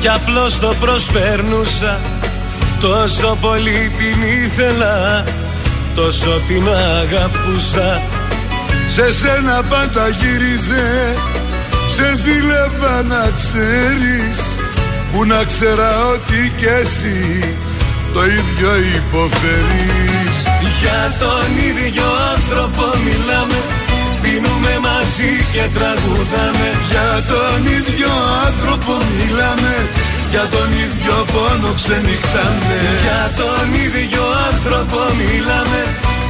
Κι απλώς το προσπέρνουσα. Τόσο πολύ την ήθελα Τόσο την αγαπούσα. Σε σένα πάντα γύριζε Σε ζήλευα να ξέρεις Που να ξέρα ότι κι εσύ Το ίδιο υποφέρεις. Για τον ίδιο άνθρωπο μιλάμε Πίνουμε μαζί και τραγουδάμε. Για τον ίδιο άνθρωπο μιλάμε. Για τον ίδιο πόνο ξενυχτάμε. Για τον ίδιο άνθρωπο μιλάμε.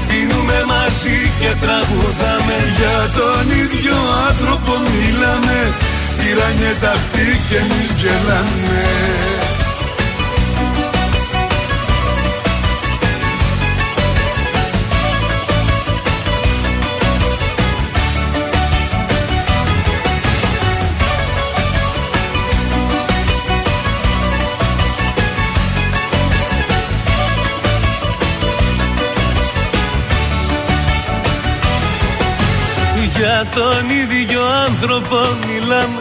Πίνουμε μαζί και τραγουδάμε. Για τον ίδιο άνθρωπο μιλάμε. Τυράνιε αυτή και εμείς γελάμε Για τον ίδιο άνθρωπο μιλάμε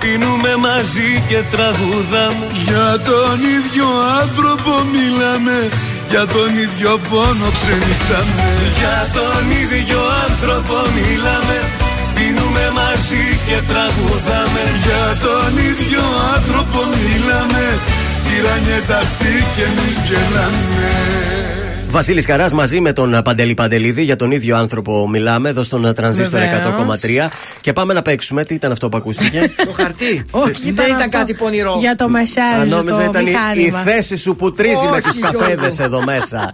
Πίνουμε μαζί και τραγουδάμε. Για τον ίδιο άνθρωπο μιλάμε Για τον ίδιο πόνο ξενυχτάμε. Για τον ίδιο άνθρωπο μιλάμε Πίνουμε μαζί και τραγουδάμε. Για τον ίδιο άνθρωπο μιλάμε Τυράνιε αυτή και εμείς γελάμε Βασίλης Καράς μαζί με τον Παντελή Παντελίδη για τον ίδιο άνθρωπο μιλάμε εδώ στον Τρανζίστορ 100,3 και πάμε να παίξουμε. Τι ήταν αυτό που ακούστηκε; *laughs* Το χαρτί. Όχι, δεν ήταν αυτό κάτι πονηρό. Για το μεσάζ. Αν νόμιζα το ήταν η, η μηχάνημα. θέση σου που τρίζει με Όχι, τους καφέδες Γιώργο. εδώ μέσα.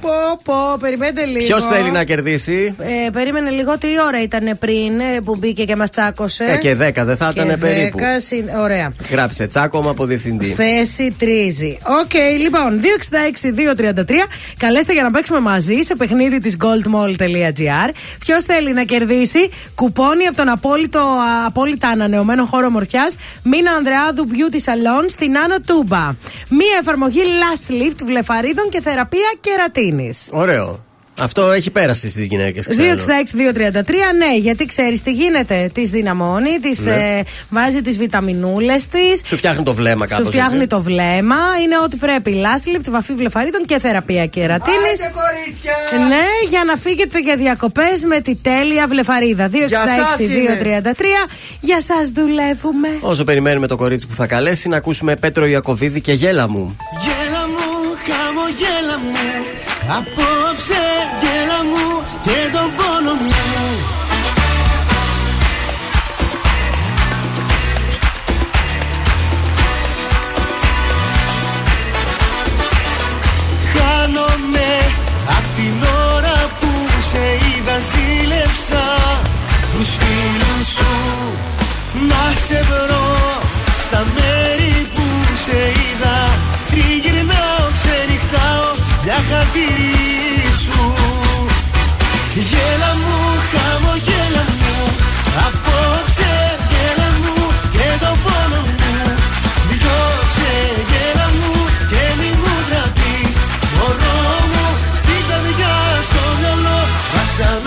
Πω, πω, περιμένετε λίγο. Ποιος θέλει να κερδίσει; Ε, περίμενε λίγο τι ώρα ήταν πριν ε, που μπήκε και μας τσάκωσε; Ε, και 10 δεν θα Και ήταν περίπου. 10 συν- Ωραία. Γράψε τσάκωμα από διευθυντή. Θέση τρίζει. Οκ, λοιπόν, 266-233. Καλέστε για να παίξουμε μαζί σε παιχνίδι της goldmall.gr. Ποιος θέλει να κερδίσει κουπόνι από τον απόλυτο, α, απόλυτα ανανεωμένο χώρο ομορφιάς Μίνα Ανδρεάδου Beauty Salon στην Άνω Τούμπα. Μία εφαρμογή Lash Lift βλεφαρίδων και θεραπεία κερατίνης. Ωραίο. Αυτό έχει πέραση στις γυναίκες. 266-233, ναι, γιατί ξέρεις τι γίνεται. Τη δυναμώνει, τη Ναι. ε, βάζει τις βιταμινούλες της. Σου φτιάχνει το βλέμμα κάπως. Σου φτιάχνει το βλέμμα. Είναι ό,τι πρέπει. Λάσλιπτ, βαφή βλεφαρίδων και θεραπεία κερατίνη. Άντε, κορίτσια! Ναι, για να φύγετε για διακοπές με τη τέλεια βλεφαρίδα. 266-233. Για σας δουλεύουμε. Όσο περιμένουμε το κορίτσι που θα καλέσει, να ακούσουμε Πέτρο Ιακοβίδη και γέλα μου. Γέλα μου, χαμογέλα μου Απόψε γέλα μου και τον πόνο μου. Χάνομαι απ' την ώρα που σε είδα ζήλεψα Τους φίλους σου. Να σε βρω Στα μέρη που σε είδα Τριγυρνάω, ξενυχτάω για χατήρι σου Γέλα μου, χαμογέλα μου. Απόψε γέλα μου και το πόνο μου. Διώξε γέλα μου και μη μου τραπείς Μωρό μου στην καρδιά στο μυαλό Βασανό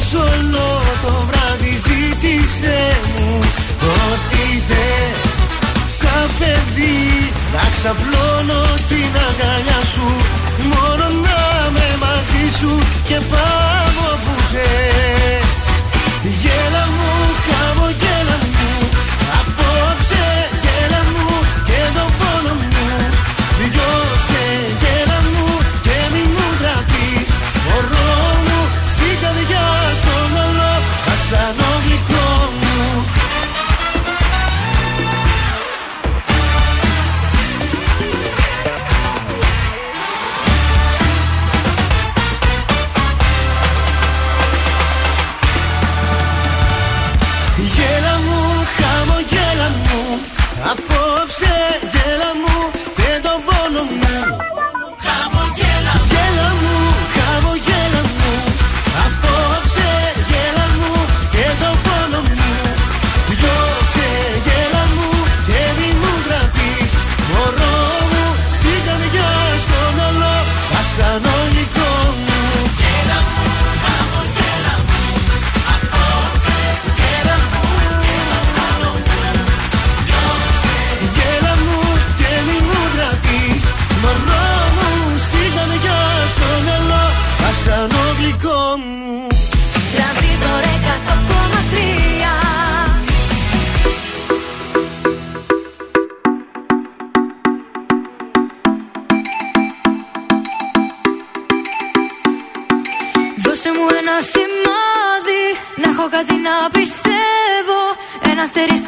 συντροφιά σ' όλο το βράδυ ζήτησε μου Ό,τι θες. Σαν παιδί Να ξαπλώνω στην αγκαλιά σου Μόνο να με μαζί σου και πάω που θες. Γέλα μου, χαμογέλα μου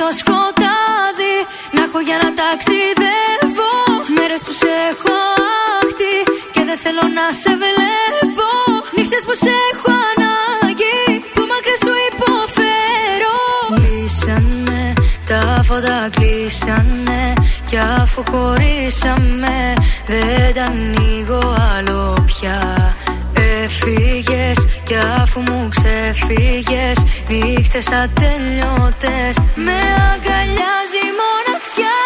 στο σκοτάδι Να έχω για να ταξιδεύω. Μέρες που σε έχω άχτη Και δεν θέλω να σε βλέπω. Νύχτες που σε έχω ανάγκη Που μακριά σου υποφέρω. Κλείσανε τα φώτα κλείσανε Κι αφού χωρίσαμε Δεν τα ανοίγω άλλο πια Έφυγες κι αφού μου ξεφύγες Νύχτες ατελειώτες Με αγκαλιάζει η μοναξιά.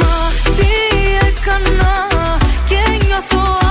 Μα τι έκανα και νιώθω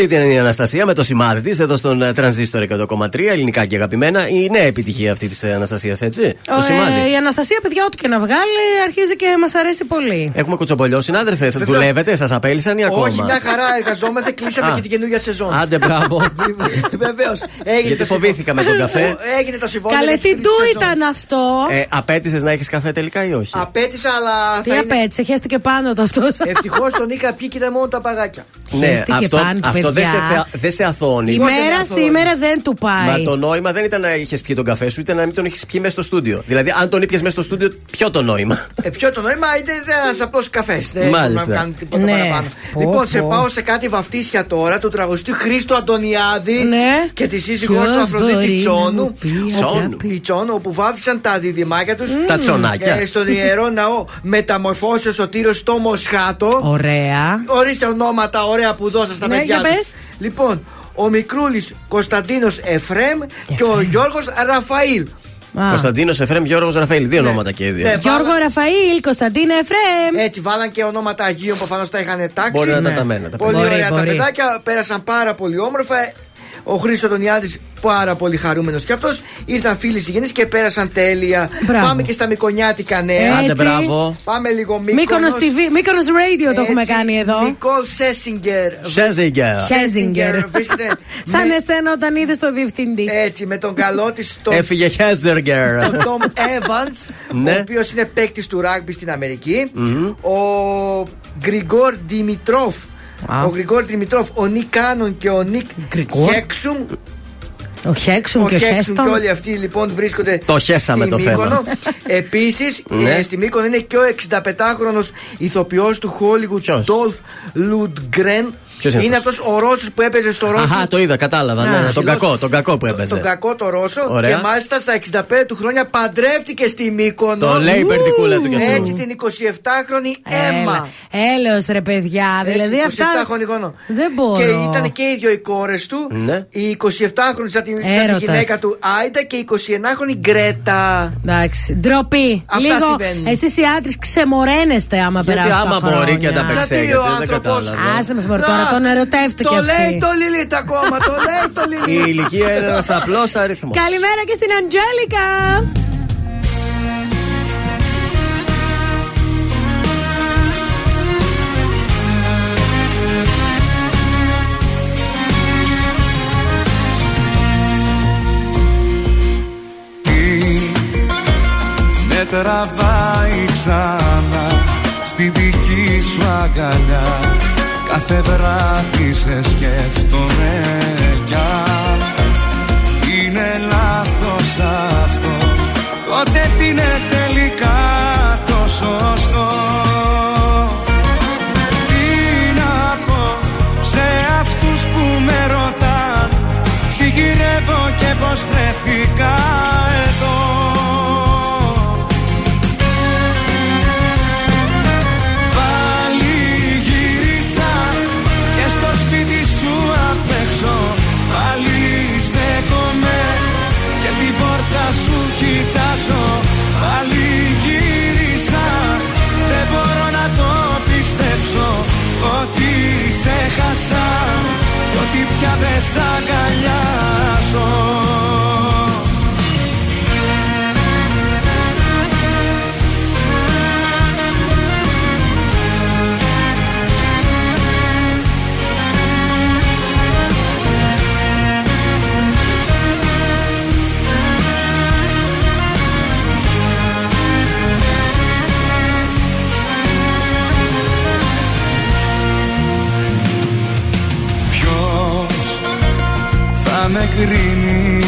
Αυτή ήταν η Αναστασία με το σημάδι της εδώ στον ε, Τρανζίστορ 100,3 ελληνικά και αγαπημένα. Η νέα επιτυχία αυτή της Αναστασίας, έτσι. το Ε, σημάδι. η Αναστασία, παιδιά, ό,τι και να βγάλει, αρχίζει και μας αρέσει πολύ. Έχουμε κουτσομπολιό, συνάδελφε. Θα δουλεύετε, σας απέλησαν ή ακόμα; Όχι, μια χαρά εργαζόμαστε, κλείσαμε Α. και την καινούργια σεζόν. Άντε, μπράβο. *laughs* Βεβαίως. Γιατί φοβήθηκα με τον καφέ. *laughs* Έγινε το συμβόλαιο. Καλέ, για την τι τρίτη του σεζόν. ήταν αυτό; Ε, Απέτησες να έχεις καφέ τελικά ή όχι; Απέτησα, αλλά. Τι απέτσε, χέστηκε πάνω το αυτός. Ευτυχώς τον είχα πιει και ήταν μόνο τα παγάκια. Ναι, Χαίστηκε αυτό, πάνω του, αυτό δεν παιδιά. σε, θεα- δεν σε αθώνει. Η μέρα σήμερα δεν του πάει. Μα το νόημα δεν ήταν να είχες πιει τον καφέ σου, ήταν να μην τον έχει πιει μέσα στο στούντιο. Δηλαδή, αν τον ήπιες μέσα στο στούντιο, ποιο το νόημα; Ε, ποιο το νόημα είναι ένας απλός καφές. Δεν Μάλιστα. μπορούμε να κάνουμε τίποτα Ναι. παραπάνω. Πω, λοιπόν, σε πω. πάω σε κάτι βαφτίσια τώρα του τραγουδιστή Χρήστο Αντωνιάδη Ναι. και τη σύζυγός Ποιος του Αφροδίτη μπορεί να Τσόνου. μου πει Τσόνου. αγάπη. Η Τσόνου, όπου βάφτισαν τα διδυμάκια τους. Τα τσονάκια. στον ιερό ναό μεταμορφώσεω ο Τύρος στο Μοσχάτο. Ωραία. Ορίστε ονόματα ωραία που δώσα στα Ναι, παιδιά για τους. πες. Λοιπόν, ο μικρούλης Κωνσταντίνος Εφρέμ και ο Γιώργος Ραφαήλ. Α. Κωνσταντίνος Εφρέμ, Γιώργος Ραφαήλ. Δύο ονόματα και οι δύο. Ναι. Γιώργο Ραφαήλ, Κωνσταντίνα Εφρέμ. Έτσι, βάλαν και ονόματα Αγίων που προφανώς τα είχαν τάξει. Μπορεί να Ναι. τα ταμένα. τα Πολύ παιδιά. Μπορεί, ωραία τα μπορεί. παιδάκια, πέρασαν πάρα πολύ όμορφα. Ο Χρήστος Τονιάδη πάρα πολύ χαρούμενος κι αυτός. Ήρθαν φίλοι συγγενείς και πέρασαν τέλεια. Μπράβο. Πάμε και στα μικρονιάτικα νέα. Άντε, Έτσι. μπράβο. Πάμε λίγο Μύκονος. Μύκονος TV, Μύκονος Radio το έχουμε Έτσι, κάνει εδώ. Νικόλ Σέσιγκερ. Σέζιγκερ. Χέζιγκερ. Βρίσκεται *laughs* Σαν με- εσένα όταν είδες το διευθυντή. έτσι με τον καλό της τον Έφυγε Χέζεργκερ. τον Τόμ Evans, Ναι. ο οποίος είναι παίκτης του ράγκμπι στην αμερικη Ο Γκριγκόρ Δημητρόφ. Α. Ο Γκριγκόρ Δημητρόφ, ο Νίκ Κάνον και ο Νίκ Γκριγκόρ. Χέξουμ. Ο Χέξουμ Ο και ο Χέξουμ Χέστον. και όλοι αυτοί λοιπόν βρίσκονται Το χέσαμε στη το θέμα. Μύκονο. *laughs* Επίσης, Ναι. στη Μύκονο είναι και ο 65χρονο ηθοποιός του Hollywood, Ποιος; Dolph Lundgren. Ποιος είναι είναι αυτός; αυτός ο Ρώσος που έπαιζε στο Ρώσο. Αχά, το είδα, κατάλαβα. Ναι, ναι, τον ψηλός. κακό, τον κακό που έπαιζε. Τον κακό το Ρώσο. Ωραία. Και μάλιστα στα 65 του χρόνια παντρεύτηκε στη Μύκονο. Το λέει η περδικούλα του κι αυτό. Έτσι την 27χρονη Έμα. Έλεος ρε παιδιά. Δηλαδή Έτσι, αυτά. 27 χρονικό. Δεν μπορώ. Και ήταν και οι δύο οι κόρες του. Ναι. Η 27χρονη σαν τη, σαν τη Έρωτας. γυναίκα του Άιντα και η 29χρονη Γκρέτα. Εντάξει. Ντροπή. Αυτά Λίγο. συμβαίνουν. Εσείς οι άντρες ξεμοραίνεστε άμα Γιατί περάσουν. άμα τα μπορεί χρόνια. και τα Γιατί παίξετε, ο δεν άνθρωπος- κατάλαβα. Άσε μας μωρέ τώρα, Να, τον ερωτεύτηκε Το αυτή. λέει το Λιλίτ ακόμα, το λέει το *laughs* Η Λιλίτ. ηλικία είναι ένας απλός αριθμός. Καλημέρα και στην Αντζέλικα. με τραβάει ξανά στη δική σου αγκαλιά; Κάθε βράδυ σε σκέφτομαι κι αν. Είναι λάθος αυτό σ' αγκαλιάζω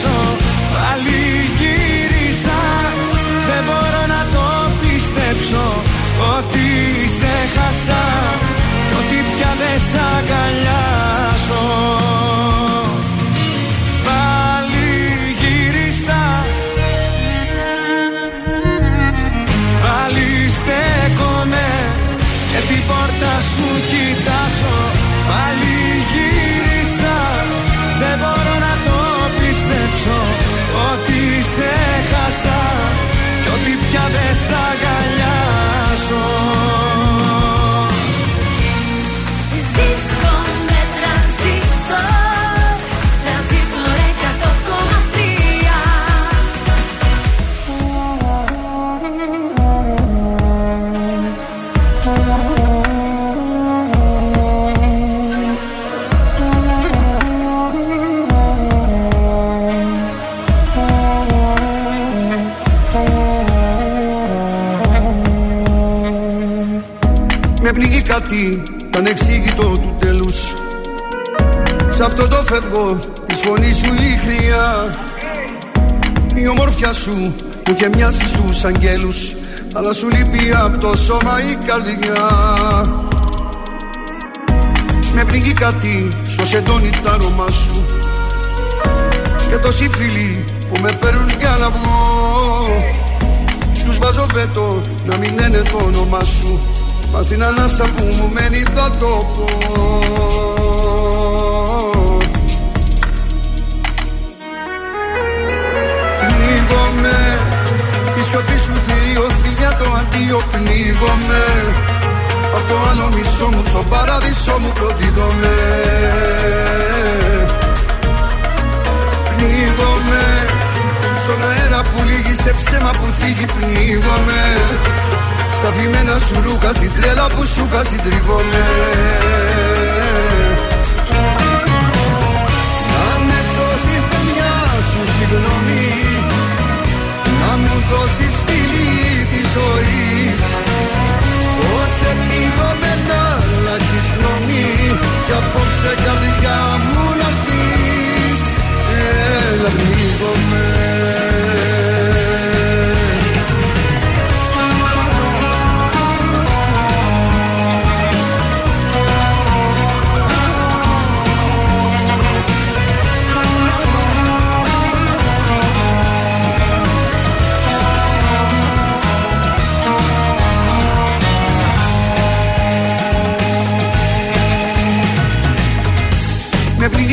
κοιτάζω Πάλι γύρισα. Δεν μπορώ να το πιστέψω Ότι σε χάσα. Κι ότι πια δεν σ' αγκαλιάζω πια δεν σ' αγκαλιάζω φεύγω της φωνής σου η χρειά Η ομορφιά σου μου είχε μοιάσει στους αγγέλους Αλλά σου λείπει από το σώμα η καρδιά. Με πνίγει κάτι στο σεντόνι τ' άρωμά σου. Και τόσοι φίλοι που με παίρνουν για να βγω. Τους βάζω βέτο να μην λένε το όνομά σου. Μα στην ανάσα που μου μένει θα το πω το αντίο πνίγομαι Απ' το άλλο μισό μου στο παράδεισο μου προδίδομαι Πνίγομαι Στον αέρα που λύγει σε ψέμα που θίγει πνίγομαι Στα φημένα σου ρούχα στην τρέλα που σου είχα συντριβόμαι Να με σώσεις με μια σου συγγνώμη Να μου δώσεις φίλη της ζωής Πώς επίγομαι να αλλάξεις γνώμη. Κι απόψε καρδιά μου να έρθεις Έλα πνίγομαι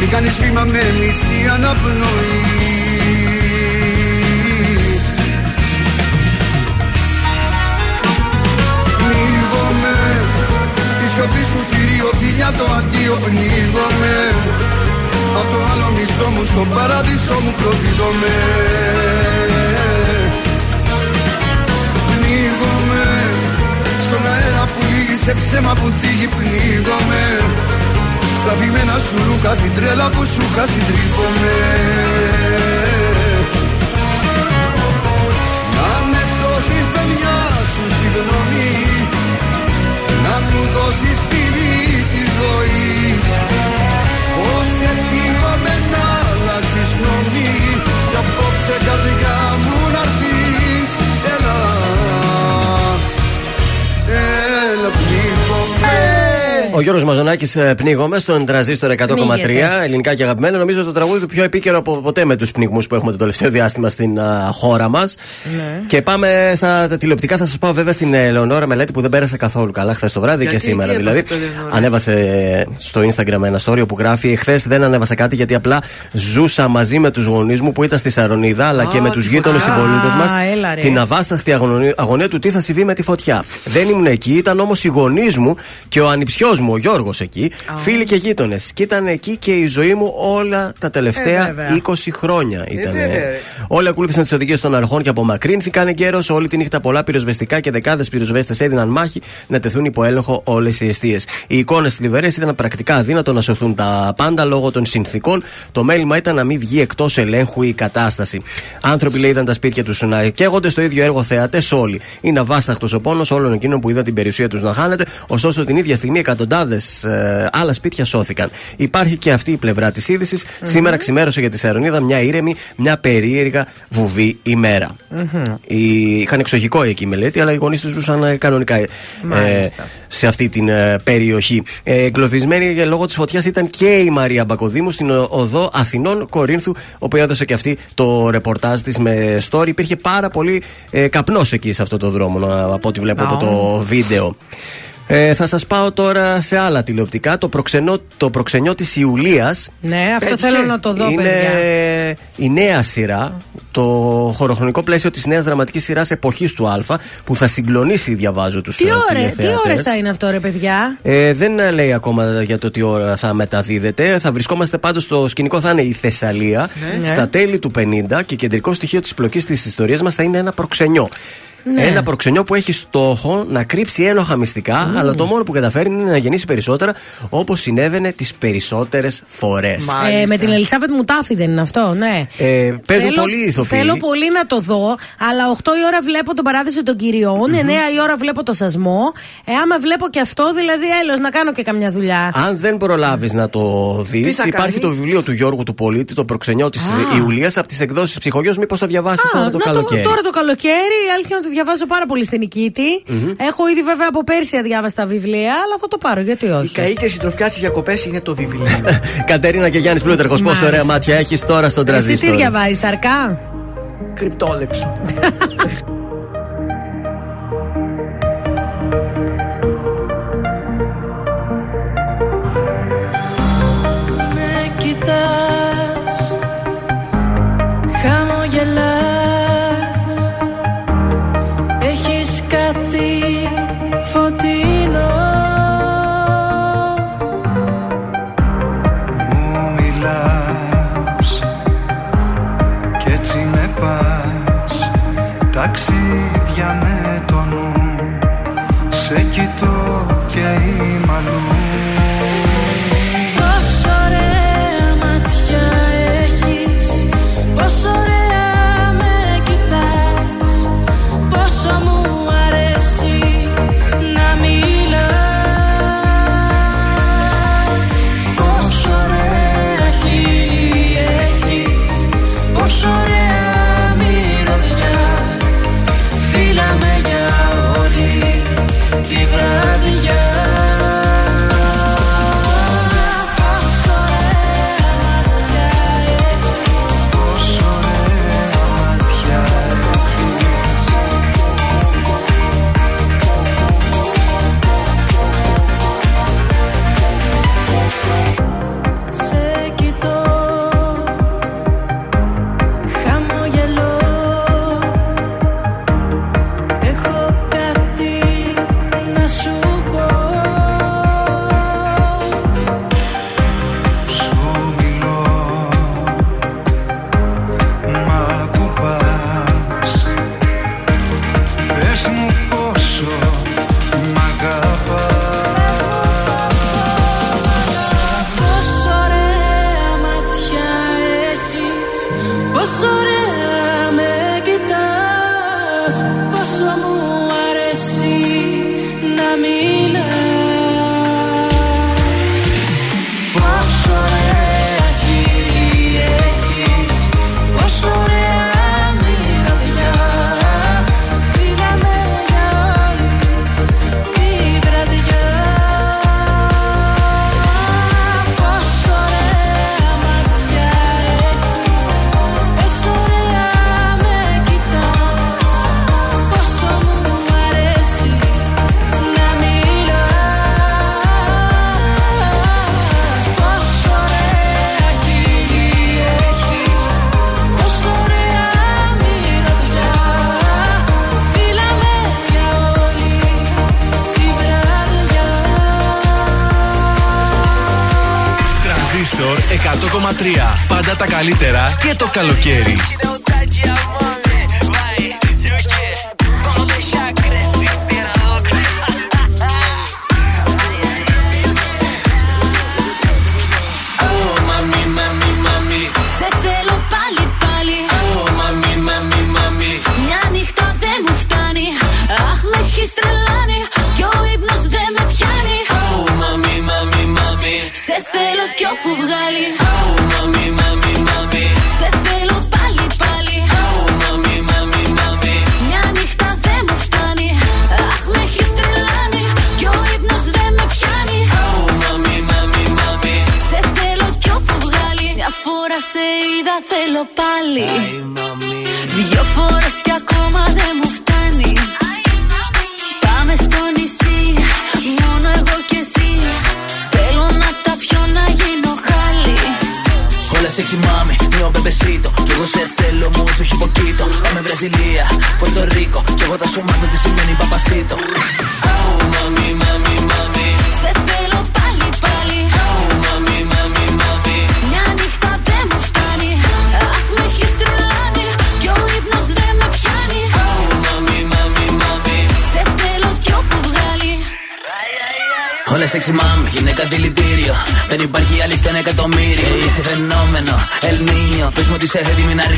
Μην κάνεις βήμα με μισή αναπνοή. Πνίγομαι Η σιωπή σου θηρίο φιλιά το αντίο πνίγομαι. Απ' το άλλο μισό μου στον παράδεισο μου προδίδομαι Πνίγομαι Στον αέρα που λύγει σε ψέμα που θίγει πνίγομαι Στα φημένα σου ρούχα στην τρέλα που σου είχα συντρίβομαι Να με σώσεις με μια σου συγγνώμη Να μου δώσεις φίλη της ζωής. Πώς επίγομαι να αλλάξεις γνώμη Κι απόψε καρδιά Ο Γιώργος Μαζονάκης πνίγομαι στον τραζίστορ 100,3 Πνίγεται. ελληνικά και αγαπημένα. Νομίζω το τραγούδι του πιο επίκαιρο από ποτέ με τους πνιγμούς που έχουμε το τελευταίο διάστημα στην α, χώρα μας. Ναι. Και πάμε στα τα τηλεοπτικά. Θα σας πάω βέβαια στην Ελεονόρα Μελέτη που δεν πέρασε καθόλου καλά χθες το βράδυ Γιατί, και σήμερα. τι δηλαδή, έπαθε το Ελεονόρα; ανέβασε στο Instagram ένα story που γράφει Εχθές δεν ανέβασα κάτι γιατί απλά ζούσα μαζί με τους γονείς μου που ήταν στη Σαρονίδα αλλά Α, και με τους τη γείτονες φωτιά. συμπολίτες Α, μας έλα, ρε. την αβάσταχτη αγωνία, αγωνία του τι θα συμβεί με τη φωτιά. Δεν ήμουν εκεί, ήταν όμως οι γονείς μου και ο ανιψιός μου, ο Γιώργος εκεί, φίλοι και γείτονες. Και ήταν εκεί και η ζωή μου όλα τα Ε, τελευταία βέβαια. 20 χρόνια. Ήταν. βέβαια, ρε. Όλοι ακολούθησαν τις οδηγίες των αρχών και απομακρύνθηκαν εγκαίρω. Όλη τη νύχτα πολλά πυροσβεστικά και δεκάδες πυροσβέστες έδιναν μάχη να τεθούν υπό έλεγχο όλες οι αιστείες. Οι εικόνες θλιβερέ ήταν πρακτικά αδύνατο να σωθούν τα πάντα λόγω των συνθήκων. Το μέλημα ήταν να μην βγει εκτός ελέγχου η κατάσταση. Άνθρωποι λέει είδαν τα σπίτια τους να καίγονται στο ίδιο έργο θεατές όλοι. Είναι αβάσταχτος ο πόνος όλων εκείνων που είδαν την περιουσία τους να χάνεται, ωστόσο την ίδια στιγμή εκατοντάδες άλλα σπίτια σώθηκαν. Υπάρχει και αυτή η πλευρά της είδησης. Σήμερα ξημέρωσε για τη Σαρονίδα μια ήρεμη, μια περίεργα βουβή ημέρα. Οι- Είχαν εξοχικό εκεί η μελέτη, αλλά οι γονείς τους ζούσαν ε, κανονικά ε, Μάλιστα. σε αυτή την ε, περιοχή. Ε, εγκλωβισμένη για λόγω της φωτιάς ήταν και η Μαρία Μπακοδήμου στην ο- οδό Αθηνών Κορίνθου, όπου έδωσε και αυτή το ρεπορτάζ της με story. Υπήρχε πάρα πολύ ε, καπνός εκεί σε αυτό το δρόμο, να- από ό,τι βλέπω από το βίντεο. Ε, θα σας πάω τώρα σε άλλα τηλεοπτικά. Το, προξενό, το προξενιό της Ιουλίας Ναι, αυτό θέλω να το δω, είναι παιδιά. η νέα σειρά, το χωροχρονικό πλαίσιο της νέας δραματικής σειράς εποχής του Α, που θα συγκλονίσει, διαβάζω τους Τι ε, ώρε τι τηλεθεατές. ώρες θα είναι αυτό, ρε παιδιά. Ε, δεν ε, λέει ακόμα για το τι ώρα θα μεταδίδεται. Θα βρισκόμαστε πάντως στο σκηνικό, θα είναι η Θεσσαλία Ναι. στα τέλη του 50 και κεντρικό στοιχείο της πλοκής της ιστορίας μας θα είναι ένα προξενιό. Ναι. Ένα προξενιό που έχει στόχο να κρύψει ένοχα μυστικά, αλλά το μόνο που καταφέρνει είναι να γεννήσει περισσότερα όπως συνέβαινε τις περισσότερες φορές. Ε, με την Ελισάβετ Μουτάφη δεν είναι αυτό, ναι. Ε, παίζουν Θέλω- πολλοί ηθοποιοί. Θέλω πολύ να το δω, αλλά 8 η ώρα βλέπω τον παράδεισο των κυριων 9 η ώρα βλέπω το σασμό. Ε, άμα βλέπω και αυτό, δηλαδή έλεος να κάνω και καμιά δουλειά. Αν δεν προλάβεις να το δεις, Τι θα υπάρχει κάνεις; το βιβλίο του Γιώργου του Πολίτη, το προξενιό της Ιουλίας από τις εκδόσεις Ψυχογειός. Μήπως θα διαβάσεις τώρα το να καλοκαίρι. τώρα το καλοκαίρι, η αλήθεια είναι ότι διαβάζω πάρα πολύ στην Νικήτη. Έχω ήδη βέβαια από πέρσι αδιάβαστα τα βιβλία, αλλά θα το πάρω, γιατί Η όχι. καλύτερη συντροφιά στι διακοπές είναι το βιβλίο. *laughs* Κατερίνα και Γιάννης Πλούταρχος, πόσο Μάλιστα. ωραία μάτια έχεις τώρα στον Εσύ τι τραζίστρο. διαβάζεις, αρκά. Κρυπτόλεξο. *laughs* Ταξίδια καλύτερα και το καλοκαίρι.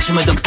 Musimy do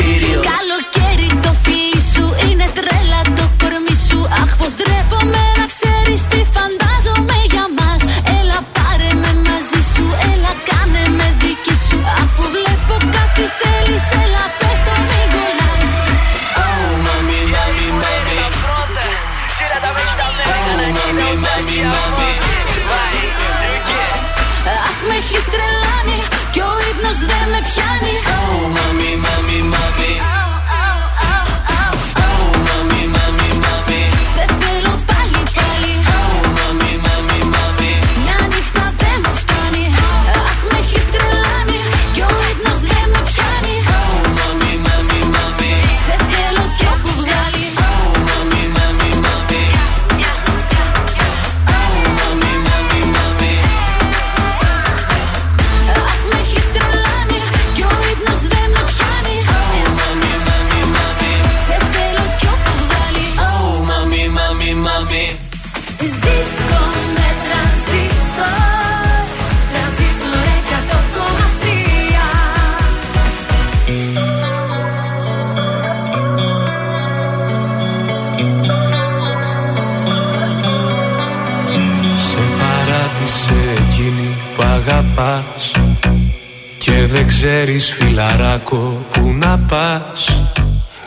Και δεν ξέρεις φιλαράκο που να πας.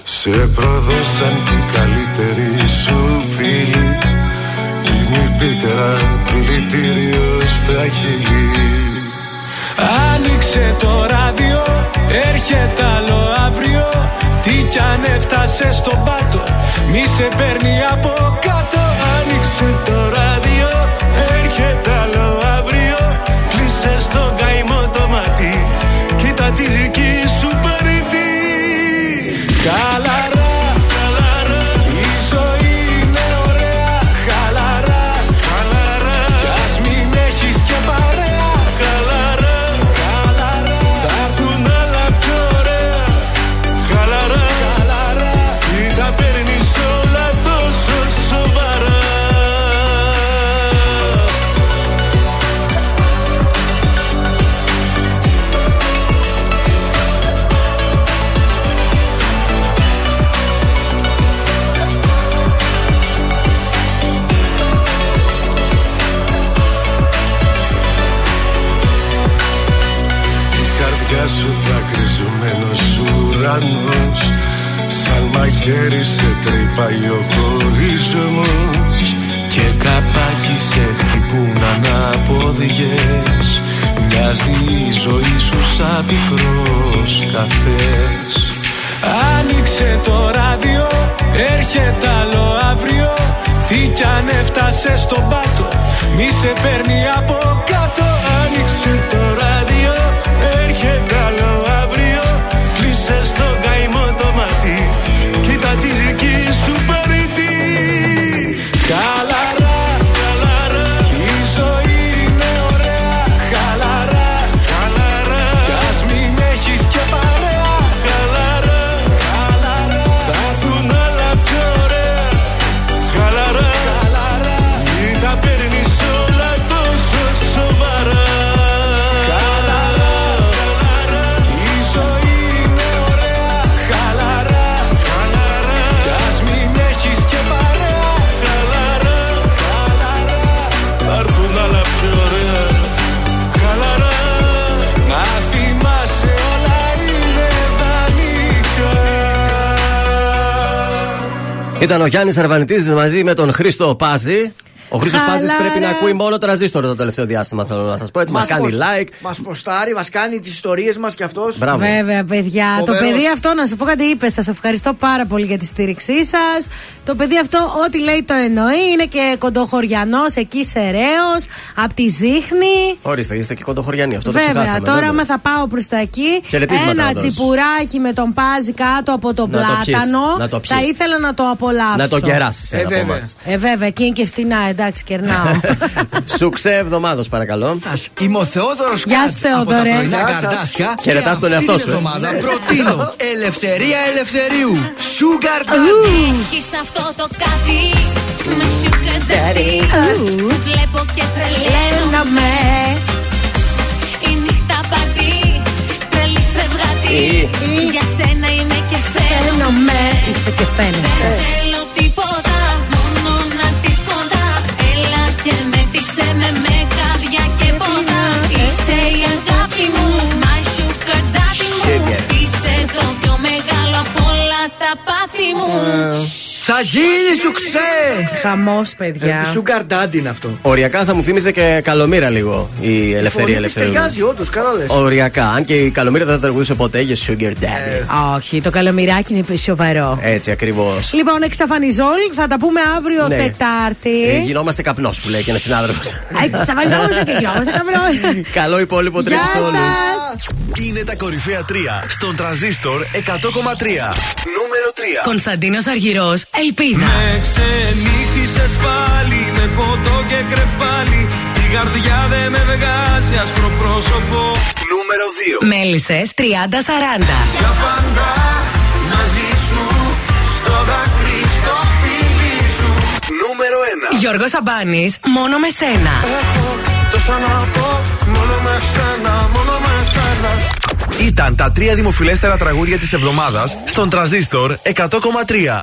Σε προδώσαν και οι καλύτεροι σου φίλοι. Είναι πίκρα δηλητήριο στα χείλη. Άνοιξε το ράδιο, έρχεται άλλο αύριο. Τι κι αν έφτασες στον πάτο, μη σε παίρνει από κάτω. Άνοιξε το ράδιο. στον καημό το μάτι. Κοίτα τη ζική δακρυσμένος ουρανός Σαν μαχαίρι σε τρύπαει ο Και καπάκι σε χτυπούν ανάποδιγες Μοιάζει η ζωή σου σαν πικρός καφές. Άνοιξε το ράδιο, έρχεται άλλο αύριο Τι κι αν έφτασε στον πάτο, μη σε παίρνει από κάτω Άνοιξε το ράδιο, έρχεται Ήταν ο Γιάννης Αρβανιτή μαζί με τον Χρήστο Πάζη. Ο Χρήστος Χαλαρά. Πάζης πρέπει να ακούει μόνο τραζίστορο το τελευταίο διάστημα, θέλω να σας πω. Έτσι μας κάνει like. Μας ποστάρει, μας κάνει τις ιστορίες μας κι αυτός. Μπράβο. Βέβαια, παιδιά. Το Φοβερός. παιδί αυτό, να σας πω κάτι είπες. Σας ευχαριστώ πάρα πολύ για τη στήριξή σας. Το παιδί αυτό, ό,τι λέει το εννοεί. Είναι και κοντοχωριανός εκεί σε Ρέος, Απ' τη Ζήχνη. Ορίστε, είστε και κοντοχωριανοί. Αυτό το Βέβαια, ξεχάσαμε. τώρα βέβαια. άμα θα πάω προς τα εκεί, Χαιρετίσματα ένα όντως. τσιπουράκι με τον πάζι κάτω από το Να το πιεις, πλάτανο. να το πιεις. θα ήθελα να το απολαύσω. Να το κεράσεις Ε, ένα από βέβαια. εμάς. Ε, βέβαια, εκεί είναι και φθηνά, εντάξει, κερνάω. *laughs* Σουξέ εβδομάδος, παρακαλώ. Είμαι ο Θεόδωρος Γεια σου, Θεόδωρε. Από τα πρωινά Γεια σας. καρτάσια. Χαιρετάς Και τον αυτή εαυτό την σου, ε. εβδομάδα προτείνω *laughs* Ελευθερία Ελευθερίου. Sugar Daddy. Έχεις αυτό το κάτι με sugar daddy Σε βλέπω και τρελαίνομαι Η νύχτα παρτί, τρελή φευγατή Για σένα είμαι και φαίνομαι Είσαι και φαίνεται. Δεν θέλω τίποτα, και με πείσε με με καρδιά και ποδά Είσαι η αγάπη μου, my sugar daddy μου. Sugar. Είσαι το πιο μεγάλο από όλα τα πάθη μου Θα γίνει σου ξέ! Χαμός, παιδιά. Ε, Sugar daddy είναι αυτό. Οριακά θα μου θύμιζε και καλομήρα λίγο η ελευθερία Φωνή της ελευθερίου. ταιριάζει, όντως, καλά λες. Οριακά. Αν και η καλομήρα δεν θα τραγουδούσε ποτέ για Sugar Ε, Daddy. Όχι, το καλομυράκι είναι σοβαρό. Έτσι ακριβώς. Λοιπόν, εξαφανιζόλ, θα τα πούμε αύριο Ναι. Τετάρτη. Ε, γινόμαστε καπνός που λέει και ένα συνάδελφος. Εξαφανιζόμαστε και γινόμαστε καμπρό. *laughs* Καλό υπόλοιπο Γεια τρίτη σε όλους. σας. Είναι τα κορυφαία 3 στον τραζίστορ 100,3. Νούμερο 3. Κωνσταντίνος Αργυρός, Ελπίδα. Με ξενύχτησες πάλι με ποτό και κρεπάλι Η καρδιά δεν με βγάζει άσπρο πρόσωπο Νούμερο 2. Μέλισσες 30-40. Για πάντα μαζί σου στο δάκρυ στο φίλι σου Νούμερο 1. Γιώργος Σαμπάνης, μόνο με σένα. Έχω τόσα να πω μόνο με σένα, μόνο με σένα Ήταν τα τρία δημοφιλέστερα τραγούδια της εβδομάδας στον τραζίστορ 100,3.